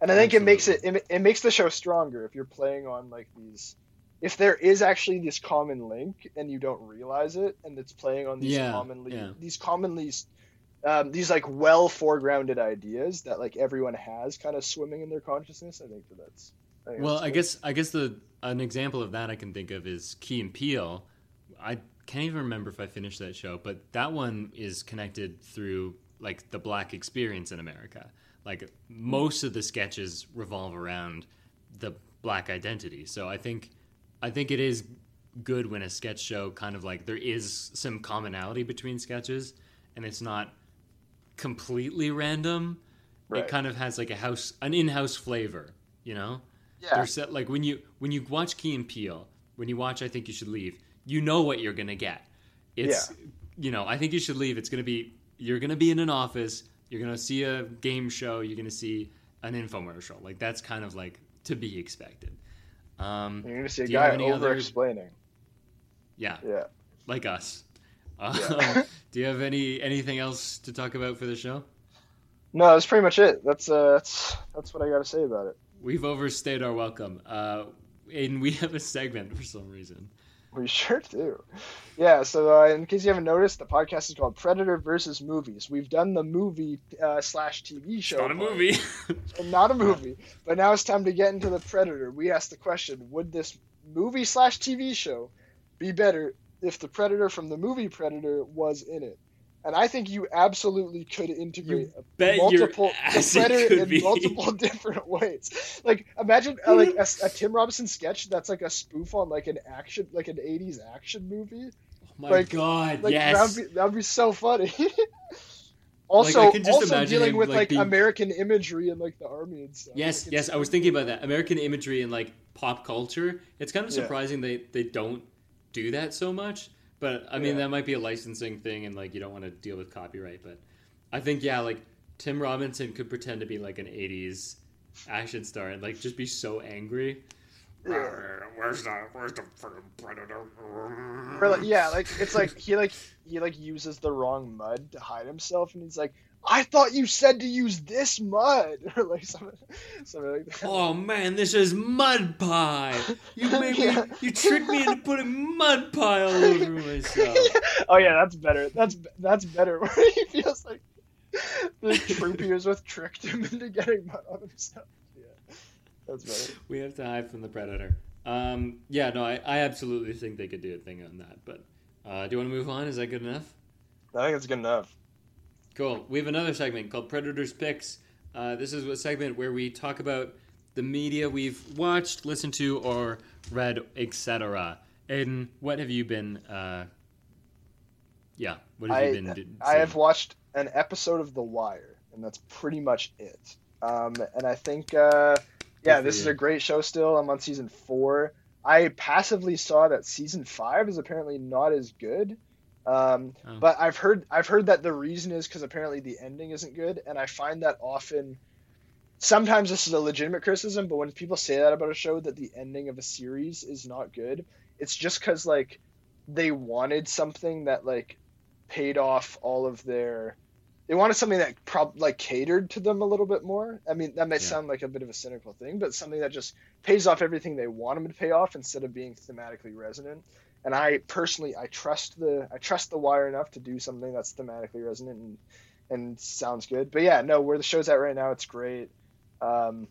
Speaker 2: And I think it makes it, it it makes the show stronger if you're playing on like these, if there is actually this common link and you don't realize it, and it's playing on these
Speaker 1: Yeah,
Speaker 2: commonly
Speaker 1: yeah.
Speaker 2: these commonly. Um, these like well foregrounded ideas that like everyone has kind of swimming in their consciousness. I think that that's. I think
Speaker 1: Well,
Speaker 2: that's
Speaker 1: I guess I guess the an example of that I can think of is Key and Peele. I can't even remember if I finished that show, but that one is connected through like the black experience in America. Like most of the sketches revolve around the black identity. So I think I think it is good when a sketch show kind of like there is some commonality between sketches and it's not completely random.
Speaker 2: Right.
Speaker 1: It kind of has like a house an in-house flavor, you know?
Speaker 2: yeah.
Speaker 1: They're set like when you when you watch Key and Peele, when you watch I think you should leave, you know what you're gonna get. It's you know, I think you should leave. It's gonna be you're gonna be in an office, you're gonna see a game show, you're gonna see an infomercial. Like that's kind of like to be expected. Um
Speaker 2: You're gonna see a
Speaker 1: Do you have
Speaker 2: guy over explaining.
Speaker 1: yeah.
Speaker 2: Yeah.
Speaker 1: like us. Um, do you have any anything else to talk about for the show?
Speaker 2: No, that's pretty much it. That's uh, that's that's what I got to say about it.
Speaker 1: We've overstayed our welcome, uh, and we have a segment for some reason.
Speaker 2: We sure do. Yeah, so uh, in case you haven't noticed, the podcast is called Predator versus Movies. We've done the movie uh, slash TV show.
Speaker 1: Not a movie.
Speaker 2: not a movie. But now it's time to get into the Predator. We asked the question would this movie slash TV show be better if the Predator from the movie Predator was in it? And I think you absolutely could integrate multiple Predator in be. multiple different ways. Like imagine uh, like a, a, Tim Robinson sketch that's like a spoof on like an action, like an '80s action movie.
Speaker 1: Oh my like, god! Like, yes,
Speaker 2: that'd be, that'd be so funny. also, like, also dealing him, with like, being... American imagery and like the army and stuff.
Speaker 1: Yes, yes, I was thinking about that American imagery and like pop culture. It's kind of surprising yeah. they they don't do that so much. But I mean, yeah. that might be a licensing thing, and like you don't want to deal with copyright. But I think yeah, like Tim Robinson could pretend to be like an '80s action star and like just be so angry.
Speaker 2: Where's the where's the predator? Or like, yeah, like it's like he like he like uses the wrong mud to hide himself, and he's like, I thought you said to use this mud, or like something, something like that.
Speaker 1: Oh man, this is mud pie. You made yeah. me, you tricked me into putting mud pie all over myself.
Speaker 2: oh yeah, that's better. That's that's better. Where he feels like the troopiers with tricked him into getting mud on himself. Yeah, that's better.
Speaker 1: We have to hide from the predator. Um, yeah, no, I, I absolutely think they could do a thing on that. But uh, do you want to move on? Is that good enough?
Speaker 2: I think it's good enough.
Speaker 1: Cool. We have another segment called Predators Picks. Uh, this is a segment where we talk about the media we've watched, listened to, or read, etc. Aidan, what have you been? Uh, yeah, what have
Speaker 2: I,
Speaker 1: you been?
Speaker 2: I have watched an episode of The Wire, and that's pretty much it. Um, and I think, uh, yeah, this you. is a great show. Still, I'm on season four. I passively saw that season five is apparently not as good. Um, oh. But I've heard I've heard that the reason is because apparently the ending isn't good, and I find that often. Sometimes this is a legitimate criticism, but when people say that about a show that the ending of a series is not good, it's just because like they wanted something that like paid off all of their they wanted something that prob like catered to them a little bit more. I mean, that might yeah. sound like a bit of a cynical thing, but something that just pays off everything they want them to pay off instead of being thematically resonant and I personally I trust the I trust the wire enough to do something that's thematically resonant and and sounds good. But yeah, no, where the show's at right now, it's great. Um,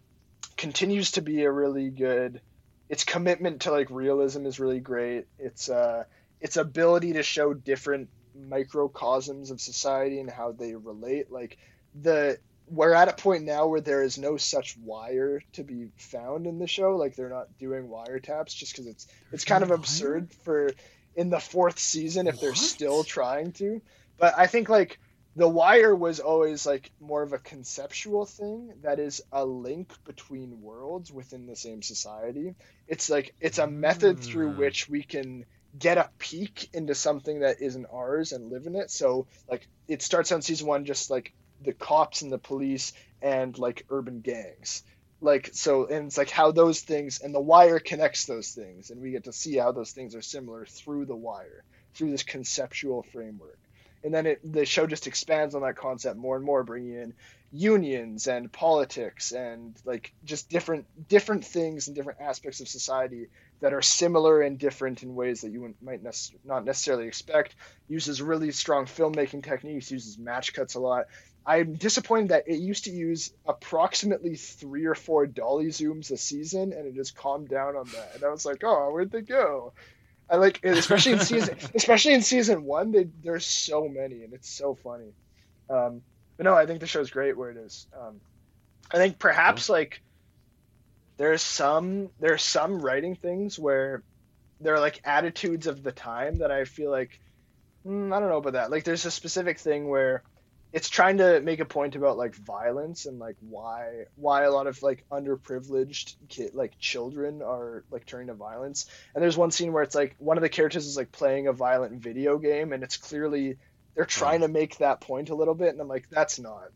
Speaker 2: continues to be a really good. Its commitment to like realism is really great. It's uh, its ability to show different microcosms of society and how they relate. Like the we're at a point now where there is no such wire to be found in the show. Like they're not doing wiretaps just because it's it's kind of absurd for in the fourth season if what? they're still trying to. But I think like the wire was always like more of a conceptual thing that is a link between worlds within the same society. It's like it's a method through hmm. which we can get a peek into something that isn't ours and live in it. So like it starts on season one just like the cops and the police and like urban gangs. Like so and it's like how those things and the wire connects those things and we get to see how those things are similar through the wire through this conceptual framework. And then it the show just expands on that concept more and more bringing in unions and politics and like just different different things and different aspects of society that are similar and different in ways that you might ne- not necessarily expect. Uses really strong filmmaking techniques uses match cuts a lot I'm disappointed that it used to use approximately three or four dolly zooms a season, and it just calmed down on that. And I was like, oh, where'd they go? I like, especially in season, especially in season one, they, there's so many, and it's so funny. Um, but no, I think the show's great where it is. Um, I think perhaps like there's some there's some writing things where there are like attitudes of the time that I feel like mm, I don't know about that. Like there's a specific thing where it's trying to make a point about like violence and like why why a lot of like underprivileged kid like children are like turning to violence and there's one scene where it's like one of the characters is like playing a violent video game and it's clearly they're mm. trying to make that point a little bit and i'm like that's not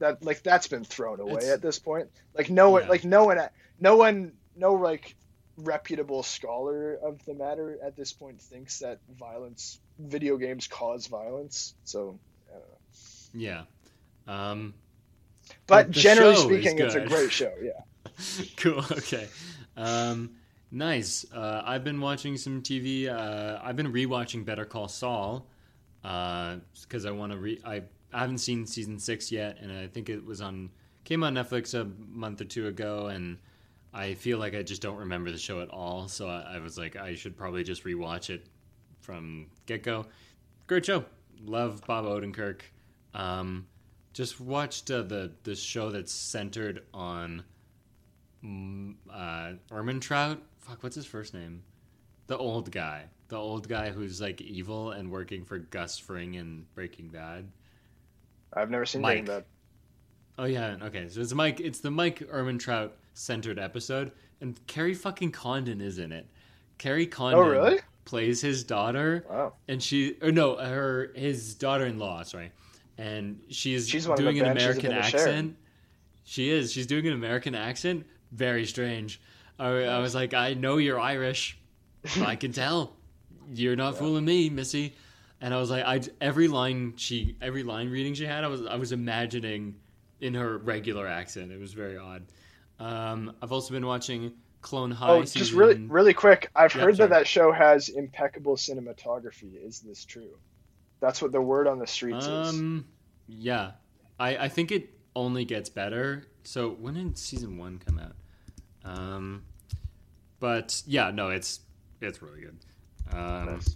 Speaker 2: that like that's been thrown away it's, at this point like no one yeah. like no one no one no like reputable scholar of the matter at this point thinks that violence, video games cause violence. So, I don't know.
Speaker 1: Yeah. Um,
Speaker 2: but generally speaking, it's a great show. Yeah.
Speaker 1: cool. Okay. Um, nice. Uh, I've been watching some TV. Uh, I've been rewatching Better Call Saul because I want to re. I, I haven't seen season six yet, and I think it was on came on Netflix a month or two ago, and I feel like I just don't remember the show at all. So I, I was like, I should probably just rewatch it from get go. Great show. Love Bob Odenkirk. Um, just watched uh, the the show that's centered on mm, uh, Ehrmantraut. Fuck, what's his first name? The old guy. The old guy who's like evil and working for Gus Fring in Breaking Bad.
Speaker 2: I've never seen
Speaker 1: Mike.
Speaker 2: Breaking Bad.
Speaker 1: Oh yeah, okay. So it's Mike. It's the Mike Ehrmantraut centered episode, and Kerry fucking Condon is in it. Kerry Condon
Speaker 2: Oh, really?
Speaker 1: plays his daughter,
Speaker 2: Wow.
Speaker 1: and she or no, her his daughter-in-law. Sorry, and she's
Speaker 2: She's one of the
Speaker 1: doing an American accent. She is. She's doing an American accent. Very strange. I, I was like, I know you're Irish. I can tell. You're not fooling me, Missy. And I was like, I every line she every line reading she had, I was I was imagining in her regular accent. It was very odd. Um, I've also been watching Clone High.
Speaker 2: Oh, just really, really quick. I've
Speaker 1: Yeah,
Speaker 2: heard
Speaker 1: sorry.
Speaker 2: that that show has impeccable cinematography. Is this true? That's what the word on the streets is.
Speaker 1: Um, yeah, I I think it only gets better. So when did season one come out? Um, but yeah, no, it's it's really good. Um,
Speaker 2: Nice.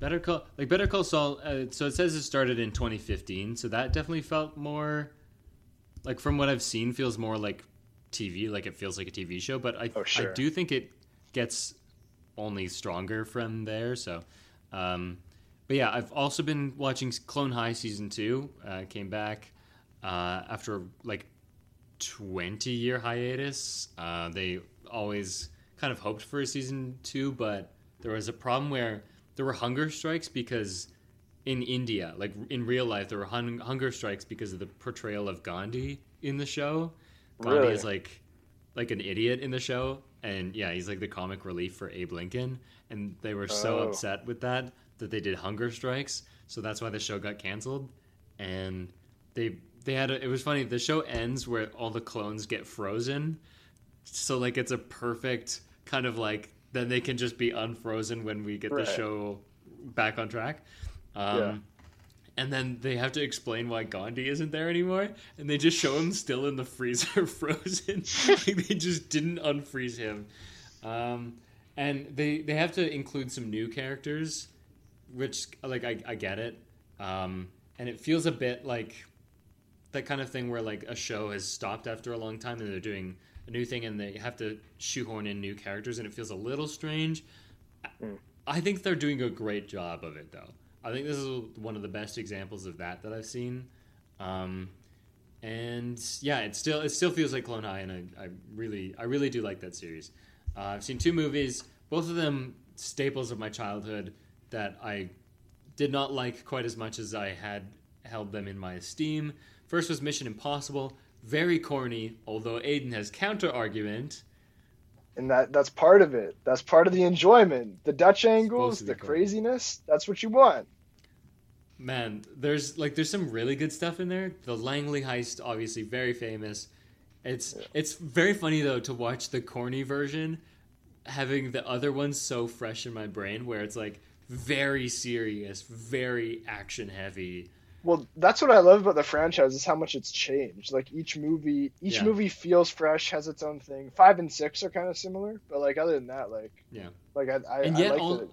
Speaker 1: Better Call like Better Call Saul. Uh, so it says it started in 2015. So that definitely felt more like from what I've seen feels more like TV. Like it feels like a TV show. But I
Speaker 2: Oh, sure.
Speaker 1: I do think it gets only stronger from there. So, um, but yeah, I've also been watching Clone High season two. Uh, came back uh, after like 20 year hiatus. Uh, they always kind of hoped for a season two, but there was a problem where there were hunger strikes because in India, like in real life, there were hun- hunger strikes because of the portrayal of Gandhi in the show. Gandhi
Speaker 2: Really?
Speaker 1: is like like an idiot in the show, and yeah, he's like the comic relief for Abe Lincoln, and they were so
Speaker 2: Oh.
Speaker 1: upset with that that they did hunger strikes. So that's why the show got canceled, and they they had a, it was funny. The show ends where all the clones get frozen, so like it's a perfect kind of like then they can just be unfrozen when we get
Speaker 2: Right.
Speaker 1: the show back on track. Um,
Speaker 2: Yeah.
Speaker 1: And then they have to explain why Gandhi isn't there anymore, and they just show him still in the freezer, frozen. like they just didn't unfreeze him. Um, and they they have to include some new characters, which like I, I get it. Um, and it feels a bit like that kind of thing where like a show has stopped after a long time and they're doing a new thing and they have to shoehorn in new characters and it feels a little strange.
Speaker 2: Mm.
Speaker 1: I think they're doing a great job of it though. I think this is one of the best examples of that that I've seen. Um, and yeah, it still it still feels like Clone High, and I, I really I really do like that series. Uh, I've seen two movies, both of them staples of my childhood that I did not like quite as much as I had held them in my esteem. First was Mission Impossible, very corny, although Aidan has counter argument.
Speaker 2: and that that's part of it. That's part of the enjoyment. The Dutch angles, the
Speaker 1: cool.
Speaker 2: craziness. That's what you want.
Speaker 1: Man, there's like there's some really good stuff in there. The Langley heist, obviously very famous. It's it's very funny though to watch the corny version, having the other ones so fresh in my brain, where it's like very serious, very action heavy.
Speaker 2: Well, that's what I love about the franchise is how much it's changed. Like each movie, each
Speaker 1: Yeah.
Speaker 2: movie feels fresh, has its own thing. Five and six are kind of similar, but like other than that, like
Speaker 1: Yeah.
Speaker 2: like I I,
Speaker 1: And
Speaker 2: I
Speaker 1: yet
Speaker 2: like
Speaker 1: all-
Speaker 2: it-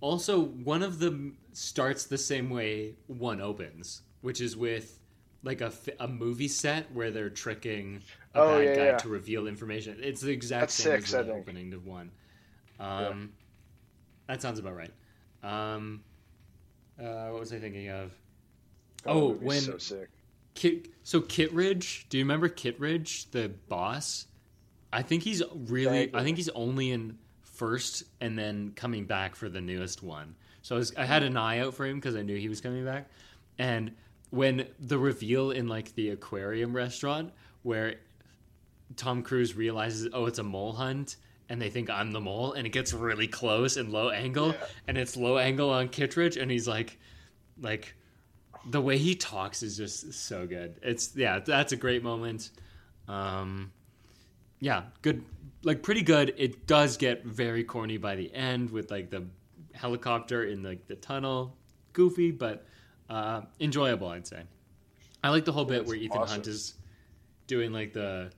Speaker 1: Also, one of them starts the same way one opens, which is with like a, a movie set where they're tricking a
Speaker 2: Oh,
Speaker 1: bad
Speaker 2: yeah,
Speaker 1: guy
Speaker 2: yeah.
Speaker 1: to reveal information. It's the exact
Speaker 2: That's
Speaker 1: same
Speaker 2: six,
Speaker 1: as the opening of one. Um, That sounds about right. Um, uh, what was I thinking of?
Speaker 2: God,
Speaker 1: Oh, when-
Speaker 2: so sick.
Speaker 1: Kit, so Kittridge, do you remember Kittridge, the boss? I think he's really. I think he's only in first, and then coming back for the newest one. So I, was, I had an eye out for him because I knew he was coming back. And when the reveal in like the aquarium restaurant, where Tom Cruise realizes, oh, it's a mole hunt, and they think I'm the mole, and it gets really close and low angle,
Speaker 2: Yeah.
Speaker 1: and it's low angle on Kittridge, and he's like, like, the way he talks is just so good. It's yeah, that's a great moment. Um, yeah, good, like pretty good. It does get very corny by the end with like the helicopter in like the tunnel, goofy but uh, enjoyable. I'd say. I like the whole bit
Speaker 2: That's
Speaker 1: where Ethan
Speaker 2: awesome.
Speaker 1: Hunt is doing like the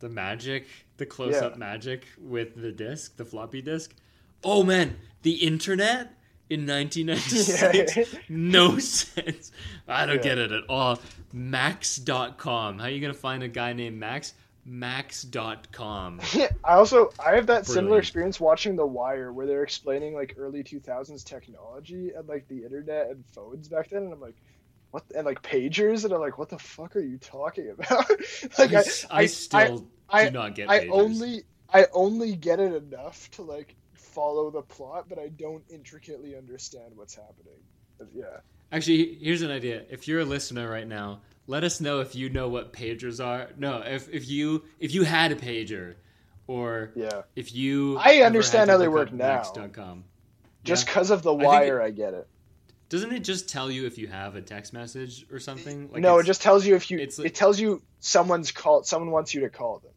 Speaker 1: the magic, the close up
Speaker 2: Yeah.
Speaker 1: magic with the disc, the floppy disk. Oh man, the internet in 1996
Speaker 2: Yeah.
Speaker 1: no sense. I don't
Speaker 2: Yeah.
Speaker 1: get it at all. Max.com. How are you going to find a guy named Max? Max.com.
Speaker 2: I also I have that similar experience watching The Wire where they're explaining like early 2000s technology and like the internet and phones back then and I'm like what and like pagers and I'm like what the fuck are you talking about? like
Speaker 1: I
Speaker 2: I
Speaker 1: still
Speaker 2: I-
Speaker 1: do not get
Speaker 2: I
Speaker 1: pages.
Speaker 2: only I only get it enough to like follow the plot but I don't intricately understand what's happening. But, yeah.
Speaker 1: Actually, here's an idea. If you're a listener right now, let us know if you know what pagers are. No, if, if you if you had a pager, or
Speaker 2: Yeah.
Speaker 1: if you
Speaker 2: I understand how they work now. Just
Speaker 1: Yeah.
Speaker 2: cuz of the
Speaker 1: think it-
Speaker 2: wire I get it.
Speaker 1: Doesn't it just tell you if you have a text message or something? Like
Speaker 2: no, it just tells you if you
Speaker 1: it's like-
Speaker 2: it tells you someone's called someone wants you to call them.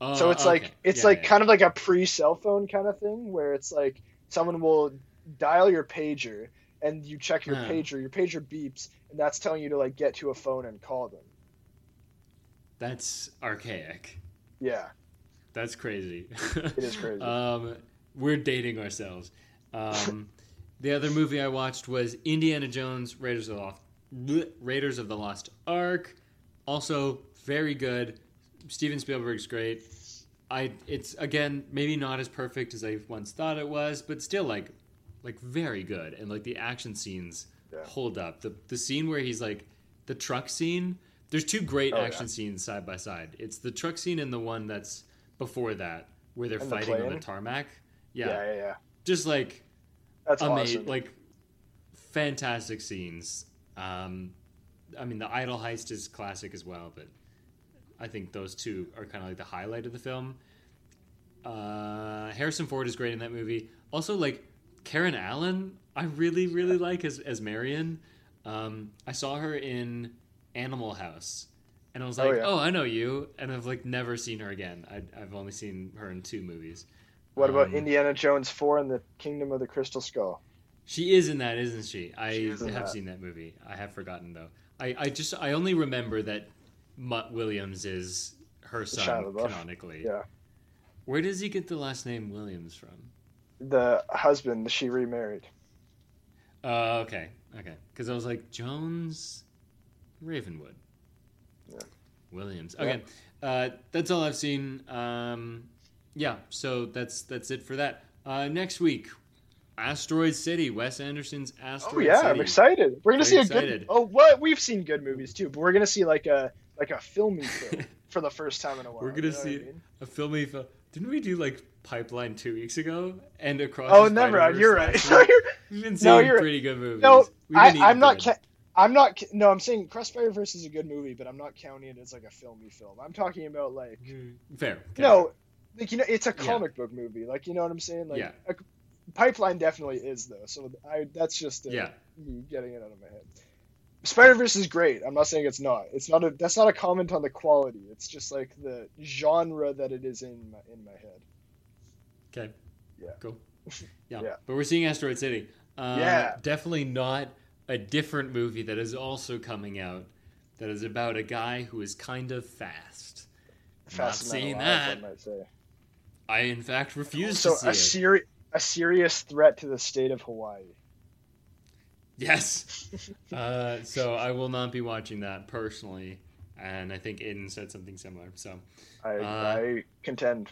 Speaker 1: Oh,
Speaker 2: so it's
Speaker 1: okay.
Speaker 2: like it's
Speaker 1: Yeah,
Speaker 2: like
Speaker 1: yeah.
Speaker 2: kind of like a pre cell phone kind of thing where it's like someone will dial your pager and you check your
Speaker 1: Huh.
Speaker 2: pager your pager beeps and that's telling you to like get to a phone and call them
Speaker 1: That's archaic.
Speaker 2: yeah
Speaker 1: That's crazy.
Speaker 2: It is crazy.
Speaker 1: um, we're dating ourselves. Um, the other movie I watched was Indiana Jones: Raiders of the Lost, bleh, Raiders of the Lost Ark. Also very good. Steven Spielberg's great. I it's again maybe not as perfect as I once thought it was, but still like like very good. And like the action scenes
Speaker 2: Yeah.
Speaker 1: hold up. The the scene where he's like the truck scene. There's two great
Speaker 2: Oh, yeah.
Speaker 1: action scenes side by side. It's the truck scene and the one that's before that where they're
Speaker 2: And the
Speaker 1: fighting on the tarmac.
Speaker 2: yeah
Speaker 1: Yeah,
Speaker 2: yeah, yeah.
Speaker 1: just like
Speaker 2: that's
Speaker 1: amazing,
Speaker 2: awesome
Speaker 1: like fantastic scenes. Um, I mean, the idol heist is classic as well, but I think those two are kind of like the highlight of the film. Uh, Harrison Ford is great in that movie. Also, like Karen Allen, I really, really like as as Marion. Um, I saw her in Animal House, and I was
Speaker 2: Oh,
Speaker 1: like,
Speaker 2: yeah.
Speaker 1: "Oh, I know you," and I've like never seen her again. I, I've only seen her in two movies.
Speaker 2: What about
Speaker 1: um,
Speaker 2: indiana jones 4 and the kingdom of the crystal skull
Speaker 1: She is in that, isn't she? I
Speaker 2: She is
Speaker 1: have
Speaker 2: that.
Speaker 1: seen that movie. I have forgotten though. I, I just I only remember that Mutt Williams is her son canonically.
Speaker 2: yeah
Speaker 1: Where does he get the last name Williams from?
Speaker 2: the husband that she remarried
Speaker 1: Oh, okay, okay. Because I was like Jones, Ravenwood,
Speaker 2: Yeah.
Speaker 1: Williams.
Speaker 2: Yeah.
Speaker 1: Okay, uh, that's all I've seen. Um, yeah, so that's that's it for that. Uh, next week, Asteroid City, Wes Anderson's Asteroid City.
Speaker 2: oh yeah
Speaker 1: City.
Speaker 2: i'm excited we're gonna
Speaker 1: Very
Speaker 2: see a
Speaker 1: excited.
Speaker 2: good oh what we've seen good movies too but we're gonna see like a like a filmy film for the first time in a while
Speaker 1: We're gonna
Speaker 2: you know what I
Speaker 1: see
Speaker 2: mean?
Speaker 1: a filmy film. Didn't we do like Pipeline two weeks ago? And across.
Speaker 2: oh never you're right No, you're-
Speaker 1: We've been
Speaker 2: No,
Speaker 1: seeing
Speaker 2: you're-
Speaker 1: pretty good movies.
Speaker 2: No, I, I'm not. Ca- I'm not. No, I'm saying Crossfire Verse is a good movie, but I'm not counting it as like a filmy film. I'm talking about like
Speaker 1: Fair. okay.
Speaker 2: no, like you know, it's a
Speaker 1: Yeah.
Speaker 2: comic book movie. Like you know what I'm saying? Like
Speaker 1: Yeah.
Speaker 2: a, Pipeline definitely is though. So I that's just uh,
Speaker 1: Yeah.
Speaker 2: me getting it out of my head. Spider Verse is great. I'm not saying it's not. It's not a. That's not a comment on the quality. It's just like the genre that it is in my, in my head.
Speaker 1: Okay.
Speaker 2: Yeah.
Speaker 1: Cool. Yeah.
Speaker 2: Yeah.
Speaker 1: But we're seeing Asteroid City. Uh,
Speaker 2: Yeah.
Speaker 1: Definitely not a different movie that is also coming out that is about a guy who is kind of fast. Not
Speaker 2: Fast Man
Speaker 1: seeing that.
Speaker 2: I might say.
Speaker 1: I in fact refuse
Speaker 2: So
Speaker 1: to see
Speaker 2: a
Speaker 1: it.
Speaker 2: seri- a serious threat to the state of Hawaii.
Speaker 1: Yes. uh, so I will not be watching that personally, and I think Aidan said something similar. So
Speaker 2: I
Speaker 1: Uh,
Speaker 2: I contend.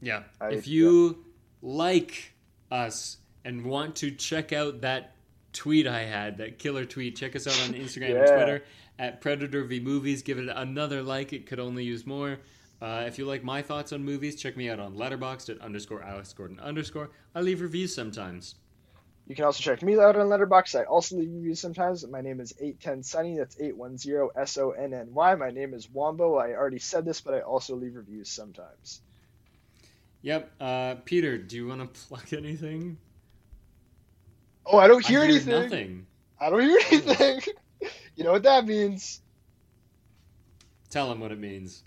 Speaker 1: yeah,
Speaker 2: I-
Speaker 1: if you like us and want to check out that tweet I had, that killer tweet, check us out on Instagram and Twitter at Predator v Movies. Give it another like; it could only use more. Uh, if you like my thoughts on movies, check me out on Letterboxd at underscore Alex Gordon underscore. I leave reviews sometimes.
Speaker 2: You can also check me out on Letterboxd. I also leave reviews sometimes. My name is 810 Sunny. That's 810 S O N N Y. My name is Wombo. I already said this, but I also leave reviews sometimes.
Speaker 1: Yep. Uh, Peter, do you want to plug anything?
Speaker 2: Oh, I don't hear
Speaker 1: I
Speaker 2: anything.
Speaker 1: Nothing.
Speaker 2: I don't hear anything. you know what that means?
Speaker 1: Tell him what it means.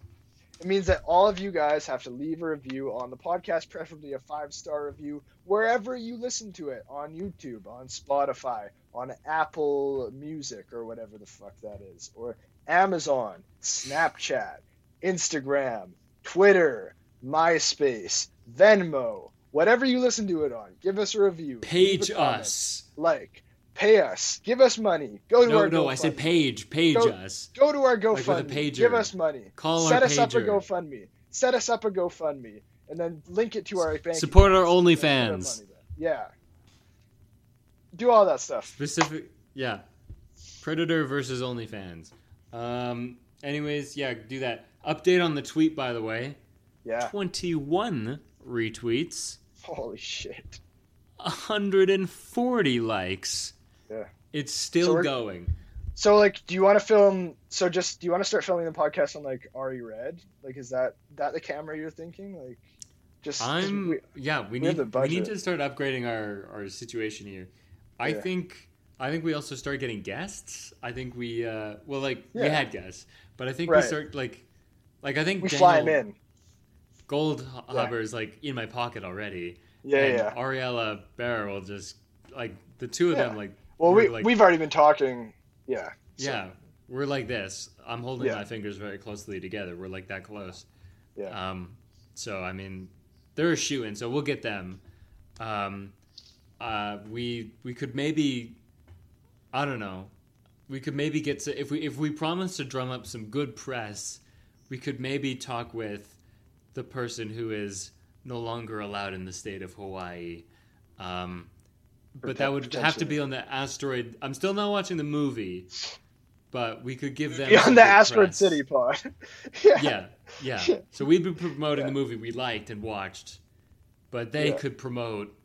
Speaker 2: It means that all of you guys have to leave a review on the podcast, preferably a five star review, wherever you listen to it on YouTube, on Spotify, on Apple Music, or whatever the fuck that is, or Amazon, Snapchat, Instagram, Twitter, MySpace, Venmo, whatever you listen to it on. Give us a review.
Speaker 1: Page
Speaker 2: a
Speaker 1: us.
Speaker 2: Like, pay us. Give us money. Go to
Speaker 1: No,
Speaker 2: our
Speaker 1: no,
Speaker 2: GoFundMe.
Speaker 1: I said page. Page
Speaker 2: Go-
Speaker 1: us.
Speaker 2: Go to our
Speaker 1: Like
Speaker 2: GoFundMe.
Speaker 1: pager.
Speaker 2: Give us money.
Speaker 1: Call
Speaker 2: Set us up a. GoFundMe. Set us up a GoFundMe, and then link it to our bank.
Speaker 1: Support our OnlyFans.
Speaker 2: Yeah. Do all that stuff.
Speaker 1: Specific. Yeah. Predator versus OnlyFans. Um. Anyways, yeah, do that. Update on the tweet, by the way.
Speaker 2: Yeah.
Speaker 1: 21 retweets.
Speaker 2: Holy shit.
Speaker 1: 140 likes.
Speaker 2: Yeah.
Speaker 1: It's still
Speaker 2: So
Speaker 1: going.
Speaker 2: So, like, do you want to film? So, just do you want to start filming the podcast on like Ari Red? Like, is that that the camera you're thinking? Like, just 'cause
Speaker 1: I'm
Speaker 2: we-
Speaker 1: yeah, we
Speaker 2: we
Speaker 1: need we need to start upgrading our our situation here. I
Speaker 2: Yeah.
Speaker 1: think I think we also start getting guests. I think we uh well like we had guests, but I think
Speaker 2: Right.
Speaker 1: we start like like I think
Speaker 2: we
Speaker 1: Daniel
Speaker 2: fly him in.
Speaker 1: Gold
Speaker 2: Yeah.
Speaker 1: Hubber is like in my pocket already.
Speaker 2: Yeah,
Speaker 1: and
Speaker 2: yeah.
Speaker 1: Ariela Barer will just like the two of them like
Speaker 2: Well, we
Speaker 1: like
Speaker 2: we've already been talking. Yeah. so-
Speaker 1: yeah we're like this. I'm holding
Speaker 2: Yeah.
Speaker 1: my fingers very closely together. We're like that close.
Speaker 2: Yeah.
Speaker 1: Um, so I mean, they're shooting, so we'll get them. Um, uh, we we could maybe, I don't know, we could maybe get to if we if we promise to drum up some good press, we could maybe talk with the person who is no longer allowed in the state of Hawaii. Um, but that would have to be on the asteroid. I'm still not watching the movie, but we could give them
Speaker 2: on the Asteroid
Speaker 1: press
Speaker 2: City pod. yeah.
Speaker 1: yeah, yeah. So we'd be promoting
Speaker 2: Yeah.
Speaker 1: the movie we liked and watched, but they
Speaker 2: Yeah.
Speaker 1: could promote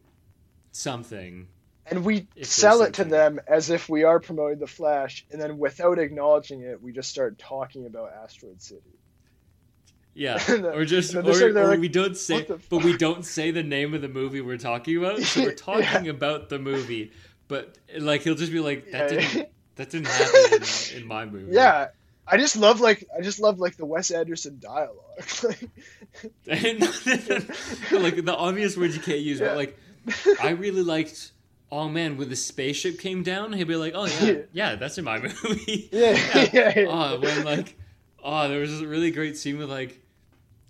Speaker 1: something.
Speaker 2: And we sell it to them as if we are promoting the Flash, and then without acknowledging it, we just start talking about Asteroid City.
Speaker 1: Yeah,
Speaker 2: then-
Speaker 1: or just, or,
Speaker 2: then they're- they're
Speaker 1: or
Speaker 2: like,
Speaker 1: we don't say, but we don't say the name of the movie we're talking about. So we're talking about the movie, but like he'll just be like, that
Speaker 2: Yeah.
Speaker 1: didn't, that didn't happen in, in my movie.
Speaker 2: Yeah, I just love like I just love like the Wes Anderson dialogue. like,
Speaker 1: And like the obvious words you can't use,
Speaker 2: Yeah.
Speaker 1: but like I really liked. Oh man, when the spaceship came down, he'd be like, "Oh yeah,
Speaker 2: Yeah.
Speaker 1: yeah, that's in my movie."
Speaker 2: yeah, yeah, yeah.
Speaker 1: Oh, when like, oh, there was this really great scene with like,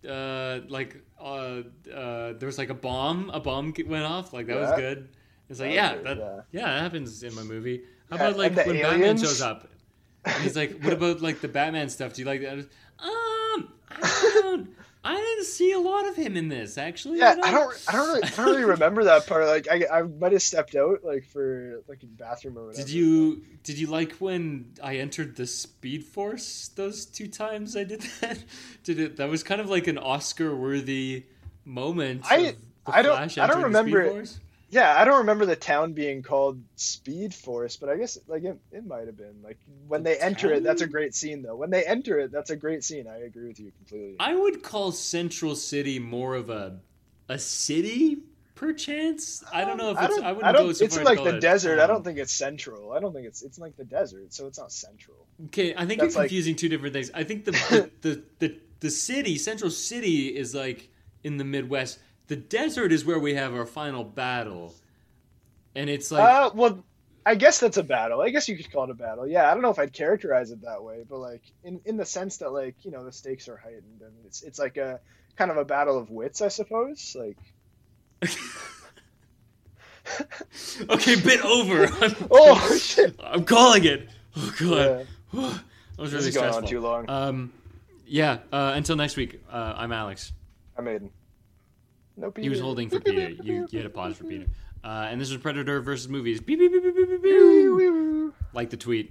Speaker 1: uh, like, uh, uh, there was like a bomb, a bomb went off, like that was good. It's like, yeah, that,
Speaker 2: good,
Speaker 1: yeah, that happens in my movie. How
Speaker 2: Yeah,
Speaker 1: about like when Batman shows up? And he's like, "What about like the Batman stuff? Do you like that?" Um, I don't. I didn't see a lot of him in this actually.
Speaker 2: Yeah, I don't, I don't really, I don't really remember that part. Like, I, I might have stepped out, like for like a bathroom or whatever.
Speaker 1: Did you did you like when I entered the Speed Force those two times I did that? Did it that was kind of like an Oscar worthy moment.
Speaker 2: I- I don't- I don't
Speaker 1: entering the Speed
Speaker 2: remember it.
Speaker 1: Force?
Speaker 2: Yeah, I don't remember the town being called Speed Force, but I guess like it, it might have been. Like when
Speaker 1: The
Speaker 2: they enter it, that's a great scene though. When they enter it, that's a great scene. I agree with you completely.
Speaker 1: I would call Central City more of a a city, perchance. I don't know if
Speaker 2: I
Speaker 1: it's.
Speaker 2: don't,
Speaker 1: I wouldn't
Speaker 2: I
Speaker 1: go so
Speaker 2: it's
Speaker 1: far
Speaker 2: like the
Speaker 1: it,
Speaker 2: desert. I
Speaker 1: um,
Speaker 2: don't think it's central. I don't think it's it's like the desert, so it's not central.
Speaker 1: Okay, I think
Speaker 2: That's
Speaker 1: you're
Speaker 2: like-
Speaker 1: confusing two different things. I think the the, the the the city, Central City, is like in the Midwest. The desert is where we have our final battle, and it's like
Speaker 2: uh, well, I guess that's a battle. I guess you could call it a battle. Yeah, I don't know if I'd characterize it that way, but like in in the sense that like you know the stakes are heightened and it's it's like a kind of a battle of wits, I suppose. Like
Speaker 1: okay, bit over. I'm,
Speaker 2: oh shit,
Speaker 1: I'm calling it. Oh god,
Speaker 2: yeah,
Speaker 1: that was
Speaker 2: this
Speaker 1: really
Speaker 2: is going
Speaker 1: stressful.
Speaker 2: on too long.
Speaker 1: Um, yeah. Uh, until next week. Uh, I'm Alex.
Speaker 2: I made. No,
Speaker 1: He was holding for Peter. You had to pause for Peter. Uh, and this was Predator versus movies. Beep.
Speaker 2: beep, beep.
Speaker 1: Like the tweet.